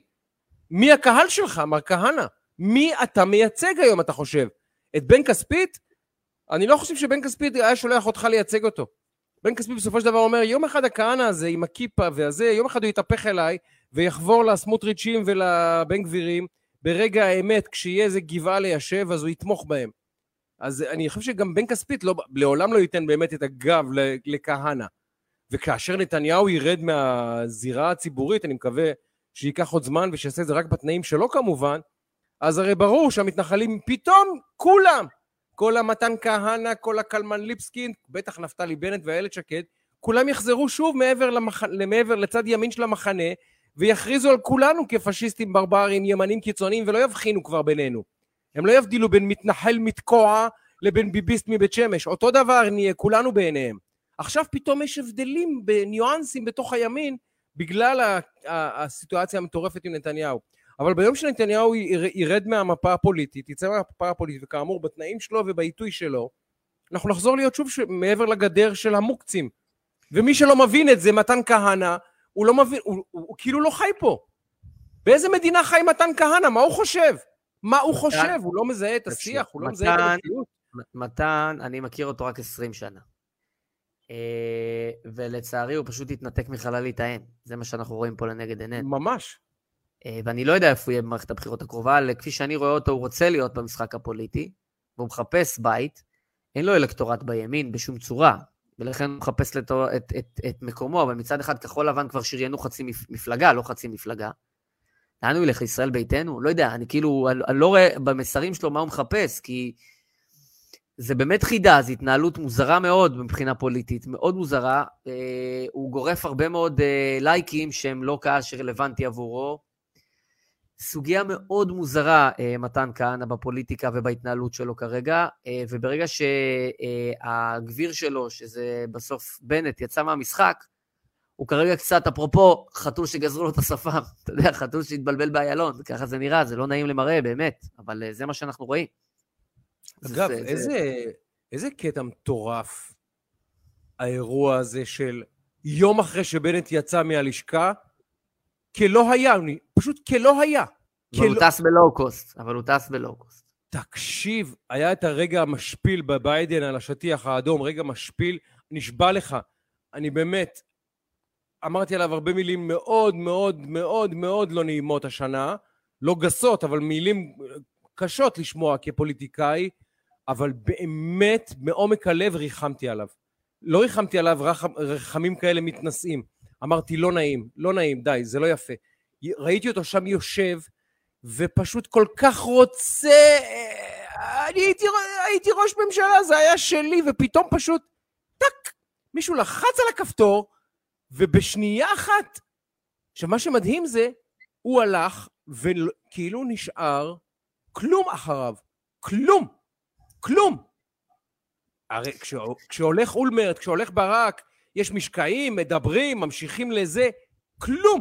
מי הקהל שלך, מר כהנא? מי אתה מייצג היום, אתה חושב? את בן כספית? אני לא חושב שבן כספית היה שולח אותך לייצג אותו. בן כספית בסופו של דבר אומר, יום אחד הכהנא הזה עם הכיפה והזה, יום אחד הוא יתהפך אליי ויחבור לסמוטריצ'ים ולבן גבירים ברגע האמת, כשיהיה איזה גבעה ליישב, אז הוא יתמוך בהם. אז אני חושב שגם בן כספית לא, לעולם לא ייתן באמת את הגב לכהנא. וכאשר נתניהו ירד מהזירה הציבורית, אני מקווה שייקח עוד זמן ושיעשה את זה רק בתנאים שלו כמובן, אז הרי ברור שהמתנחלים פתאום, כולם, כל המתן כהנא, כל הקלמן ליבסקין, בטח נפתלי בנט ואיילת שקד, כולם יחזרו שוב מעבר, למח... מעבר לצד ימין של המחנה, ויכריזו על כולנו כפשיסטים ברברים, ימנים קיצוניים, ולא יבחינו כבר בינינו. הם לא יבדילו בין מתנחל מתקוע לבין ביביסט מבית שמש. אותו דבר נהיה כולנו בעיניהם. עכשיו פתאום יש הבדלים בניואנסים בתוך הימין בגלל הסיטואציה המטורפת עם נתניהו. אבל ביום שנתניהו ירד מהמפה הפוליטית, יצא מהמפה הפוליטית, וכאמור בתנאים שלו ובעיתוי שלו, אנחנו נחזור להיות שוב ש... מעבר לגדר של המוקצים. ומי שלא מבין את זה, מתן כהנא, הוא לא מבין, הוא, הוא, הוא כאילו לא חי פה. באיזה מדינה חי מתן כהנא? מה הוא חושב? מה הוא חושב? הוא לא מזהה את השיח, הוא לא מזהה את המציאות. מתן, אני מכיר אותו רק 20 שנה. אה, ולצערי הוא פשוט התנתק מחללית האם. זה מה שאנחנו רואים פה לנגד עינינו. ממש. אה, ואני לא יודע איפה הוא יהיה במערכת הבחירות הקרובה, כפי שאני רואה אותו, הוא רוצה להיות במשחק הפוליטי, והוא מחפש בית. אין לו אלקטורט בימין בשום צורה, ולכן הוא מחפש לתו, את, את, את מקומו, אבל מצד אחד כחול לבן כבר שריינו חצי מפלגה, לא חצי מפלגה. לאן הוא ילך, לישראל ביתנו? לא יודע, אני כאילו, אני לא רואה במסרים שלו מה הוא מחפש, כי זה באמת חידה, זו התנהלות מוזרה מאוד מבחינה פוליטית, מאוד מוזרה. אה, הוא גורף הרבה מאוד אה, לייקים שהם לא קהל שרלוונטי עבורו. סוגיה מאוד מוזרה, אה, מתן כהנא, בפוליטיקה ובהתנהלות שלו כרגע, אה, וברגע שהגביר שלו, שזה בסוף בנט, יצא מהמשחק, הוא כרגע קצת, אפרופו, חתול שגזרו לו את השפם, אתה יודע, חתול שהתבלבל באיילון, ככה זה נראה, זה לא נעים למראה, באמת, אבל אה, זה מה שאנחנו רואים. אגב, זה, איזה, זה... איזה קטע מטורף האירוע הזה של יום אחרי שבנט יצא מהלשכה, כלא היה, פשוט כלא היה. אבל הוא טס בלואו-קוסט, אבל הוא טס בלואו-קוסט. תקשיב, היה את הרגע המשפיל בביידן על השטיח האדום, רגע משפיל, נשבע לך, אני באמת, אמרתי עליו הרבה מילים מאוד מאוד מאוד מאוד לא נעימות השנה, לא גסות, אבל מילים קשות לשמוע כפוליטיקאי, אבל באמת, מעומק הלב ריחמתי עליו. לא ריחמתי עליו רחמים כאלה מתנשאים. אמרתי, לא נעים, לא נעים, די, זה לא יפה. ראיתי אותו שם יושב, ופשוט כל כך רוצה... אני הייתי, הייתי ראש ממשלה, זה היה שלי, ופתאום פשוט, טאק, מישהו לחץ על הכפתור, ובשנייה אחת... עכשיו, מה שמדהים זה, הוא הלך, וכאילו נשאר כלום אחריו. כלום. כלום. הרי כשהולך אולמרט, כשהולך ברק, יש משקעים, מדברים, ממשיכים לזה, כלום.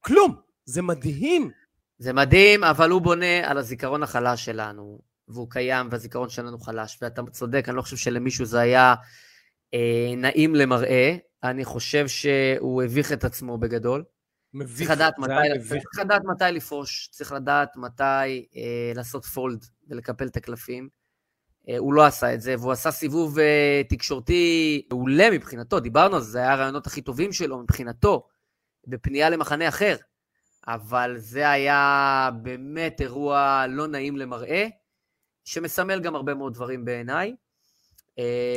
כלום. זה מדהים. זה מדהים, אבל הוא בונה על הזיכרון החלש שלנו, והוא קיים, והזיכרון שלנו חלש, ואתה צודק, אני לא חושב שלמישהו זה היה אה, נעים למראה, אני חושב שהוא הביך את עצמו בגדול. מביך, צריך לדעת מתי, צריך לדעת מתי לפרוש, צריך לדעת מתי אה, לעשות פולד ולקפל את הקלפים. אה, הוא לא עשה את זה, והוא עשה סיבוב אה, תקשורתי מעולה מבחינתו, דיברנו על זה, זה היה הרעיונות הכי טובים שלו מבחינתו, בפנייה למחנה אחר. אבל זה היה באמת אירוע לא נעים למראה, שמסמל גם הרבה מאוד דברים בעיניי.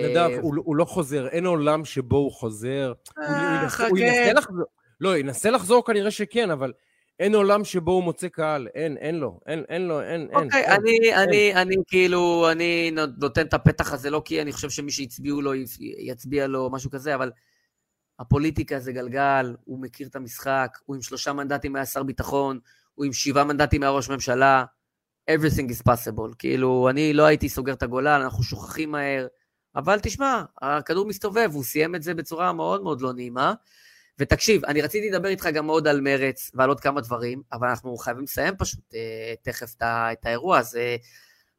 נדב, הוא, הוא לא חוזר, אין עולם שבו הוא חוזר. הוא, ינסה לחזור, לא, ינסה לחזור כנראה שכן, אבל אין עולם שבו הוא מוצא קהל, אין, אין לו, אין, אין לו, אין, אין. אוקיי, אני, אין. אני, אני כאילו, אני נותן את הפתח הזה, לא כי אני חושב שמי שהצביעו לו יצביע לו, משהו כזה, אבל הפוליטיקה זה גלגל, הוא מכיר את המשחק, הוא עם שלושה מנדטים היה שר ביטחון, הוא עם שבעה מנדטים היה ראש ממשלה, everything is possible. כאילו, אני לא הייתי סוגר את הגולן, אנחנו שוכחים מהר, אבל תשמע, הכדור מסתובב, הוא סיים את זה בצורה מאוד מאוד לא נעימה. ותקשיב, אני רציתי לדבר איתך גם מאוד על מרץ ועל עוד כמה דברים, אבל אנחנו חייבים לסיים פשוט אה, תכף את, את האירוע הזה.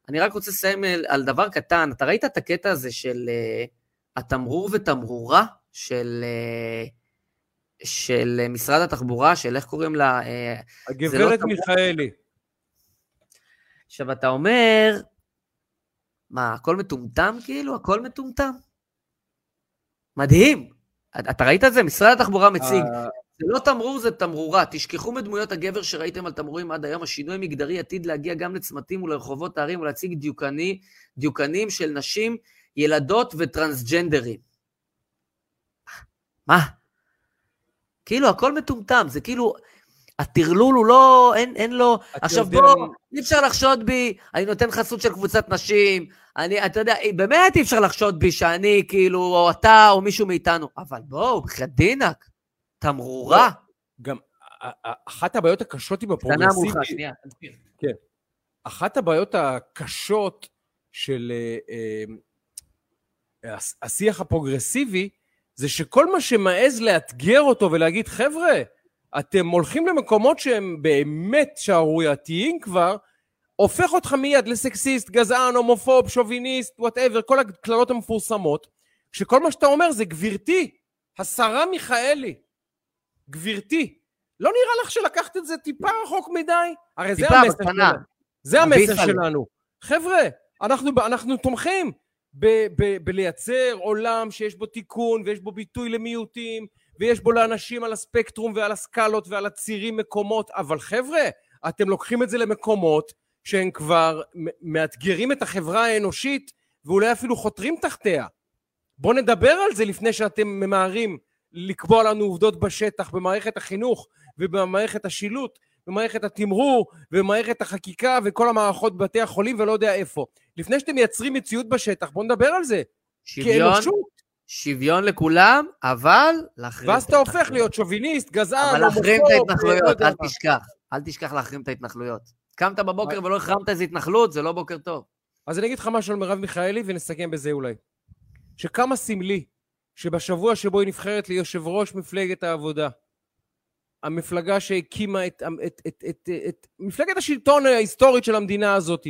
אני רק רוצה לסיים על, על דבר קטן. אתה ראית את הקטע הזה של אה, התמרור ותמרורה של, אה, של משרד התחבורה, של איך קוראים לה? אה, הגברת לא מיכאלי. עכשיו, אתה אומר, מה, הכל מטומטם כאילו? הכל מטומטם? מדהים. אתה ראית את זה? משרד התחבורה מציג. אה, זה לא תמרור, זה תמרורה. תשכחו מדמויות הגבר שראיתם על תמרורים עד היום. השינוי המגדרי עתיד להגיע גם לצמתים ולרחובות הערים ולהציג דיוקני, דיוקנים של נשים, ילדות וטרנסג'נדרים. מה? כאילו, הכל מטומטם. זה כאילו, הטרלול הוא לא, אין, אין לו... עכשיו יודע... בוא, אי אפשר לחשוד בי, אני נותן חסות של קבוצת נשים, אני, אתה יודע, באמת אי אפשר לחשוד בי שאני, כאילו, או אתה, או מישהו מאיתנו, אבל בואו, בחייאת דינק, תמרורה. גם אחת הבעיות הקשות עם קטנה הפרוגרסיבי... מולך, שנייה, תסביר. אחת הבעיות הקשות של אה, אה, השיח הפרוגרסיבי, זה שכל מה שמעז לאתגר אותו ולהגיד, חבר'ה, אתם הולכים למקומות שהם באמת שערורייתיים כבר, הופך אותך מיד לסקסיסט, גזען, הומופוב, שוביניסט, whatever, כל הקללות המפורסמות, שכל מה שאתה אומר זה, גברתי, השרה מיכאלי, גברתי, לא נראה לך שלקחת את זה טיפה רחוק מדי? הרי זה המסר בקטנה. שלנו. זה המסר. שלנו. חבר'ה, אנחנו, אנחנו תומכים ב, ב, בלייצר עולם שיש בו תיקון ויש בו ביטוי למיעוטים ויש בו לאנשים על הספקטרום ועל הסקלות ועל הצירים מקומות, אבל חבר'ה, אתם לוקחים את זה למקומות שהם כבר מאתגרים את החברה האנושית ואולי אפילו חותרים תחתיה. בואו נדבר על זה לפני שאתם ממהרים לקבוע לנו עובדות בשטח במערכת החינוך ובמערכת השילוט, במערכת התמרור ובמערכת החקיקה וכל המערכות בבתי החולים ולא יודע איפה. לפני שאתם מייצרים מציאות בשטח, בואו נדבר על זה. שוויון, כאנושות. שוויון לכולם, אבל להחרים ואז את אתה הופך. להיות שוביניסט, גזען, אבל להחרים את ההתנחלויות, לא אל. תשכח. אל תשכח להחרים את ההתנחלויות. קמת בבוקר ולא החרמת איזה התנחלות, זה לא בוקר טוב. אז אני אגיד לך משהו על מרב מיכאלי ונסכם בזה אולי. שכמה סמלי שבשבוע שבו היא נבחרת ליושב ראש מפלגת העבודה, המפלגה שהקימה את, את, את, את, את, את מפלגת השלטון ההיסטורית של המדינה הזאת,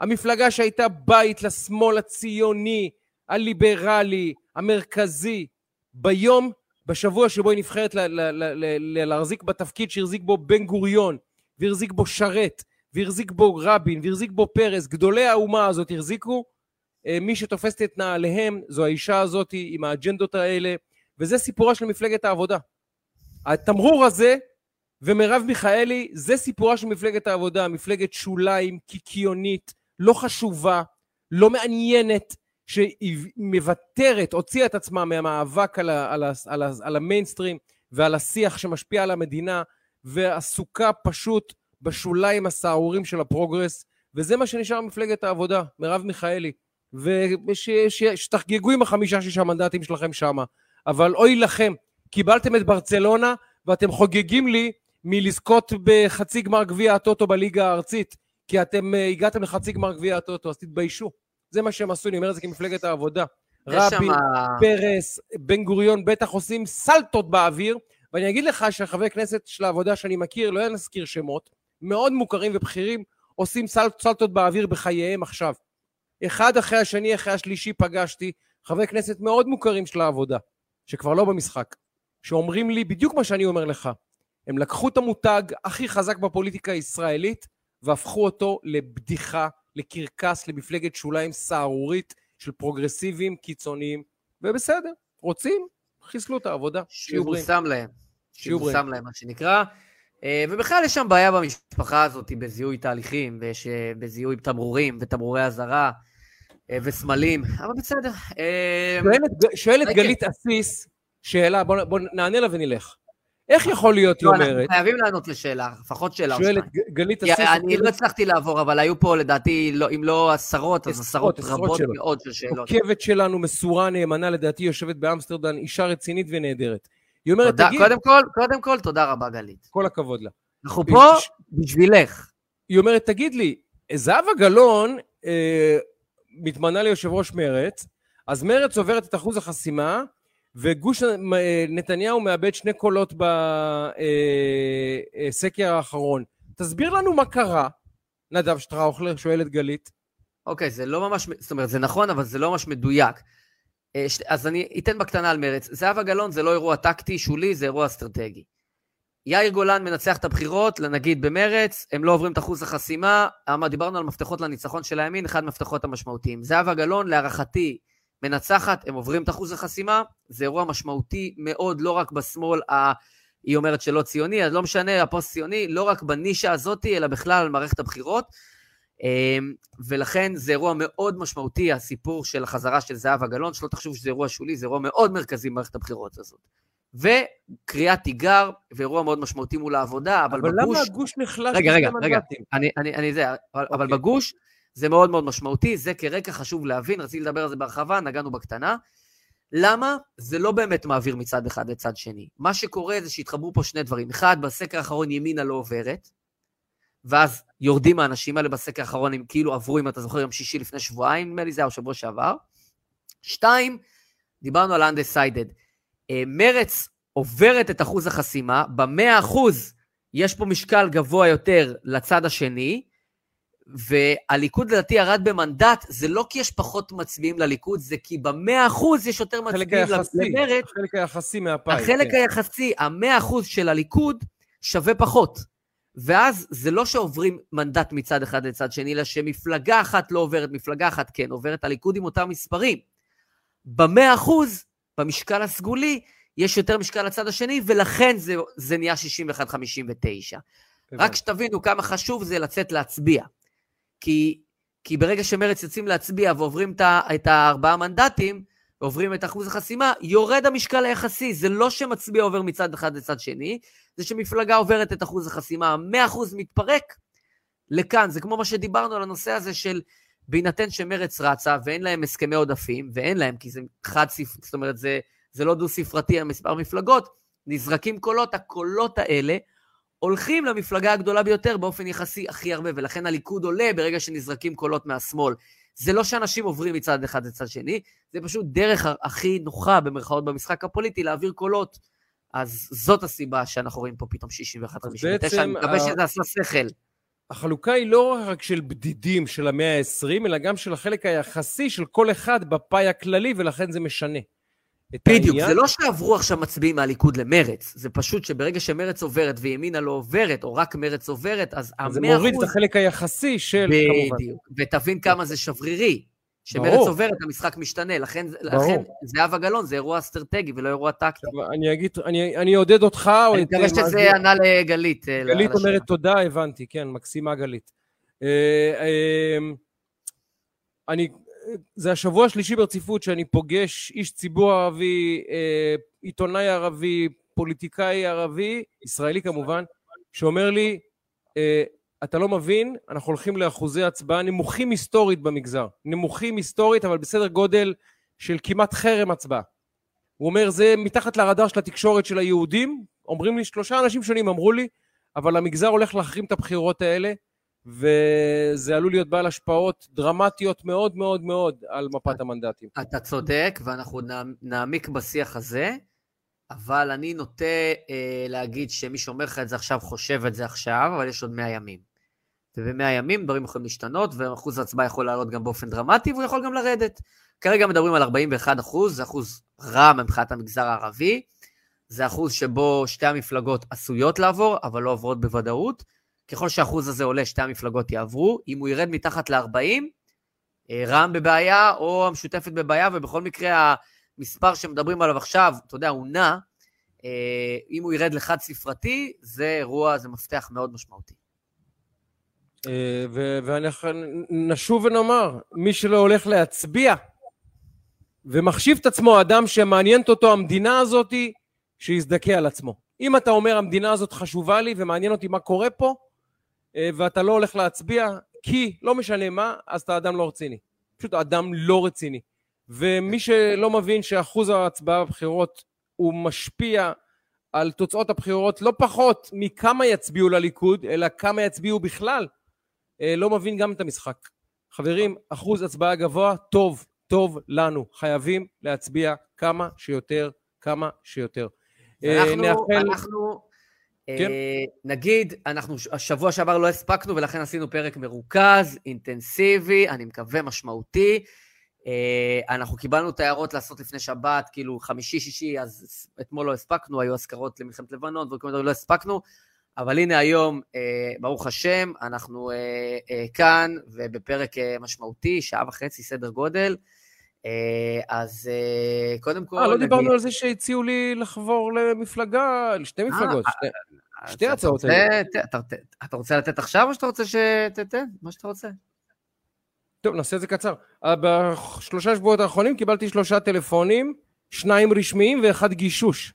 המפלגה שהייתה בית לשמאל הציוני, הליברלי, המרכזי, ביום, בשבוע שבו היא נבחרת ל, ל, ל, ל, ל, להחזיק בתפקיד שהחזיק בו בן גוריון, והחזיק בו שרת, והחזיק בו רבין, והחזיק בו פרס, גדולי האומה הזאת החזיקו, אה, מי שתופסת את נעליהם זו האישה הזאת עם האג'נדות האלה, וזה סיפורה של מפלגת העבודה. התמרור הזה ומרב מיכאלי, זה סיפורה של מפלגת העבודה, מפלגת שוליים, קיקיונית, לא חשובה, לא מעניינת, שהיא מוותרת, הוציאה את עצמה מהמאבק על, ה, על, ה, על, ה, על המיינסטרים ועל השיח שמשפיע על המדינה, ועסוקה פשוט בשוליים הסהרורים של הפרוגרס, וזה מה שנשאר ממפלגת העבודה, מרב מיכאלי. ושתחגגו עם החמישה-שישה מנדטים שלכם שמה. אבל אוי לכם, קיבלתם את ברצלונה, ואתם חוגגים לי מלזכות בחצי גמר גביע הטוטו בליגה הארצית, כי אתם uh, הגעתם לחצי גמר גביע הטוטו, אז תתביישו. זה מה שהם עשו, אני אומר את זה כמפלגת העבודה. רבין. פרס, בן גוריון בטח עושים סלטות באוויר, ואני אגיד לך שחברי כנסת של העבודה שאני מכיר, לא נזכיר שמות, מאוד מוכרים ובכירים, עושים סל, סלטות באוויר בחייהם עכשיו. אחד אחרי השני, אחרי השלישי, פגשתי חברי כנסת מאוד מוכרים של העבודה, שכבר לא במשחק, שאומרים לי בדיוק מה שאני אומר לך. הם לקחו את המותג הכי חזק בפוליטיקה הישראלית, והפכו אותו לבדיחה, לקרקס, למפלגת שוליים סהרורית של פרוגרסיבים קיצוניים, ובסדר, רוצים, חיסלו את העבודה. שיהיו בריאים. שיבושם להם. שיהיו בריאים. שיבושם להם, מה שנקרא. אה, ובכלל יש שם בעיה במשפחה הזאת בזיהוי תהליכים, אה, בזיהוי תמרורים ותמרורי אזהרה אה, וסמלים, אבל בסדר. שואלת, שואלת. גלית אסיס, שאלה, בוא, בוא נענה לה ונלך. איך יכול להיות, היא לא, אנחנו אומרת, חייבים לענות לשאלה, לפחות שאלה או שואלת שתיים. ג- גלית אסיס, אני לא הצלחתי לעבור, אבל היו פה לדעתי, לא- אם לא עשרות, אז עשרות, רבות. מאוד של שאלות. עוקבת שלנו, מסורה, נאמנה, לדעתי יושבת באמסטרדם, אישה רצינית ונהדרת. היא אומרת, תודה, תגיד, קודם כל, קודם כל, תודה רבה, גלית. כל הכבוד לה. אנחנו פה בשבילך. היא אומרת, תגיד לי, זהבה גלאון אה, מתמנה ליושב ראש מרצ, אז מרצ עוברת את אחוז החסימה, וגוש אה, נתניהו מאבד שני קולות בסקר האחרון. תסביר לנו מה קרה, נדב שטראוכלר, שואלת גלית. אוקיי, זה לא ממש, זאת אומרת, זה נכון, אבל זה לא ממש מדויק. אה, אז אני אתן בקטנה על מרץ. זהבה גלאון זה לא אירוע טקטי, שולי, זה אירוע אסטרטגי. יאיר גולן מנצח את הבחירות, נגיד במרץ, הם לא עוברים את אחוז החסימה, אמר, דיברנו על מפתחות לניצחון של הימין, אחד המפתחות המשמעותיים. זהבה גלאון, להערכתי, מנצחת, הם עוברים את אחוז החסימה, זה אירוע משמעותי מאוד, לא רק בשמאל, ה... היא אומרת שלא ציוני, אז לא משנה, הפוסט-ציוני, לא רק בנישה הזאת, אלא בכלל על מערכת הבחירות. אמ, ולכן זה אירוע מאוד משמעותי, הסיפור של החזרה של זהבה גלאון, שלא תחשבו שזה אירוע שולי, זה אירוע מאוד מרכזי במערכת הבחירות הזאת. וקריאת תיגר, ואירוע מאוד משמעותי מול העבודה, אבל, אבל בגוש... למה הגוש נחלש רגע, רגע, רגע. אני, אני, אני זה, אבל, אבל אוקיי. בגוש זה מאוד מאוד משמעותי, זה כרקע חשוב להבין, רציתי לדבר על זה בהרחבה, נגענו בקטנה. למה? זה לא באמת מעביר מצד אחד לצד שני. מה שקורה זה שהתחברו פה שני דברים. אחד, בסקר האחרון ימינה לא עוברת, ואז יורדים האנשים האלה בסקר האחרון, הם כאילו עברו, אם אתה זוכר, יום שישי לפני שבועיים, נדמה לי זה היה, או שבוע שעבר. שתיים, דיברנו על undecided. אה, מרץ עוברת את אחוז החסימה, במאה אחוז יש פה משקל גבוה יותר לצד השני, והליכוד לדעתי ירד במנדט, זה לא כי יש פחות מצביעים לליכוד, זה כי במאה אחוז יש יותר מצביעים למרץ. החלק היחסי מהפאי. החלק כן. היחסי, המאה אחוז של הליכוד שווה פחות. ואז זה לא שעוברים מנדט מצד אחד לצד שני, אלא שמפלגה אחת לא עוברת, מפלגה אחת כן עוברת, הליכוד עם אותם מספרים. במאה אחוז, במשקל הסגולי, יש יותר משקל לצד השני, ולכן זה, זה נהיה 61-59. רק שתבינו כמה חשוב זה לצאת להצביע. כי, כי ברגע שמרץ יוצאים להצביע ועוברים את הארבעה מנדטים, ועוברים את אחוז החסימה, יורד המשקל היחסי. זה לא שמצביע עובר מצד אחד לצד שני, זה שמפלגה עוברת את אחוז החסימה, 100% מתפרק לכאן. זה כמו מה שדיברנו על הנושא הזה של בהינתן שמרץ רצה ואין להם הסכמי עודפים, ואין להם, כי זה חד ספרתי, זאת אומרת, זה, זה לא דו-ספרתי על מספר מפלגות, נזרקים קולות, הקולות האלה הולכים למפלגה הגדולה ביותר באופן יחסי הכי הרבה, ולכן הליכוד עולה ברגע שנזרקים קולות מהשמאל. זה לא שאנשים עוברים מצד אחד לצד שני, זה פשוט דרך הכי נוחה, במרכאות, במשחק הפוליטי, להעביר קולות. אז זאת הסיבה שאנחנו רואים פה פתאום 61-59, אני מקווה שזה עשה שכל. החלוקה היא לא רק של בדידים של המאה ה-20, אלא גם של החלק היחסי של כל אחד בפאי הכללי, ולכן זה משנה. בדיוק, העניין... זה לא שעברו עכשיו מצביעים מהליכוד למרץ, זה פשוט שברגע שמרץ עוברת וימינה לא עוברת, או רק מרץ עוברת, אז המאה אחוז... זה מוריד את החלק היחסי של... בדיוק, ותבין כמה זה שברירי. שמרץ עוברת, המשחק משתנה, לכן, לכן זהבה גלאון זה אירוע אסטרטגי ולא אירוע טקטי. אני אגיד, אני, אני אעודד אותך או את... אני מקווה שזה ענה לגלית. אה, גלית אומרת תודה, הבנתי, כן, מקסימה גלית. אה, אה, אני זה השבוע השלישי ברציפות שאני פוגש איש ציבור ערבי, אה, עיתונאי ערבי, פוליטיקאי ערבי, ישראלי כמובן, שאומר לי, אה, אתה לא מבין, אנחנו הולכים לאחוזי הצבעה נמוכים היסטורית במגזר. נמוכים היסטורית, אבל בסדר גודל של כמעט חרם הצבעה. הוא אומר, זה מתחת לרדאר של התקשורת של היהודים. אומרים לי, שלושה אנשים שונים אמרו לי, אבל המגזר הולך להחרים את הבחירות האלה. וזה עלול להיות בעל השפעות דרמטיות מאוד מאוד מאוד על מפת המנדטים. אתה צודק, ואנחנו נעמיק בשיח הזה, אבל אני נוטה אה, להגיד שמי שאומר לך את זה עכשיו חושב את זה עכשיו, אבל יש עוד 100 ימים. וב-100 ימים דברים יכולים להשתנות, ואחוז ההצבעה יכול לעלות גם באופן דרמטי, והוא יכול גם לרדת. כרגע מדברים על 41 אחוז, זה אחוז רע מבחינת המגזר הערבי. זה אחוז שבו שתי המפלגות עשויות לעבור, אבל לא עוברות בוודאות. ככל שהאחוז הזה עולה, שתי המפלגות יעברו. אם הוא ירד מתחת ל-40, אה, רע"מ בבעיה או המשותפת בבעיה, ובכל מקרה המספר שמדברים עליו עכשיו, אתה יודע, הוא נע. אה, אם הוא ירד לחד ספרתי, זה אירוע, זה מפתח מאוד משמעותי. אה, ואנחנו נשוב ונאמר, מי שלא הולך להצביע ומחשיב את עצמו אדם שמעניינת אותו המדינה הזאתי, שיזדכה על עצמו. אם אתה אומר המדינה הזאת חשובה לי ומעניין אותי מה קורה פה, ואתה לא הולך להצביע, כי לא משנה מה, אז אתה אדם לא רציני. פשוט אדם לא רציני. ומי שלא מבין שאחוז ההצבעה בבחירות הוא משפיע על תוצאות הבחירות לא פחות מכמה יצביעו לליכוד, אלא כמה יצביעו בכלל, אה, לא מבין גם את המשחק. חברים, אחוז הצבעה גבוה, טוב, טוב לנו. חייבים להצביע כמה שיותר, כמה שיותר. אה, אנחנו, נאחל... אנחנו כן. אה, נגיד, אנחנו השבוע שעבר לא הספקנו ולכן עשינו פרק מרוכז, אינטנסיבי, אני מקווה משמעותי. אה, אנחנו קיבלנו את ההערות לעשות לפני שבת, כאילו חמישי, שישי, אז אתמול לא הספקנו, היו אזכרות למלחמת לבנון וכל מיני דברים לא הספקנו, אבל הנה היום, אה, ברוך השם, אנחנו כאן ובפרק משמעותי, שעה וחצי סדר גודל. אז קודם כל... אה, לא דיברנו על זה שהציעו לי לחבור למפלגה, לשתי מפלגות. שתי הצעות. אתה רוצה לתת עכשיו או שאתה רוצה שתתן? מה שאתה רוצה. טוב, נעשה את זה קצר. אה, בשלושה שבועות האחרונים קיבלתי שלושה טלפונים, שניים רשמיים ואחד גישוש.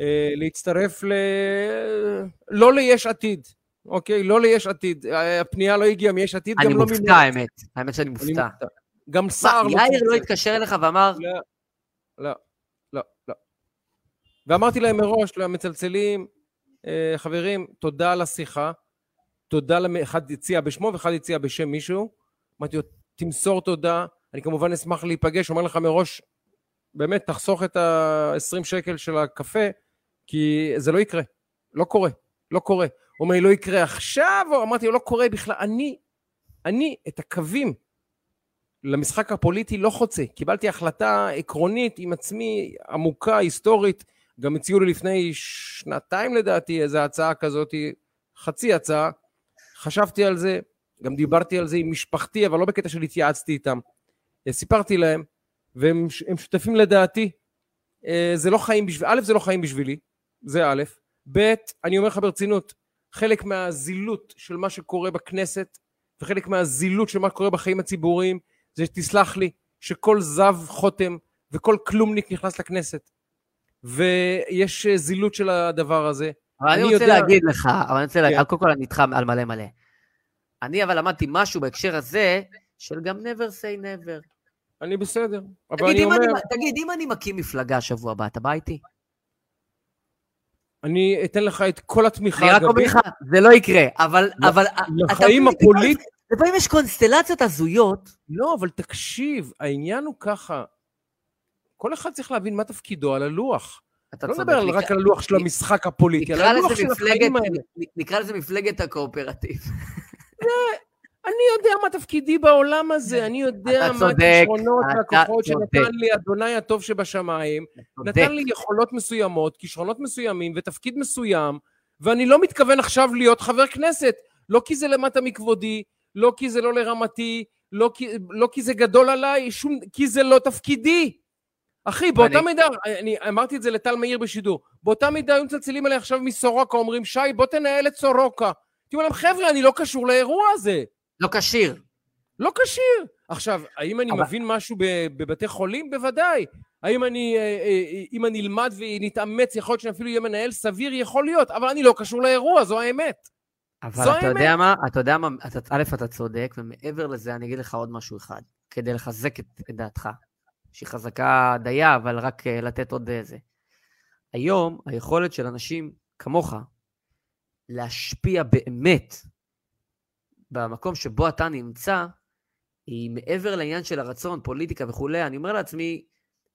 אה, להצטרף ל... לא ליש עתיד, אוקיי? לא ליש עתיד. אה, הפנייה לא הגיעה מיש עתיד, גם לא ממך. אני מופתע, האמת. האמת שאני מופתע. גם סער לא... יאיר לא התקשר אליך ואמר, לא, לא, לא. ואמרתי להם מראש, למצלצלים, אה, חברים, תודה על השיחה, תודה. אחד הציע בשמו ואחד הציע בשם מישהו. אמרתי לו, תמסור תודה, אני כמובן אשמח להיפגש, אומר לך מראש, באמת, תחסוך את ה-20 שקל של הקפה, כי זה לא יקרה, לא קורה, לא קורה. הוא אומר לי, לא יקרה עכשיו, אמרתי לו, לא קורה בכלל. אני, אני, את הקווים למשחק הפוליטי לא חוצה. קיבלתי החלטה עקרונית עם עצמי, עמוקה, היסטורית. גם הציעו לי לפני שנתיים לדעתי איזו הצעה כזאת, חצי הצעה. חשבתי על זה, גם דיברתי על זה עם משפחתי, אבל לא בקטע של התייעצתי איתם. סיפרתי להם, והם שותפים לדעתי. אה, זה לא חיים בשבילי, א', זה לא חיים בשבילי, זה א', ב', אני אומר לך ברצינות, חלק מהזילות של מה שקורה בכנסת, וחלק מהזילות של מה שקורה בחיים הציבוריים, זה שתסלח לי, שכל זב חותם וכל כלומניק נכנס לכנסת. ויש זילות של הדבר הזה. אבל אני, אני רוצה יודע... להגיד לך, אבל אני רוצה להגיד, כן. קודם כל אני איתך על מלא מלא. אני אבל למדתי משהו בהקשר הזה, של גם never say never. אני בסדר, אבל תגיד, אני אומר... אני, תגיד, אם אני מקים מפלגה שבוע הבא, אתה בא איתי? אני אתן לך את כל התמיכה. אני רק אומר לך, זה לא יקרה, אבל... אבל לחיים הפוליטיים... לפעמים יש קונסטלציות הזויות. לא, אבל תקשיב, העניין הוא ככה, כל אחד צריך להבין מה תפקידו על הלוח. אתה לא מדבר רק על הלוח של המשחק הפוליטי, על הלוח של החיים האלה. נקרא לזה מפלגת הקואופרטיב. אני יודע מה תפקידי בעולם הזה, אני יודע מה הכישרונות והכוחות שנתן לי אדוני הטוב שבשמיים, נתן לי יכולות מסוימות, כישרונות מסוימים ותפקיד מסוים, ואני לא מתכוון עכשיו להיות חבר כנסת, לא כי זה למטה מכבודי, לא כי זה לא לרמתי, לא כי, לא כי זה גדול עליי, שום, כי זה לא תפקידי. אחי, באותה ואני... מידה, אני אמרתי את זה לטל מאיר בשידור, באותה מידה היו מצלצלים עליי עכשיו מסורוקה, אומרים, שי, בוא תנהל את סורוקה. תראו להם, חבר'ה, אני לא קשור לאירוע הזה. לא כשיר. לא כשיר. עכשיו, האם אני אבל... מבין משהו בבתי חולים? בוודאי. האם אני, אה, אה, אם אני אלמד ונתאמץ, יכול להיות שאני אפילו אהיה מנהל סביר? יכול להיות, אבל אני לא קשור לאירוע, זו האמת. אבל אתה האמת. יודע מה, אתה יודע מה, אתה, א', אתה צודק, ומעבר לזה אני אגיד לך עוד משהו אחד, כדי לחזק את, את דעתך, שהיא חזקה דייה, אבל רק uh, לתת עוד איזה. היום, היכולת של אנשים כמוך להשפיע באמת במקום שבו אתה נמצא, היא מעבר לעניין של הרצון, פוליטיקה וכולי, אני אומר לעצמי,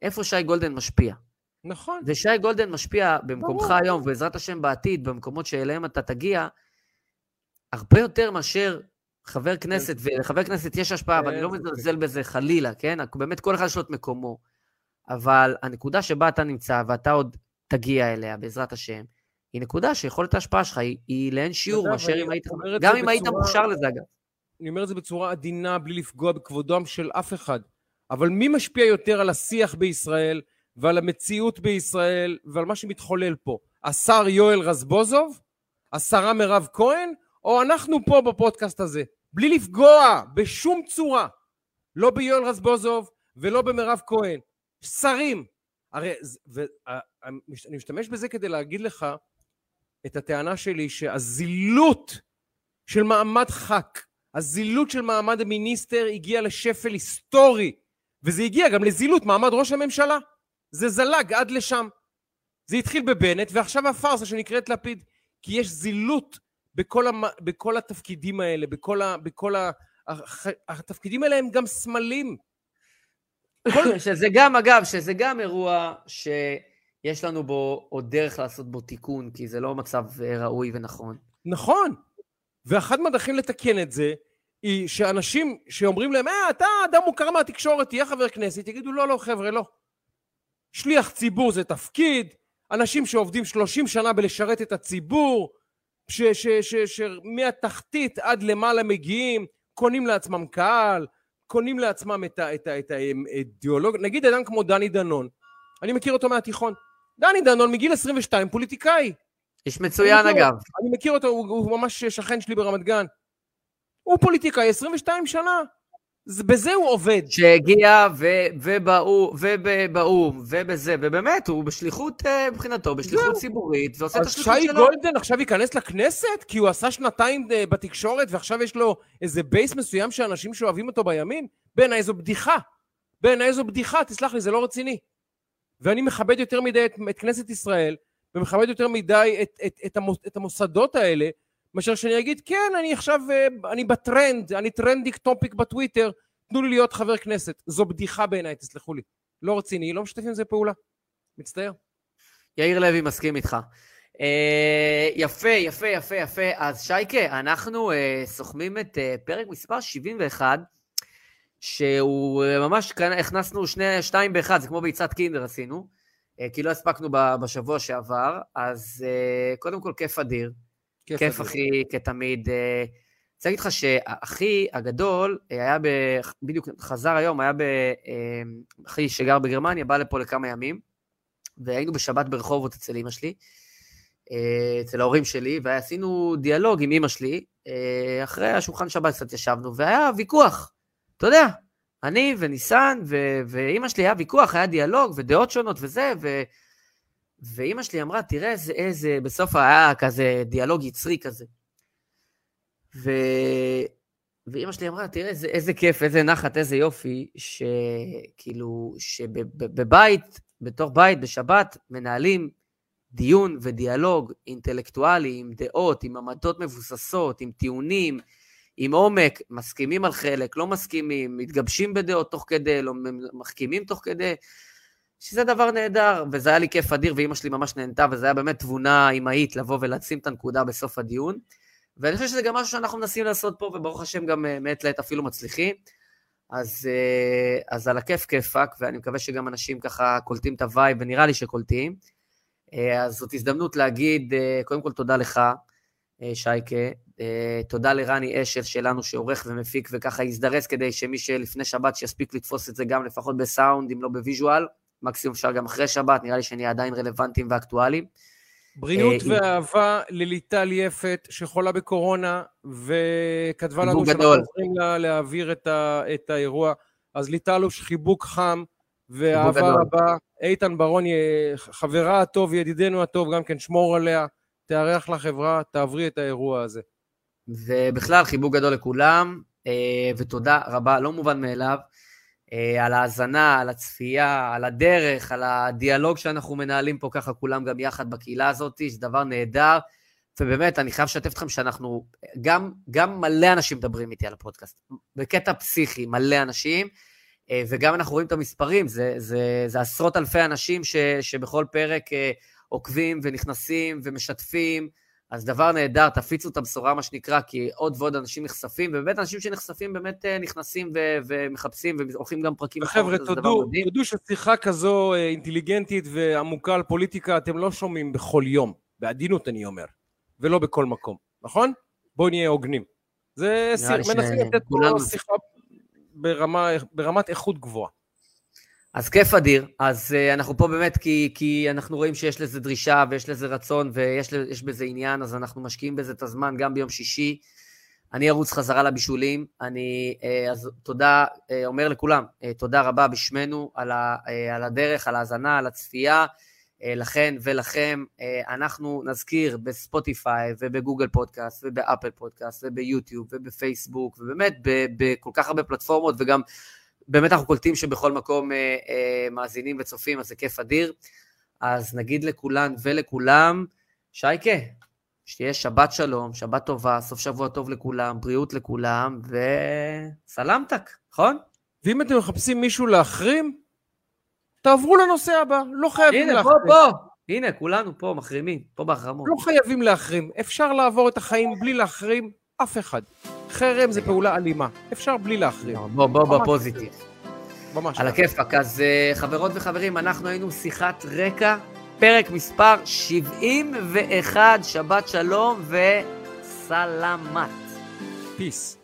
איפה שי גולדן משפיע? נכון. ושי גולדן משפיע במקומך היום, ובעזרת השם בעתיד, במקומות שאליהם אתה תגיע, הרבה יותר מאשר חבר כנסת, ולחבר כנסת יש השפעה, ואני לא מזלזל בזה חלילה, כן? באמת כל אחד יש לו את מקומו. אבל הנקודה שבה אתה נמצא, ואתה עוד תגיע אליה, בעזרת השם, היא נקודה שיכולת ההשפעה שלך היא, היא לאין שיעור מאשר אם היית, גם אם היית מוכשר לזה אגב. אני אומר את זה בצורה עדינה, בלי לפגוע בכבודם של אף אחד. אבל מי משפיע יותר על השיח בישראל ועל המציאות בישראל ועל מה שמתחולל פה? השר יואל רזבוזוב? השרה מירב כהן? או אנחנו פה בפודקאסט הזה? בלי לפגוע בשום צורה. לא ביואל רזבוזוב ולא במירב כהן. שרים. הרי, ואני משתמש בזה כדי להגיד לך את הטענה שלי שהזילות של מעמד ח"כ, הזילות של מעמד המיניסטר הגיעה לשפל היסטורי, וזה הגיע גם לזילות מעמד ראש הממשלה. זה זלג עד לשם. זה התחיל בבנט, ועכשיו הפארסה שנקראת לפיד. כי יש זילות בכל, המ... בכל התפקידים האלה, בכל, ה... בכל ה... התפקידים האלה הם גם סמלים. כל... שזה גם, אגב, שזה גם אירוע ש... יש לנו בו עוד דרך לעשות בו תיקון, כי זה לא מצב אה, ראוי ונכון. נכון. ואחת מהדרכים לתקן את זה, היא שאנשים שאומרים להם, אה, אתה אדם מוכר מהתקשורת, תהיה חבר כנסת, יגידו, לא, לא, חבר'ה, לא. שליח ציבור זה תפקיד, אנשים שעובדים 30 שנה בלשרת את הציבור, שמהתחתית עד למעלה מגיעים, קונים לעצמם קהל, קונים לעצמם את האידיאולוגיה, נגיד אדם כמו דני דנון, אני מכיר אותו מהתיכון, דני דנון מגיל 22 פוליטיקאי. איש מצוין אגב. אני מכיר אותו, הוא, הוא ממש שכן שלי ברמת גן. הוא פוליטיקאי 22 שנה. בזה הוא עובד. שהגיע ובאו"ם, ובאו"ם, ובזה, ובאמת, הוא בשליחות אה, מבחינתו, בשליחות ציבורית, ועושה את השליחות שלו. אז שי גולדן עכשיו ייכנס לכנסת? כי הוא עשה שנתיים אה, בתקשורת, ועכשיו יש לו איזה base מסוים של אנשים שאוהבים אותו בימין? בעיניי זו בדיחה. בעיניי זו בדיחה, תסלח לי, זה לא רציני. ואני מכבד יותר מדי את, את כנסת ישראל, ומכבד יותר מדי את, את, את, המוס, את המוסדות האלה, מאשר שאני אגיד, כן, אני עכשיו, אה, אני בטרנד, אני trending topic בטוויטר, תנו לי להיות חבר כנסת. זו בדיחה בעיניי, תסלחו לי. לא רציני, לא משתף עם זה פעולה. מצטער. יאיר לוי מסכים איתך. אה, יפה, יפה, יפה, יפה. אז שייקה, אנחנו אה, סוכמים את אה, פרק מספר 71, שהוא אה, ממש, הכנסנו שני, שתיים באחד, זה כמו ביצת קינדר עשינו, אה, כי לא הספקנו בשבוע שעבר, אז uh, קודם כל כיף אדיר. כיף, כיף אחי, כתמיד. אני רוצה להגיד לך שאחי הגדול היה ב... בדיוק חזר היום, היה ב... אחי שגר בגרמניה, בא לפה לכמה ימים, והיינו בשבת ברחובות אצל אמא שלי. אה, אצל ההורים שלי, ועשינו דיאלוג עם אמא שלי, אה, אחרי השולחן שבת קצת ישבנו, והיה ויכוח. אתה יודע, אני וניסן ו- ואימא שלי היה ויכוח, היה דיאלוג ודעות שונות וזה, ו... ואימא שלי אמרה, תראה איזה, איזה, בסוף היה כזה דיאלוג יצרי כזה. ו... ואימא שלי אמרה, תראה איזה, איזה כיף, איזה נחת, איזה יופי, שכאילו, שבבית, בתוך בית, בשבת, מנהלים דיון ודיאלוג אינטלקטואלי, עם דעות, עם עמדות מבוססות, עם טיעונים, עם עומק, מסכימים על חלק, לא מסכימים, מתגבשים בדעות תוך כדי, לא מחכימים תוך כדי, שזה דבר נהדר, וזה היה לי כיף אדיר, ואימא שלי ממש נהנתה, וזה היה באמת תבונה אמהית לבוא ולשים את הנקודה בסוף הדיון. ואני חושב שזה גם משהו שאנחנו מנסים לעשות פה, וברוך השם גם אה, מעת לעת אפילו מצליחים. אז, אה, אז על הכיף כיפאק, ואני מקווה שגם אנשים ככה קולטים את ה vibe, ונראה לי שקולטים. אה, אז זאת הזדמנות להגיד, קודם כל תודה לך, שייקה, תודה לרני אשל שלנו שעורך ומפיק וככה יזדרז כדי שמי שלפני שבת שיספיק לתפוס את זה גם לפחות בסאונד, אם לא ב visual, מקסימום אפשר גם אחרי שבת, נראה לי שנהיה עדיין רלוונטיים ואקטואליים. בריאות ואהבה לליטל יפת שחולה בקורונה וכתבה לנו שאנחנו עוזרים לה להעביר את האירוע. אז ליטלוש, חיבוק חם. ואהבה רבה. איתן ברון, חברה הטוב, ידידנו הטוב, גם כן, שמור עליה, תארח לחברה, תעברי את האירוע הזה. ובכלל, חיבוק גדול לכולם, אה, ותודה רבה, לא מובן מאליו, אה, על ההאזנה, על הצפייה, על הדרך, על הדיאלוג שאנחנו מנהלים פה ככה כולם גם יחד בקהילה הזאת, זה דבר נהדר. ובאמת, אני חייב לשתף אתכם שאנחנו, גם, גם מלא אנשים מדברים איתי על הפודקאסט, בקטע פסיכי, מלא אנשים. אה, וגם אנחנו רואים את המספרים, זה, זה, זה עשרות אלפי אנשים ש, שבכל פרק אה, עוקבים ונכנסים ומשתפים, אז דבר נהדר, תפיצו את הבשורה, מה שנקרא, כי עוד ועוד אנשים נחשפים, ובאמת אנשים שנחשפים באמת אה, נכנסים ו- ומחפשים והולכים גם פרקים חבר'ה, תודו, תודו ששיחה כזו אינטליגנטית ועמוקה על פוליטיקה אתם לא שומעים בכל יום, בעדינות אני אומר, ולא בכל מקום, נכון? בואו נהיה הוגנים. זה מנסים לתת פה שיחה ברמה, ברמת איכות גבוהה. אז כיף אדיר. אז uh, אנחנו פה באמת כי, כי אנחנו רואים שיש לזה דרישה ויש לזה רצון ויש בזה עניין, אז אנחנו משקיעים בזה את הזמן גם ביום שישי. אני ארוץ חזרה לבישולים. אני, uh, אז תודה, uh, אומר לכולם, uh, תודה רבה בשמנו על, ה, uh, על הדרך, על ההאזנה, על הצפייה. Uh, לכן ולכם, uh, אנחנו נזכיר בספוטיפיי ובגוגל פודקאסט ובאפל פודקאסט וביוטיוב ובפייסבוק ובאמת בכל כך הרבה פלטפורמות וגם באמת אנחנו קולטים שבכל מקום uh, uh, מאזינים וצופים, אז זה כיף אדיר. אז נגיד לכולן ולכולם, שייקה, שתהיה שבת שלום, שבת טובה, סוף שבוע טוב לכולם, בריאות לכולם, וסלמתק, נכון? ואם אתם מחפשים מישהו להחרים, תעברו לנושא הבא, לא חייבים להחרים. הנה, פה, פה. הנה, כולנו פה מחרימים, פה בהחרמות. לא חייבים להחרים, אפשר לעבור את החיים בלי להחרים אף אחד. חרם זה פעולה אלימה, אפשר בלי להחרים. בוא, בוא, בוא, פוזיטיב. ממש. על הכיפאק. אז אה, חברות וחברים, אנחנו היינו שיחת רקע, פרק מספר 71, שבת שלום וסלמת. פיס.